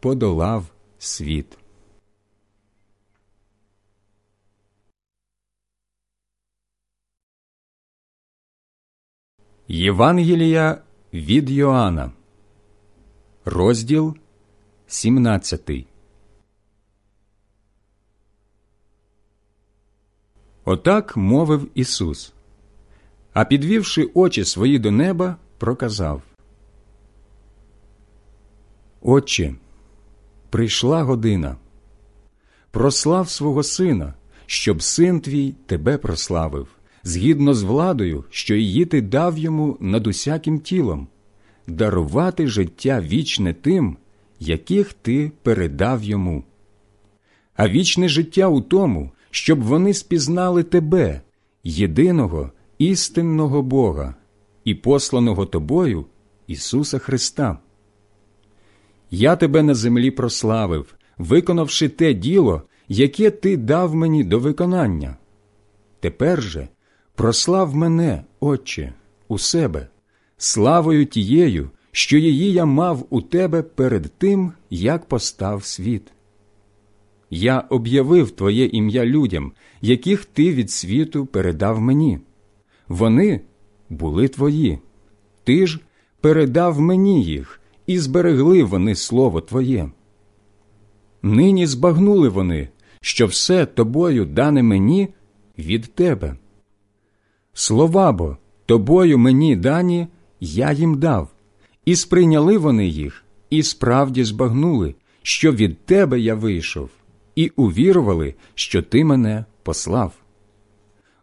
подолав світ. Євангелія від Йоанна, розділ 17. Отак мовив Ісус. А підвівши очі свої до неба, проказав Отче, прийшла година. Прослав свого сина, щоб син твій тебе прославив, згідно з владою, що її ти дав йому над усяким тілом, дарувати життя вічне тим, яких ти передав йому. А вічне життя у тому, щоб вони спізнали тебе, єдиного істинного Бога і посланого тобою Ісуса Христа. Я тебе на землі прославив, виконавши те діло, яке ти дав мені до виконання. Тепер же прослав мене, Отче, у себе, славою тією, що її я мав у тебе перед тим, як постав світ. Я об'явив Твоє ім'я людям, яких ти від світу передав мені. Вони були твої, ти ж передав мені їх, і зберегли вони слово Твоє. Нині збагнули вони, що все тобою дане мені від тебе. Слова бо тобою мені дані я їм дав, і сприйняли вони їх, і справді збагнули, що від тебе я вийшов, і увірували, що ти мене послав.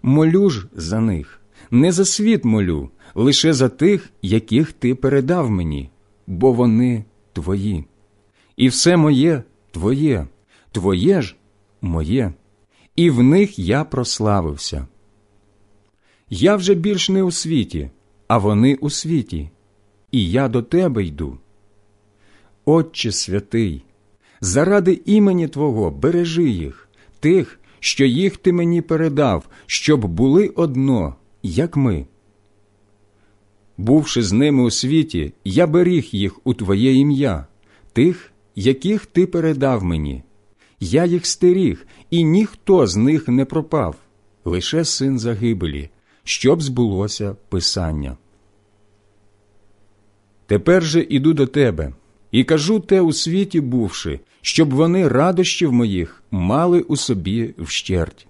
Молю ж за них, не за світ молю, лише за тих, яких ти передав мені, бо вони твої. І все моє твоє, твоє ж моє, і в них я прославився. Я вже більш не у світі, а вони у світі, і я до тебе йду. Отче святий, заради імені Твого бережи їх, тих, що їх ти мені передав, щоб були одно, як ми. Бувши з ними у світі, я беріг їх у Твоє ім'я, тих, яких ти передав мені. Я їх стеріг, і ніхто з них не пропав, лише син загибелі, щоб збулося Писання. Тепер же іду до тебе і кажу те у світі бувши, щоб вони радощів моїх мали у собі вщерть.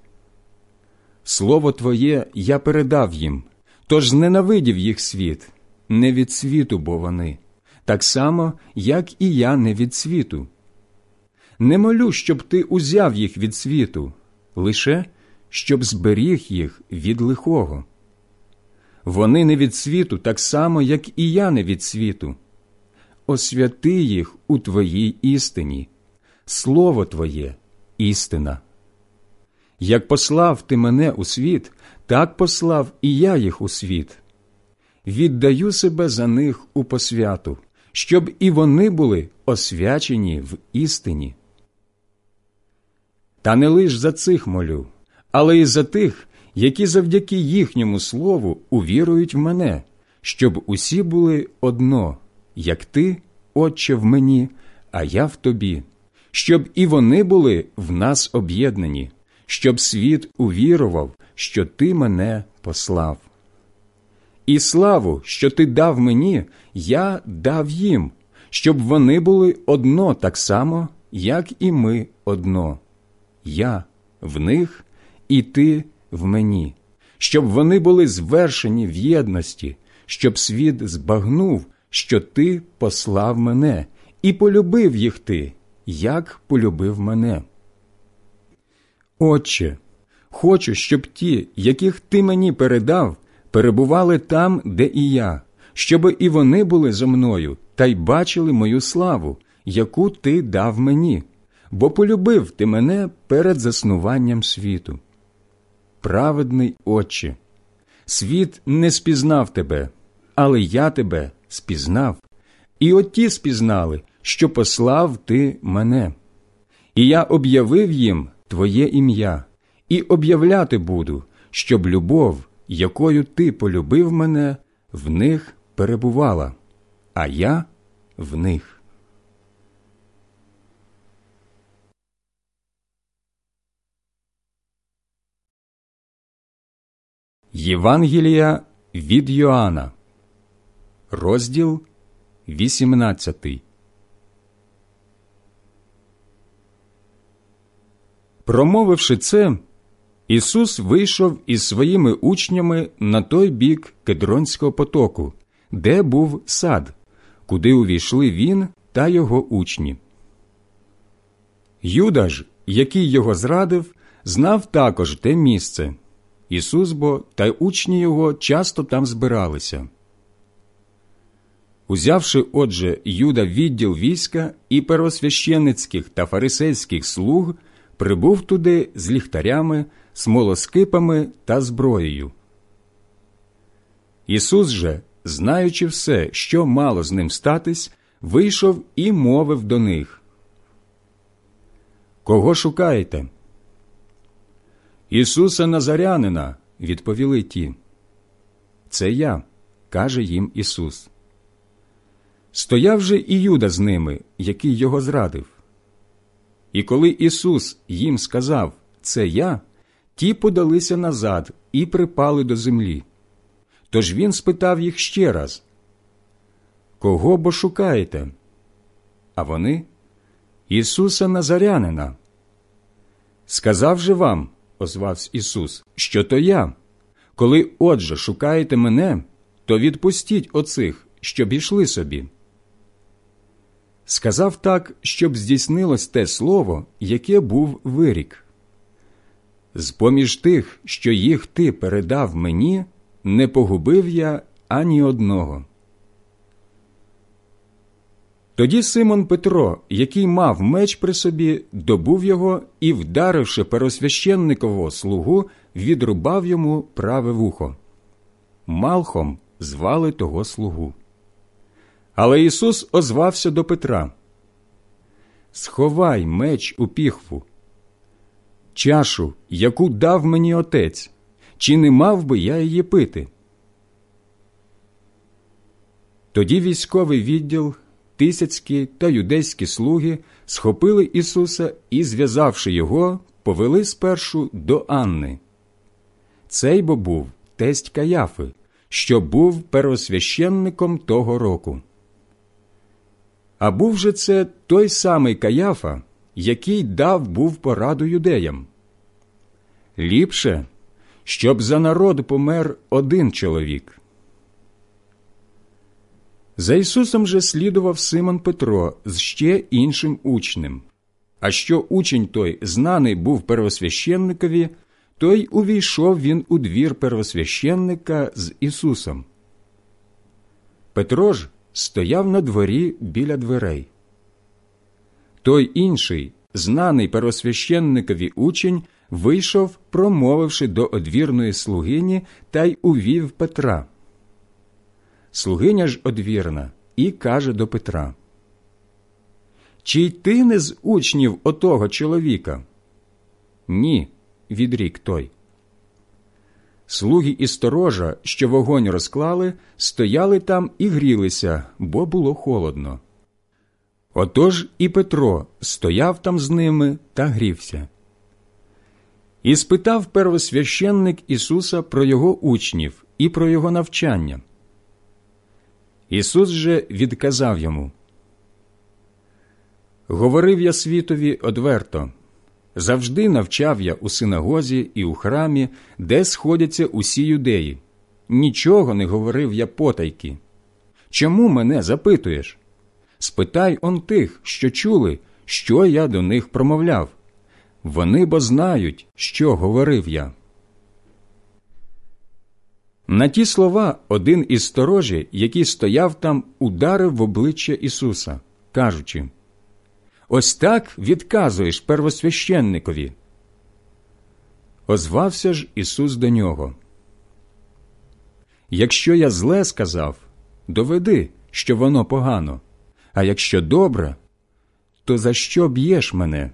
Слово Твоє я передав їм, тож зненавидів їх світ, не від світу, бо вони, так само, як і я не від світу. Не молю, щоб ти узяв їх від світу, лише щоб зберіг їх від лихого. Вони не від світу, так само, як і я не від світу. Освяти їх у Твоїй істині. Слово Твоє істина. Як послав ти мене у світ, так послав і я їх у світ. Віддаю себе за них у посвяту, щоб і вони були освячені в істині. Та не лиш за цих молю, але й за тих, які завдяки їхньому слову увірують в мене, щоб усі були одно, як ти, Отче, в мені, а я в тобі, щоб і вони були в нас об'єднані, щоб світ увірував, що ти мене послав. І славу, що ти дав мені, я дав їм, щоб вони були одно так само, як і ми одно. Я в них, і ти в мені, щоб вони були звершені в єдності, щоб світ збагнув, що ти послав мене, і полюбив їх ти, як полюбив мене. Отче, хочу, щоб ті, яких ти мені передав, перебували там, де і я, щоб і вони були зо мною та й бачили мою славу, яку ти дав мені, бо полюбив ти мене перед заснуванням світу. Праведний Отче, світ не спізнав тебе, але я тебе спізнав, і оті спізнали, що послав ти мене. І я об'явив їм Твоє ім'я, і об'являти буду, щоб любов, якою ти полюбив мене, в них перебувала, а я в них. Євангелія від Йоанна, розділ 18. Промовивши це, Ісус вийшов із своїми учнями на той бік Кедронського потоку, де був сад, куди увійшли він та його учні. Юда ж, який його зрадив, знав також те місце. Ісус бо та учні його часто там збиралися. Узявши, отже, Юда відділ війська і первосвященицьких та фарисейських слуг, прибув туди з ліхтарями, смолоскипами та зброєю. Ісус же, знаючи все, що мало з ним статись, вийшов і мовив до них. Кого шукаєте? Ісуса Назарянина, відповіли ті. Це я, каже їм Ісус. Стояв же і Юда з ними, який його зрадив. І коли Ісус їм сказав Це я, ті подалися назад і припали до землі. Тож він спитав їх ще раз Кого бо шукаєте? А вони Ісуса Назарянина. Сказав же вам, озвався Ісус, що то я. Коли отже шукаєте мене, то відпустіть оцих, щоб ішли собі. Сказав так, щоб здійснилось те слово, яке був вирік. З поміж тих, що їх ти передав мені, не погубив я ані одного. Тоді Симон Петро, який мав меч при собі, добув його і, вдаривши перосвященникового слугу, відрубав йому праве вухо. Малхом звали того слугу. Але Ісус озвався до Петра Сховай меч у піхву. Чашу, яку дав мені отець, чи не мав би я її пити? Тоді військовий відділ тисяцькі та юдейські слуги схопили Ісуса і, зв'язавши його, повели спершу до Анни. Цей бо був тесть Каяфи, що був первосвященником того року. А був же це той самий Каяфа, який дав був пораду юдеям. Ліпше, щоб за народ помер один чоловік. За Ісусом же слідував Симон Петро з ще іншим учнем. А що учень той знаний був первосвященникові, то й увійшов він у двір первосвященника з Ісусом. Петро ж стояв на дворі біля дверей. Той інший, знаний первосвященникові учень, вийшов, промовивши до одвірної слугині, та й увів Петра. Слугиня ж одвірна і каже до Петра Чи й ти не з учнів отого чоловіка? Ні, відрік той. Слуги і сторожа, що вогонь розклали, стояли там і грілися, бо було холодно. Отож і Петро стояв там з ними та грівся. І спитав первосвященник Ісуса про його учнів і про його навчання. Ісус же відказав йому Говорив я світові одверто. Завжди навчав я у синагозі і у храмі, де сходяться усі юдеї. Нічого не говорив я потайки. Чому мене запитуєш? Спитай он тих, що чули, що я до них промовляв. Вони бо знають, що говорив я. На ті слова один із сторожі, який стояв там, ударив в обличчя Ісуса, кажучи Ось так відказуєш первосвященникові. Озвався ж Ісус до нього. Якщо я зле сказав, доведи, що воно погано, а якщо добре, то за що б'єш мене?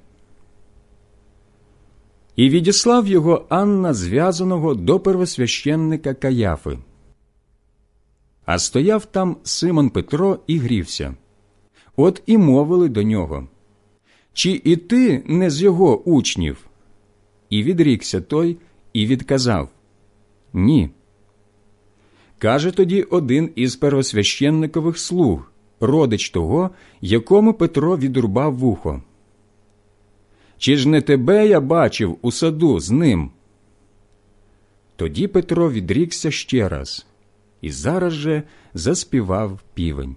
І відіслав його Анна зв'язаного до первосвященника Каяфи. А стояв там Симон Петро і грівся. От і мовили до нього чи і ти не з його учнів? І відрікся той і відказав Ні. Каже тоді один із первосвященникових слуг, родич того, якому Петро відрубав вухо. Чи ж не тебе я бачив у саду з ним? Тоді Петро відрікся ще раз і зараз же заспівав півень.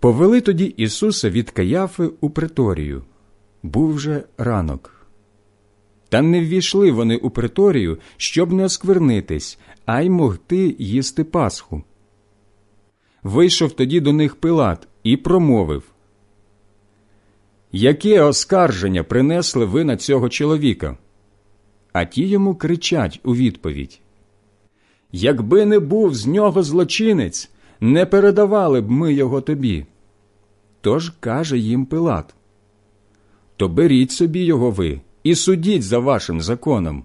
Повели тоді Ісуса від Каяфи у приторію. Був вже ранок. Та не ввійшли вони у приторію, щоб не осквернитись, а й могти їсти Пасху. Вийшов тоді до них Пилат і промовив Яке оскарження принесли ви на цього чоловіка? А ті йому кричать у відповідь Якби не був з нього злочинець, не передавали б ми його тобі. Тож каже їм Пилат То беріть собі його ви і судіть за вашим законом.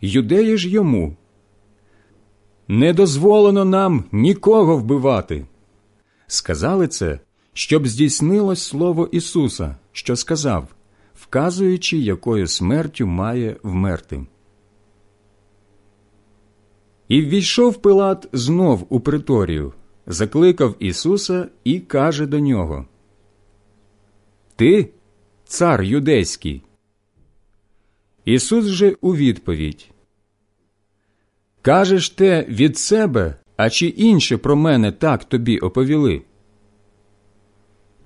Юдеї ж йому не дозволено нам нікого вбивати. Сказали це, щоб здійснилось слово Ісуса, що сказав, вказуючи, якою смертю має вмерти. І ввійшов Пилат знов у приторію закликав Ісуса і каже до нього Ти цар юдейський. Ісус же у відповідь Кажеш те від себе, а чи інше про мене так тобі оповіли?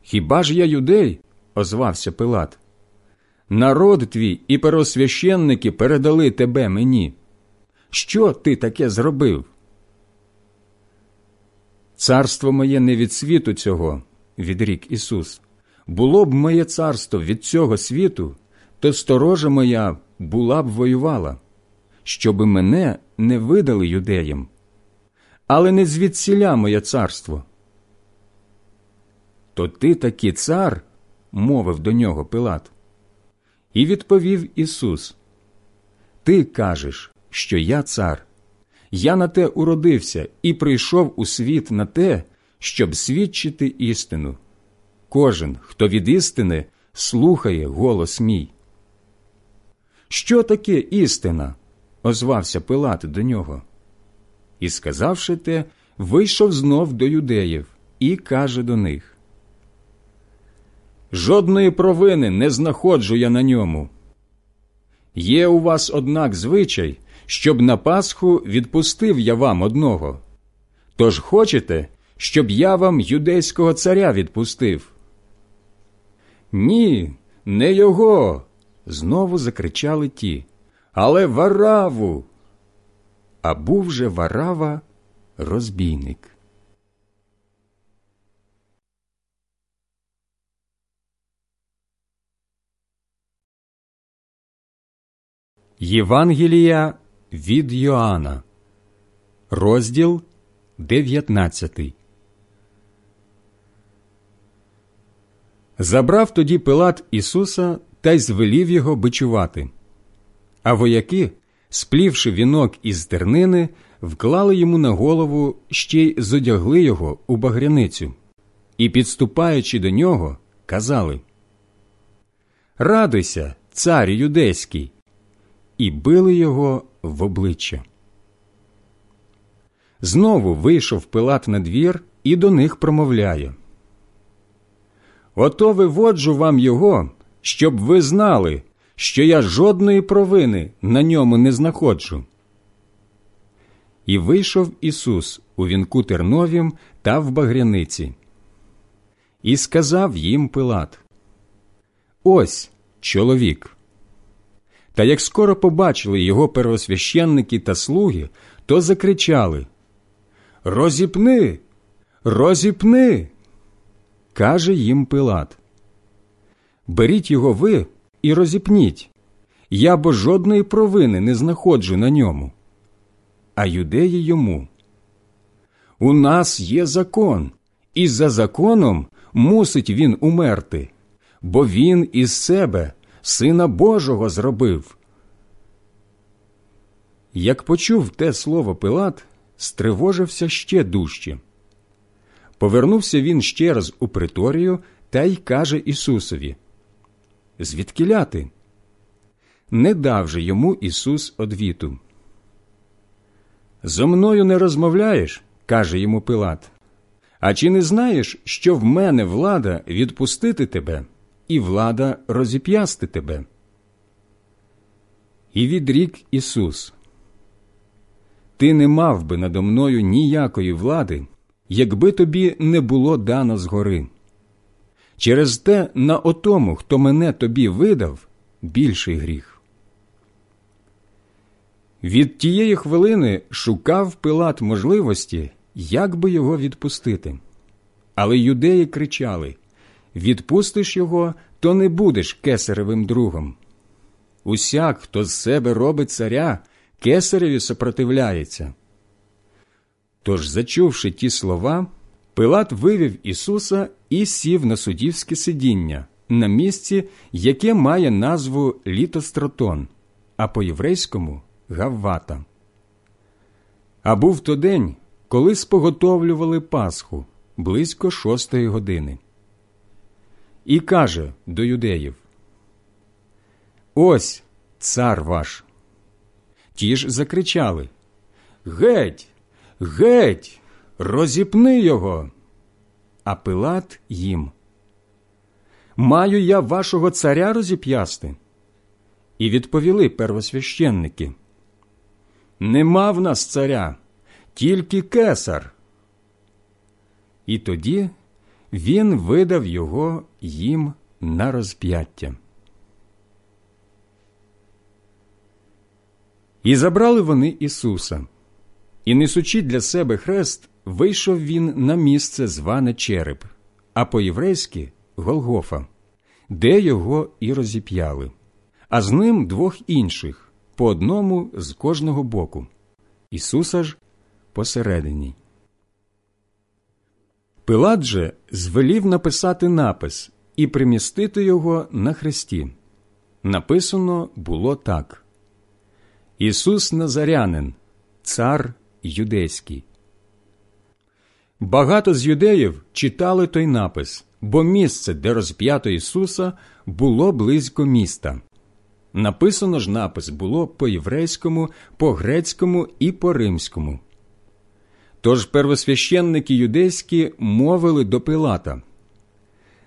Хіба ж я юдей? озвався Пилат. Народ твій і первосвященники передали тебе мені. Що ти таке зробив? Царство моє не від світу цього, відрік Ісус. Було б моє царство від цього світу, то сторожа моя була б воювала, щоби мене не видали юдеям, але не звідсіля моє царство. То ти таки цар, мовив до нього Пилат. І відповів Ісус: Ти кажеш, що я цар. Я на те уродився і прийшов у світ на те, щоб свідчити істину. Кожен, хто від істини, слухає голос мій. Що таке істина? Озвався Пилат до нього. І, сказавши те, вийшов знов до юдеїв і каже до них Жодної провини не знаходжу я на ньому. Є у вас, однак, звичай, щоб на Пасху відпустив я вам одного. Тож хочете, щоб я вам юдейського царя відпустив? Ні, не його. знову закричали ті але вараву. А був же варава розбійник. Євангелія від Йоанна, розділ 19 Забрав тоді Пилат Ісуса та й звелів його бичувати. А вояки, сплівши вінок із тернини, вклали йому на голову ще й зодягли його у багряницю і, підступаючи до нього, казали Радуйся, цар юдейський, і били його в обличчя. Знову вийшов Пилат на двір і до них промовляє Ото виводжу вам його, щоб ви знали, що я жодної провини на ньому не знаходжу. І вийшов Ісус у вінку терновім та в багряниці. І сказав їм Пилат Ось чоловік. Та як скоро побачили його первосвященники та слуги, то закричали Розіпни, розіпни. Каже їм Пилат. Беріть його ви і розіпніть. Я бо жодної провини не знаходжу на ньому. А юдеї йому. У нас є закон, і за законом мусить він умерти, бо він із себе Сина Божого зробив. Як почув те слово Пилат, стривожився ще дужче. Повернувся він ще раз у приторію та й каже Ісусові Звідки ляти? Не дав же йому Ісус одвіту. Зо мною не розмовляєш, каже йому Пилат. А чи не знаєш, що в мене влада відпустити тебе, і влада розіп'ясти тебе? І відрік Ісус. Ти не мав би надо мною ніякої влади, якби тобі не було дано згори. Через те на отому, хто мене тобі видав, більший гріх. Від тієї хвилини шукав Пилат можливості, як би його відпустити. Але юдеї кричали Відпустиш його, то не будеш кесаревим другом. Усяк, хто з себе робить царя, кесареві сопротивляється. Тож, зачувши ті слова, Пилат вивів Ісуса і сів на суддівське сидіння на місці, яке має назву Літостратон, а по-єврейському Гаввата. А був то день, коли споготовлювали Пасху близько шостої години. І каже до юдеїв Ось цар ваш. Ті ж закричали Геть, геть, розіпни його. А Пилат їм. Маю я вашого царя розіп'ясти? І відповіли первосвященники. Нема в нас царя, тільки кесар. І тоді він видав його їм на розп'яття. І забрали вони Ісуса, і, несучи для себе хрест, вийшов він на місце зване Череп, а по-єврейськи Голгофа, де його і розіп'яли, а з ним двох інших, по одному з кожного боку. Ісуса ж посередині. Пилат же звелів написати напис і примістити його на хресті. Написано було так Ісус Назарянин, цар юдейський. Багато з юдеїв читали той напис, бо місце, де розп'ято Ісуса, було близько міста. Написано ж напис було по єврейському, по грецькому і по римському. Тож первосвященники юдейські мовили до Пилата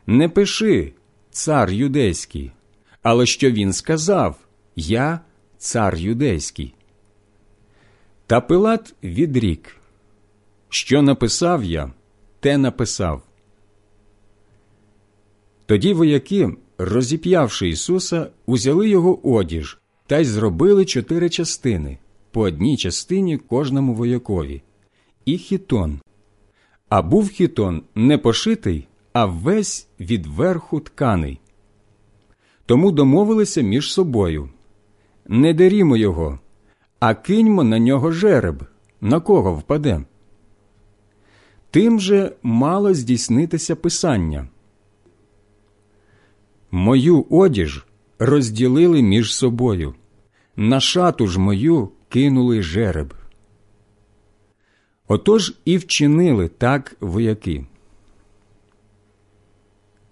Не пиши, цар юдейський, але що він сказав Я цар юдейський. Та Пилат відрік, що написав я, те написав. Тоді вояки, розіп'явши Ісуса, узяли його одіж та й зробили чотири частини по одній частині кожному воякові, і хітон. А був хітон не пошитий, а весь від верху тканий. Тому домовилися між собою не дарімо його, а киньмо на нього жереб, на кого впаде. Тим же мало здійснитися Писання. Мою одіж розділили між собою, на шату ж мою кинули жереб. Отож і вчинили так вояки.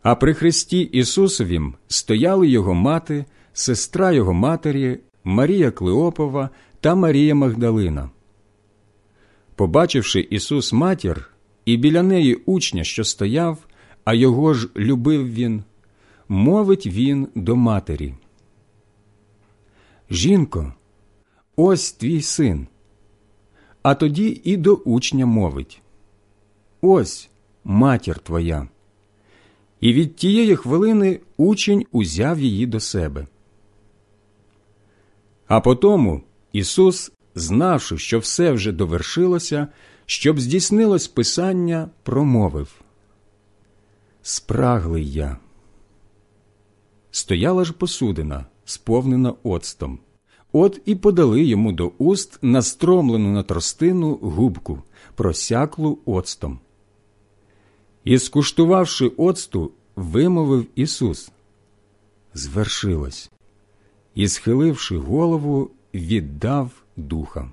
А при Христі Ісусовім стояли його мати, сестра його матері, Марія Клеопова та Марія Магдалина. Побачивши Ісус матір, і біля неї учня, що стояв, а його ж любив він, мовить він до матері. Жінко, ось твій син. А тоді і до учня мовить Ось матір твоя. І від тієї хвилини учень узяв її до себе. А потому Ісус, знавши, що все вже довершилося, щоб здійснилось Писання, промовив Спраглий я. Стояла ж посудина, сповнена оцтом. От і подали йому до уст настромлену на тростину губку, просяклу оцтом. І, скуштувавши оцту, вимовив Ісус Звершилось, і, схиливши голову, віддав духа.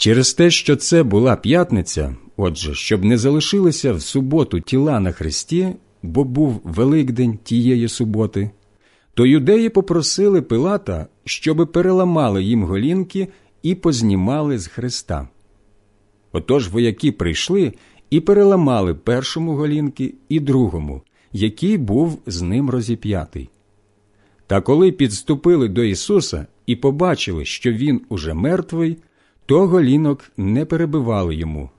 Через те, що це була п'ятниця, отже, щоб не залишилися в суботу тіла на хресті, бо був Великдень тієї суботи, то юдеї попросили Пилата, щоби переламали їм голінки і познімали з хреста. Отож вояки прийшли і переламали першому голінки і другому, який був з ним розіп'ятий. Та коли підступили до Ісуса і побачили, що Він уже мертвий, то голінок не перебивали йому.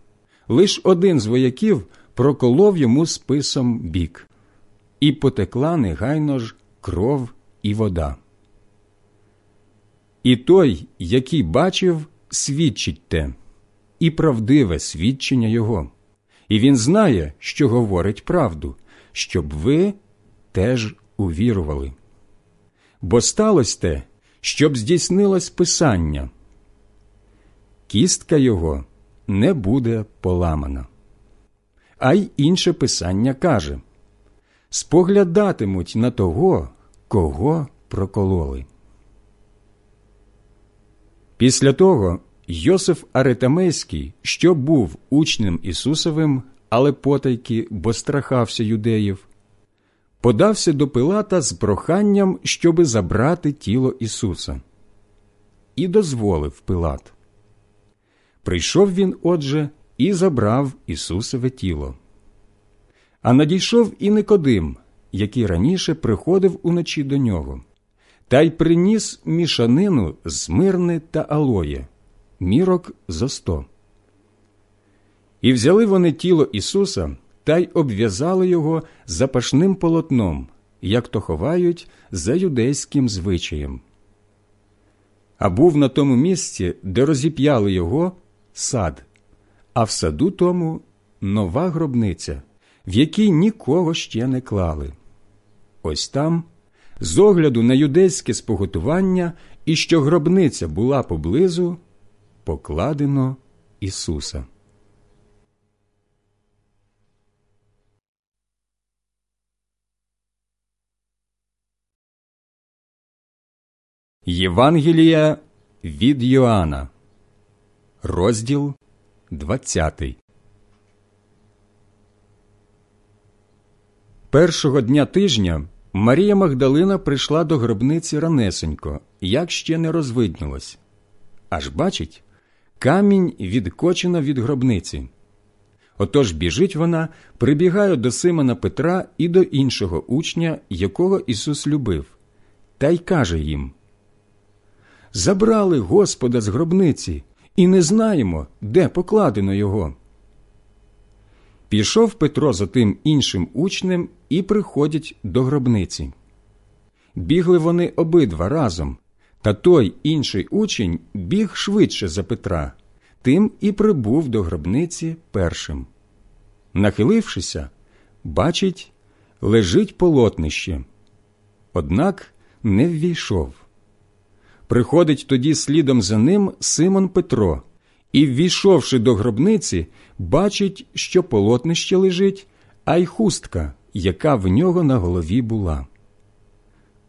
Лиш один з вояків проколов йому списом бік, і потекла негайно ж кров і вода. І той, який бачив, свідчить те, і правдиве свідчення його, і він знає, що говорить правду, щоб ви теж увірували. Бо сталося те, щоб здійснилось Писання кістка його не буде поламана. А й інше писання каже споглядатимуть на того, кого прокололи. Після того Йосиф Аретамейський, що був учнем Ісусовим, але потайки, бо страхався юдеїв, подався до Пилата з проханням, щоби забрати тіло Ісуса, і дозволив Пилат. Прийшов він, отже, і забрав Ісусове тіло. А надійшов і Никодим, який раніше приходив уночі до нього, та й приніс мішанину з мирни та алоє, мірок за сто. І взяли вони тіло Ісуса та й обв'язали його запашним полотном, як то ховають за юдейським звичаєм. А був на тому місці, де розіп'яли його, сад, а в саду тому нова гробниця, в якій нікого ще не клали. Ось там, з огляду на юдейське споготування і що гробниця була поблизу, покладено Ісуса. Євангелія від Йоанна Розділ 20 Першого дня тижня Марія Магдалина прийшла до гробниці ранесенько, як ще не розвиднілось. Аж бачить, камінь відкочено від гробниці. Отож біжить вона, прибігає до Симона Петра і до іншого учня, якого Ісус любив, та й каже їм Забрали Господа з гробниці і не знаємо, де покладено його. Пішов Петро за тим іншим учнем і приходять до гробниці. Бігли вони обидва разом, та той інший учень біг швидше за Петра, тим і прибув до гробниці першим. Нахилившися, бачить, лежить полотнище, однак не ввійшов. Приходить тоді слідом за ним Симон Петро і, ввійшовши до гробниці, бачить, що полотнище лежить, а й хустка, яка в нього на голові була.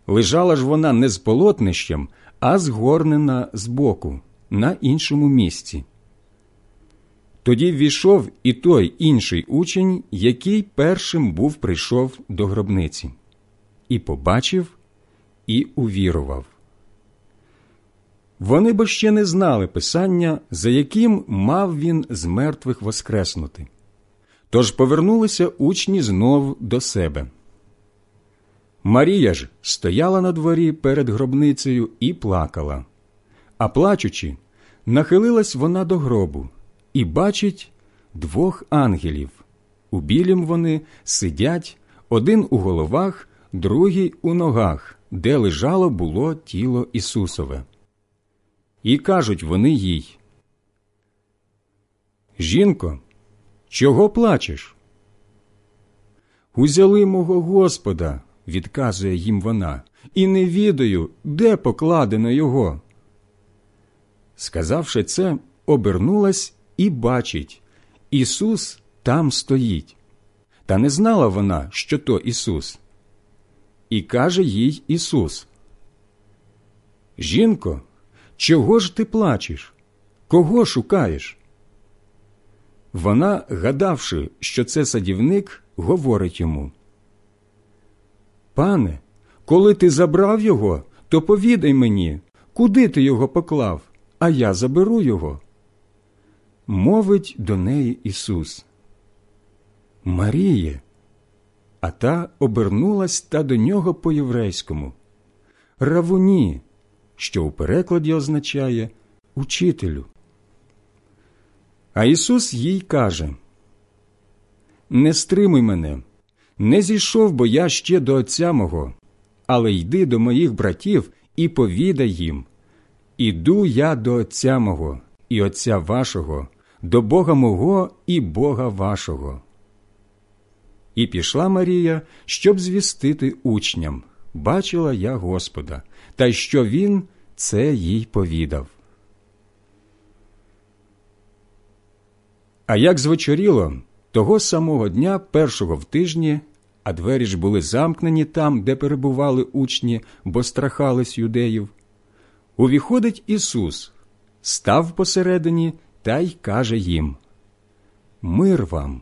Лежала ж вона не з полотнищем, а згорнена збоку, на іншому місці. Тоді ввійшов і той інший учень, який першим був прийшов до гробниці, і побачив, і увірував. Вони бо ще не знали писання, за яким мав він з мертвих воскреснути. Тож повернулися учні знов до себе. Марія ж стояла на дворі перед гробницею і плакала, а плачучи, нахилилась вона до гробу і бачить двох ангелів. У білім вони сидять один у головах, другий у ногах, де лежало було тіло Ісусове. І кажуть вони їй. Жінко, чого плачеш? Узяли мого Господа, відказує їм вона, і не відаю, де покладено його. Сказавши це, обернулась і бачить Ісус там стоїть. Та не знала вона, що то Ісус. І каже їй Ісус: Жінко, чого ж ти плачеш? Кого шукаєш? Вона, гадавши, що це садівник, говорить йому. Пане, коли ти забрав його, то повідай мені, куди ти його поклав, а я заберу його. Мовить до неї Ісус. Маріє. А та обернулась та до нього по єврейському. Равуні, що у перекладі означає учителю. А Ісус їй каже Не стримуй мене, не зійшов бо я ще до Отця мого, але йди до моїх братів і повідай їм Іду я до Отця мого і Отця вашого, до Бога мого і Бога вашого. І пішла Марія, щоб звістити учням бачила я Господа, та що Він це їй повідав. А як звечоріло, того самого дня, першого в тижні, а двері ж були замкнені там, де перебували учні, бо страхались юдеїв, увіходить Ісус, став посередині та й каже їм Мир вам.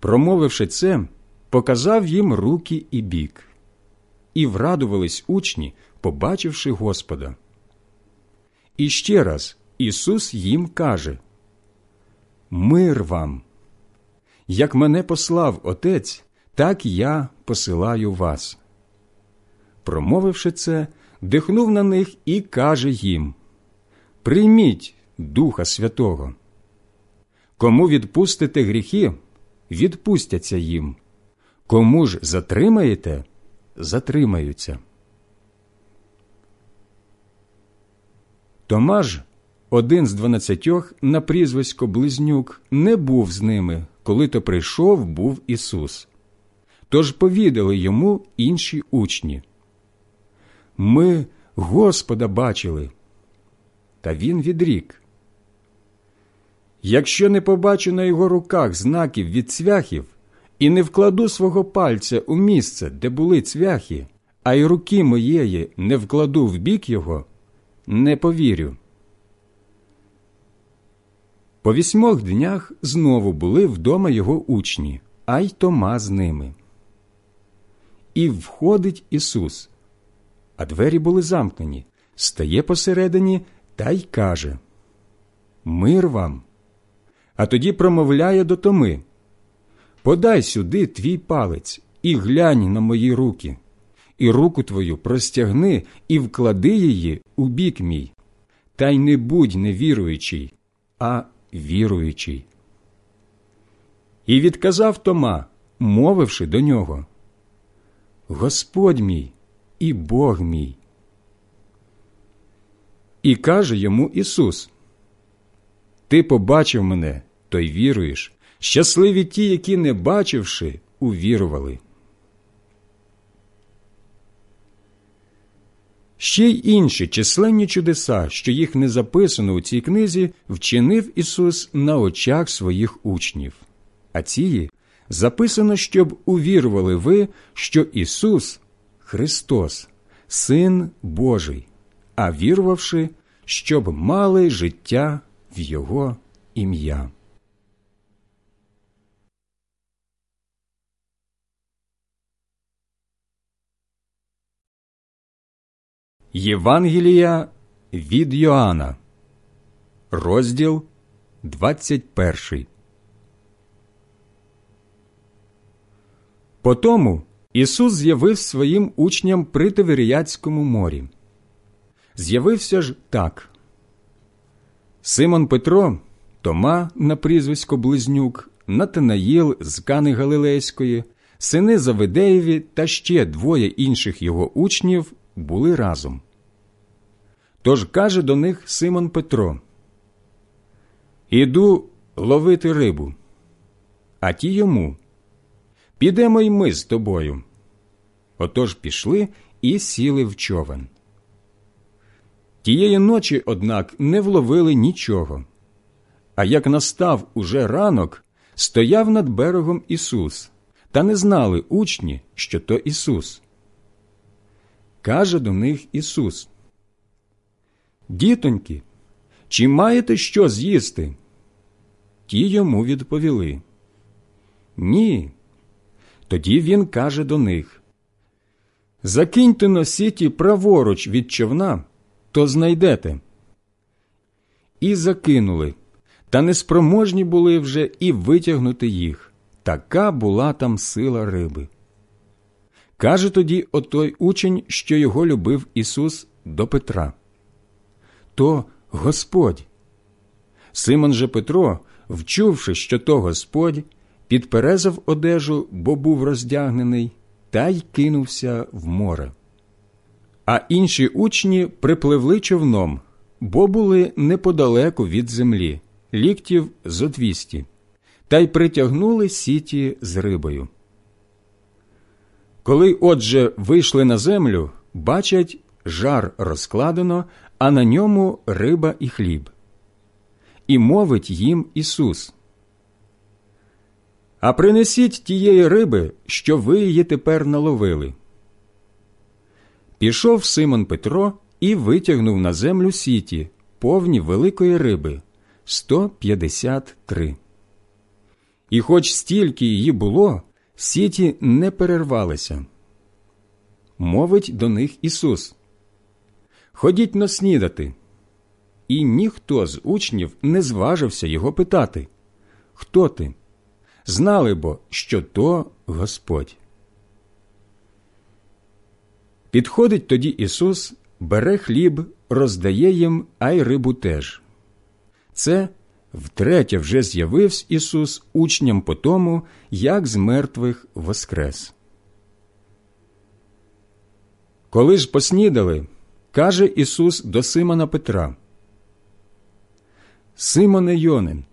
Промовивши це, показав їм руки і бік, і врадувались учні, побачивши Господа. І ще раз Ісус їм каже Мир вам! Як мене послав Отець, так я посилаю вас. Промовивши це, дихнув на них і каже їм Прийміть Духа Святого. Кому відпустите гріхи, відпустяться їм. Кому ж затримаєте, затримаються. Томаж, один з дванадцятьох на прізвисько Близнюк, не був з ними, коли то прийшов був Ісус. Тож повідали йому інші учні. Ми Господа бачили. Та він відрік. Якщо не побачу на його руках знаків від цвяхів і не вкладу свого пальця у місце, де були цвяхи, а й руки моєї не вкладу в бік його, не повірю. По вісьмох днях знову були вдома його учні, а й Тома з ними. І входить Ісус, а двері були замкнені, стає посередині та й каже Мир вам. А тоді промовляє до Томи Подай сюди твій палець і глянь на мої руки, і руку твою простягни і вклади її у бік мій, та й не будь невіруючий, а віруючий. І відказав Тома, мовивши до нього Господь мій і Бог мій. І каже йому Ісус Ти побачив мене, то й віруєш. Щасливі ті, які, не бачивши, увірували. Ще й інші численні чудеса, що їх не записано у цій книзі, вчинив Ісус на очах своїх учнів. А ці записано, щоб увірували ви, що Ісус Христос, Син Божий, а вірувавши, щоб мали життя в Його ім'я. Євангелія від Йоанна, розділ 21. Потому Ісус з'явив своїм учням при Тиверіяцькому морі. З'явився ж так. Симон Петро, Тома на прізвисько Близнюк, Натанаїл з Кани Галилейської, сини Завидеєві та ще двоє інших його учнів були разом. Тож каже до них Симон Петро: Іду ловити рибу, а ті йому. Підемо й ми з тобою. Отож пішли і сіли в човен. Тієї ночі, однак, не вловили нічого. А як настав уже ранок, стояв над берегом Ісус, та не знали учні, що то Ісус. Каже до них Ісус. Дітоньки, чи маєте що з'їсти? Ті йому відповіли. Ні. Тоді він каже до них Закиньте на сіті праворуч від човна, то знайдете. І закинули, та неспроможні були вже і витягнути їх. Така була там сила риби. Каже тоді отой учень, що його любив Ісус до Петра. То Господь. Симон же Петро, вчувши, що то Господь, підперезав одежу, бо був роздягнений, та й кинувся в море. А інші учні припливли човном, бо були неподалеку від землі, ліктів зо двісті, та й притягнули сіті з рибою. Коли, отже, вийшли на землю, бачать, жар розкладено, а на ньому риба і хліб. І мовить їм Ісус. А принесіть тієї риби, що ви її тепер наловили. Пішов Симон Петро і витягнув на землю сіті, повні великої риби сто п'ятдесят три. І хоч стільки її було, сіті не перервалися. Мовить до них Ісус. Ходіть но снідати. І ніхто з учнів не зважився його питати Хто ти? Знали бо, що то Господь. Підходить тоді Ісус, бере хліб, роздає їм, а й рибу теж. Це втретє вже з'явився Ісус учням по тому, як з мертвих воскрес. Коли ж поснідали, каже Ісус до Симона Петра: Симоне Йонин,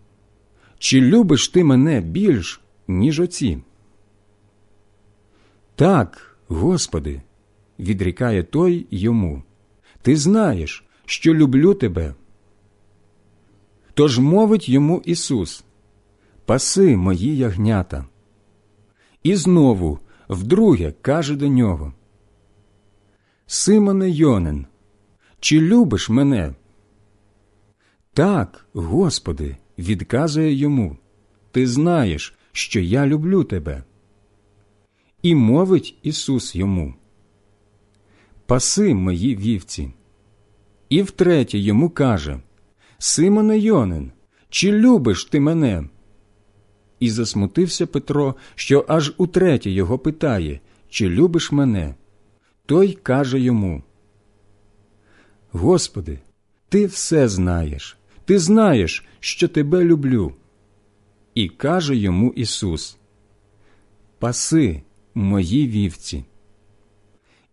чи любиш ти мене більш, ніж оці? Так, Господи, відрікає той йому. Ти знаєш, що люблю тебе. Тож мовить йому Ісус, паси мої ягнята. І знову вдруге каже до нього: Симоне Йонин, чи любиш мене? Так, Господи, відказує йому, Ти знаєш, що я люблю тебе. І мовить Ісус йому, Паси мої вівці. І втретє йому каже Симоне Йонин, чи любиш ти мене? І засмутився Петро, що аж утретє його питає, чи любиш мене? Той каже йому: Господи, ти все знаєш, ти знаєш, що тебе люблю. І каже йому Ісус: Паси мої вівці.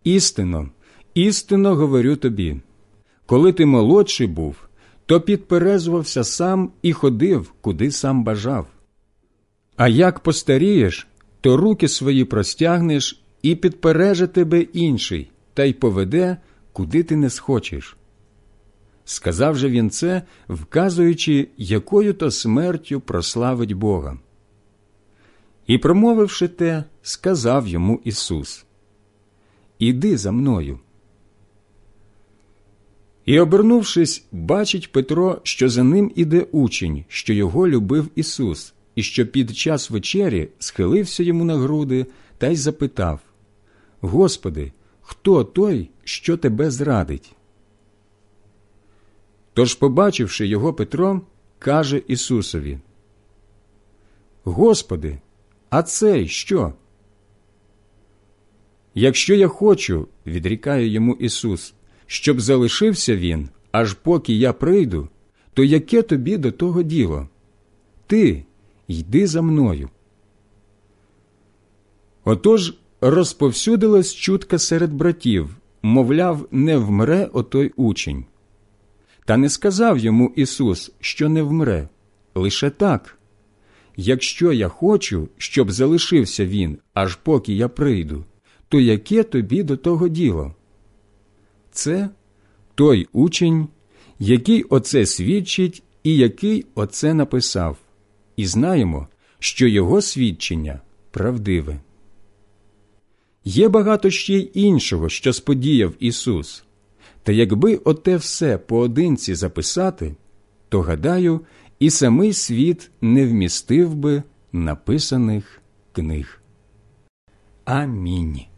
Істинно, істинно говорю тобі, коли ти молодший був, то підперезувався сам і ходив, куди сам бажав. А як постарієш, то руки свої простягнеш і підпереже тебе інший, та й поведе, куди ти не схочеш. Сказав же він це, вказуючи, якою то смертю прославить Бога. І, промовивши те, сказав йому Ісус Іди за мною. І, обернувшись, бачить Петро, що за ним іде учень, що його любив Ісус, і що під час вечері схилився йому на груди та й запитав Господи, хто той, що тебе зрадить? Тож, побачивши його Петро, каже Ісусові Господи, а цей що? Якщо я хочу, відрікає йому Ісус, щоб залишився він, аж поки я прийду, то яке тобі до того діло? Ти йди за мною. Отож розповсюдилась чутка серед братів, мовляв, не вмре отой учень. Та не сказав йому Ісус, що не вмре, лише так. Якщо я хочу, щоб залишився він, аж поки я прийду, то яке тобі до того діло? Це той учень, який оце свідчить і який оце написав, і знаємо, що його свідчення правдиве. Є багато ще й іншого, що сподіяв Ісус, та якби оте все поодинці записати, то, гадаю, і самий світ не вмістив би написаних книг. Амінь.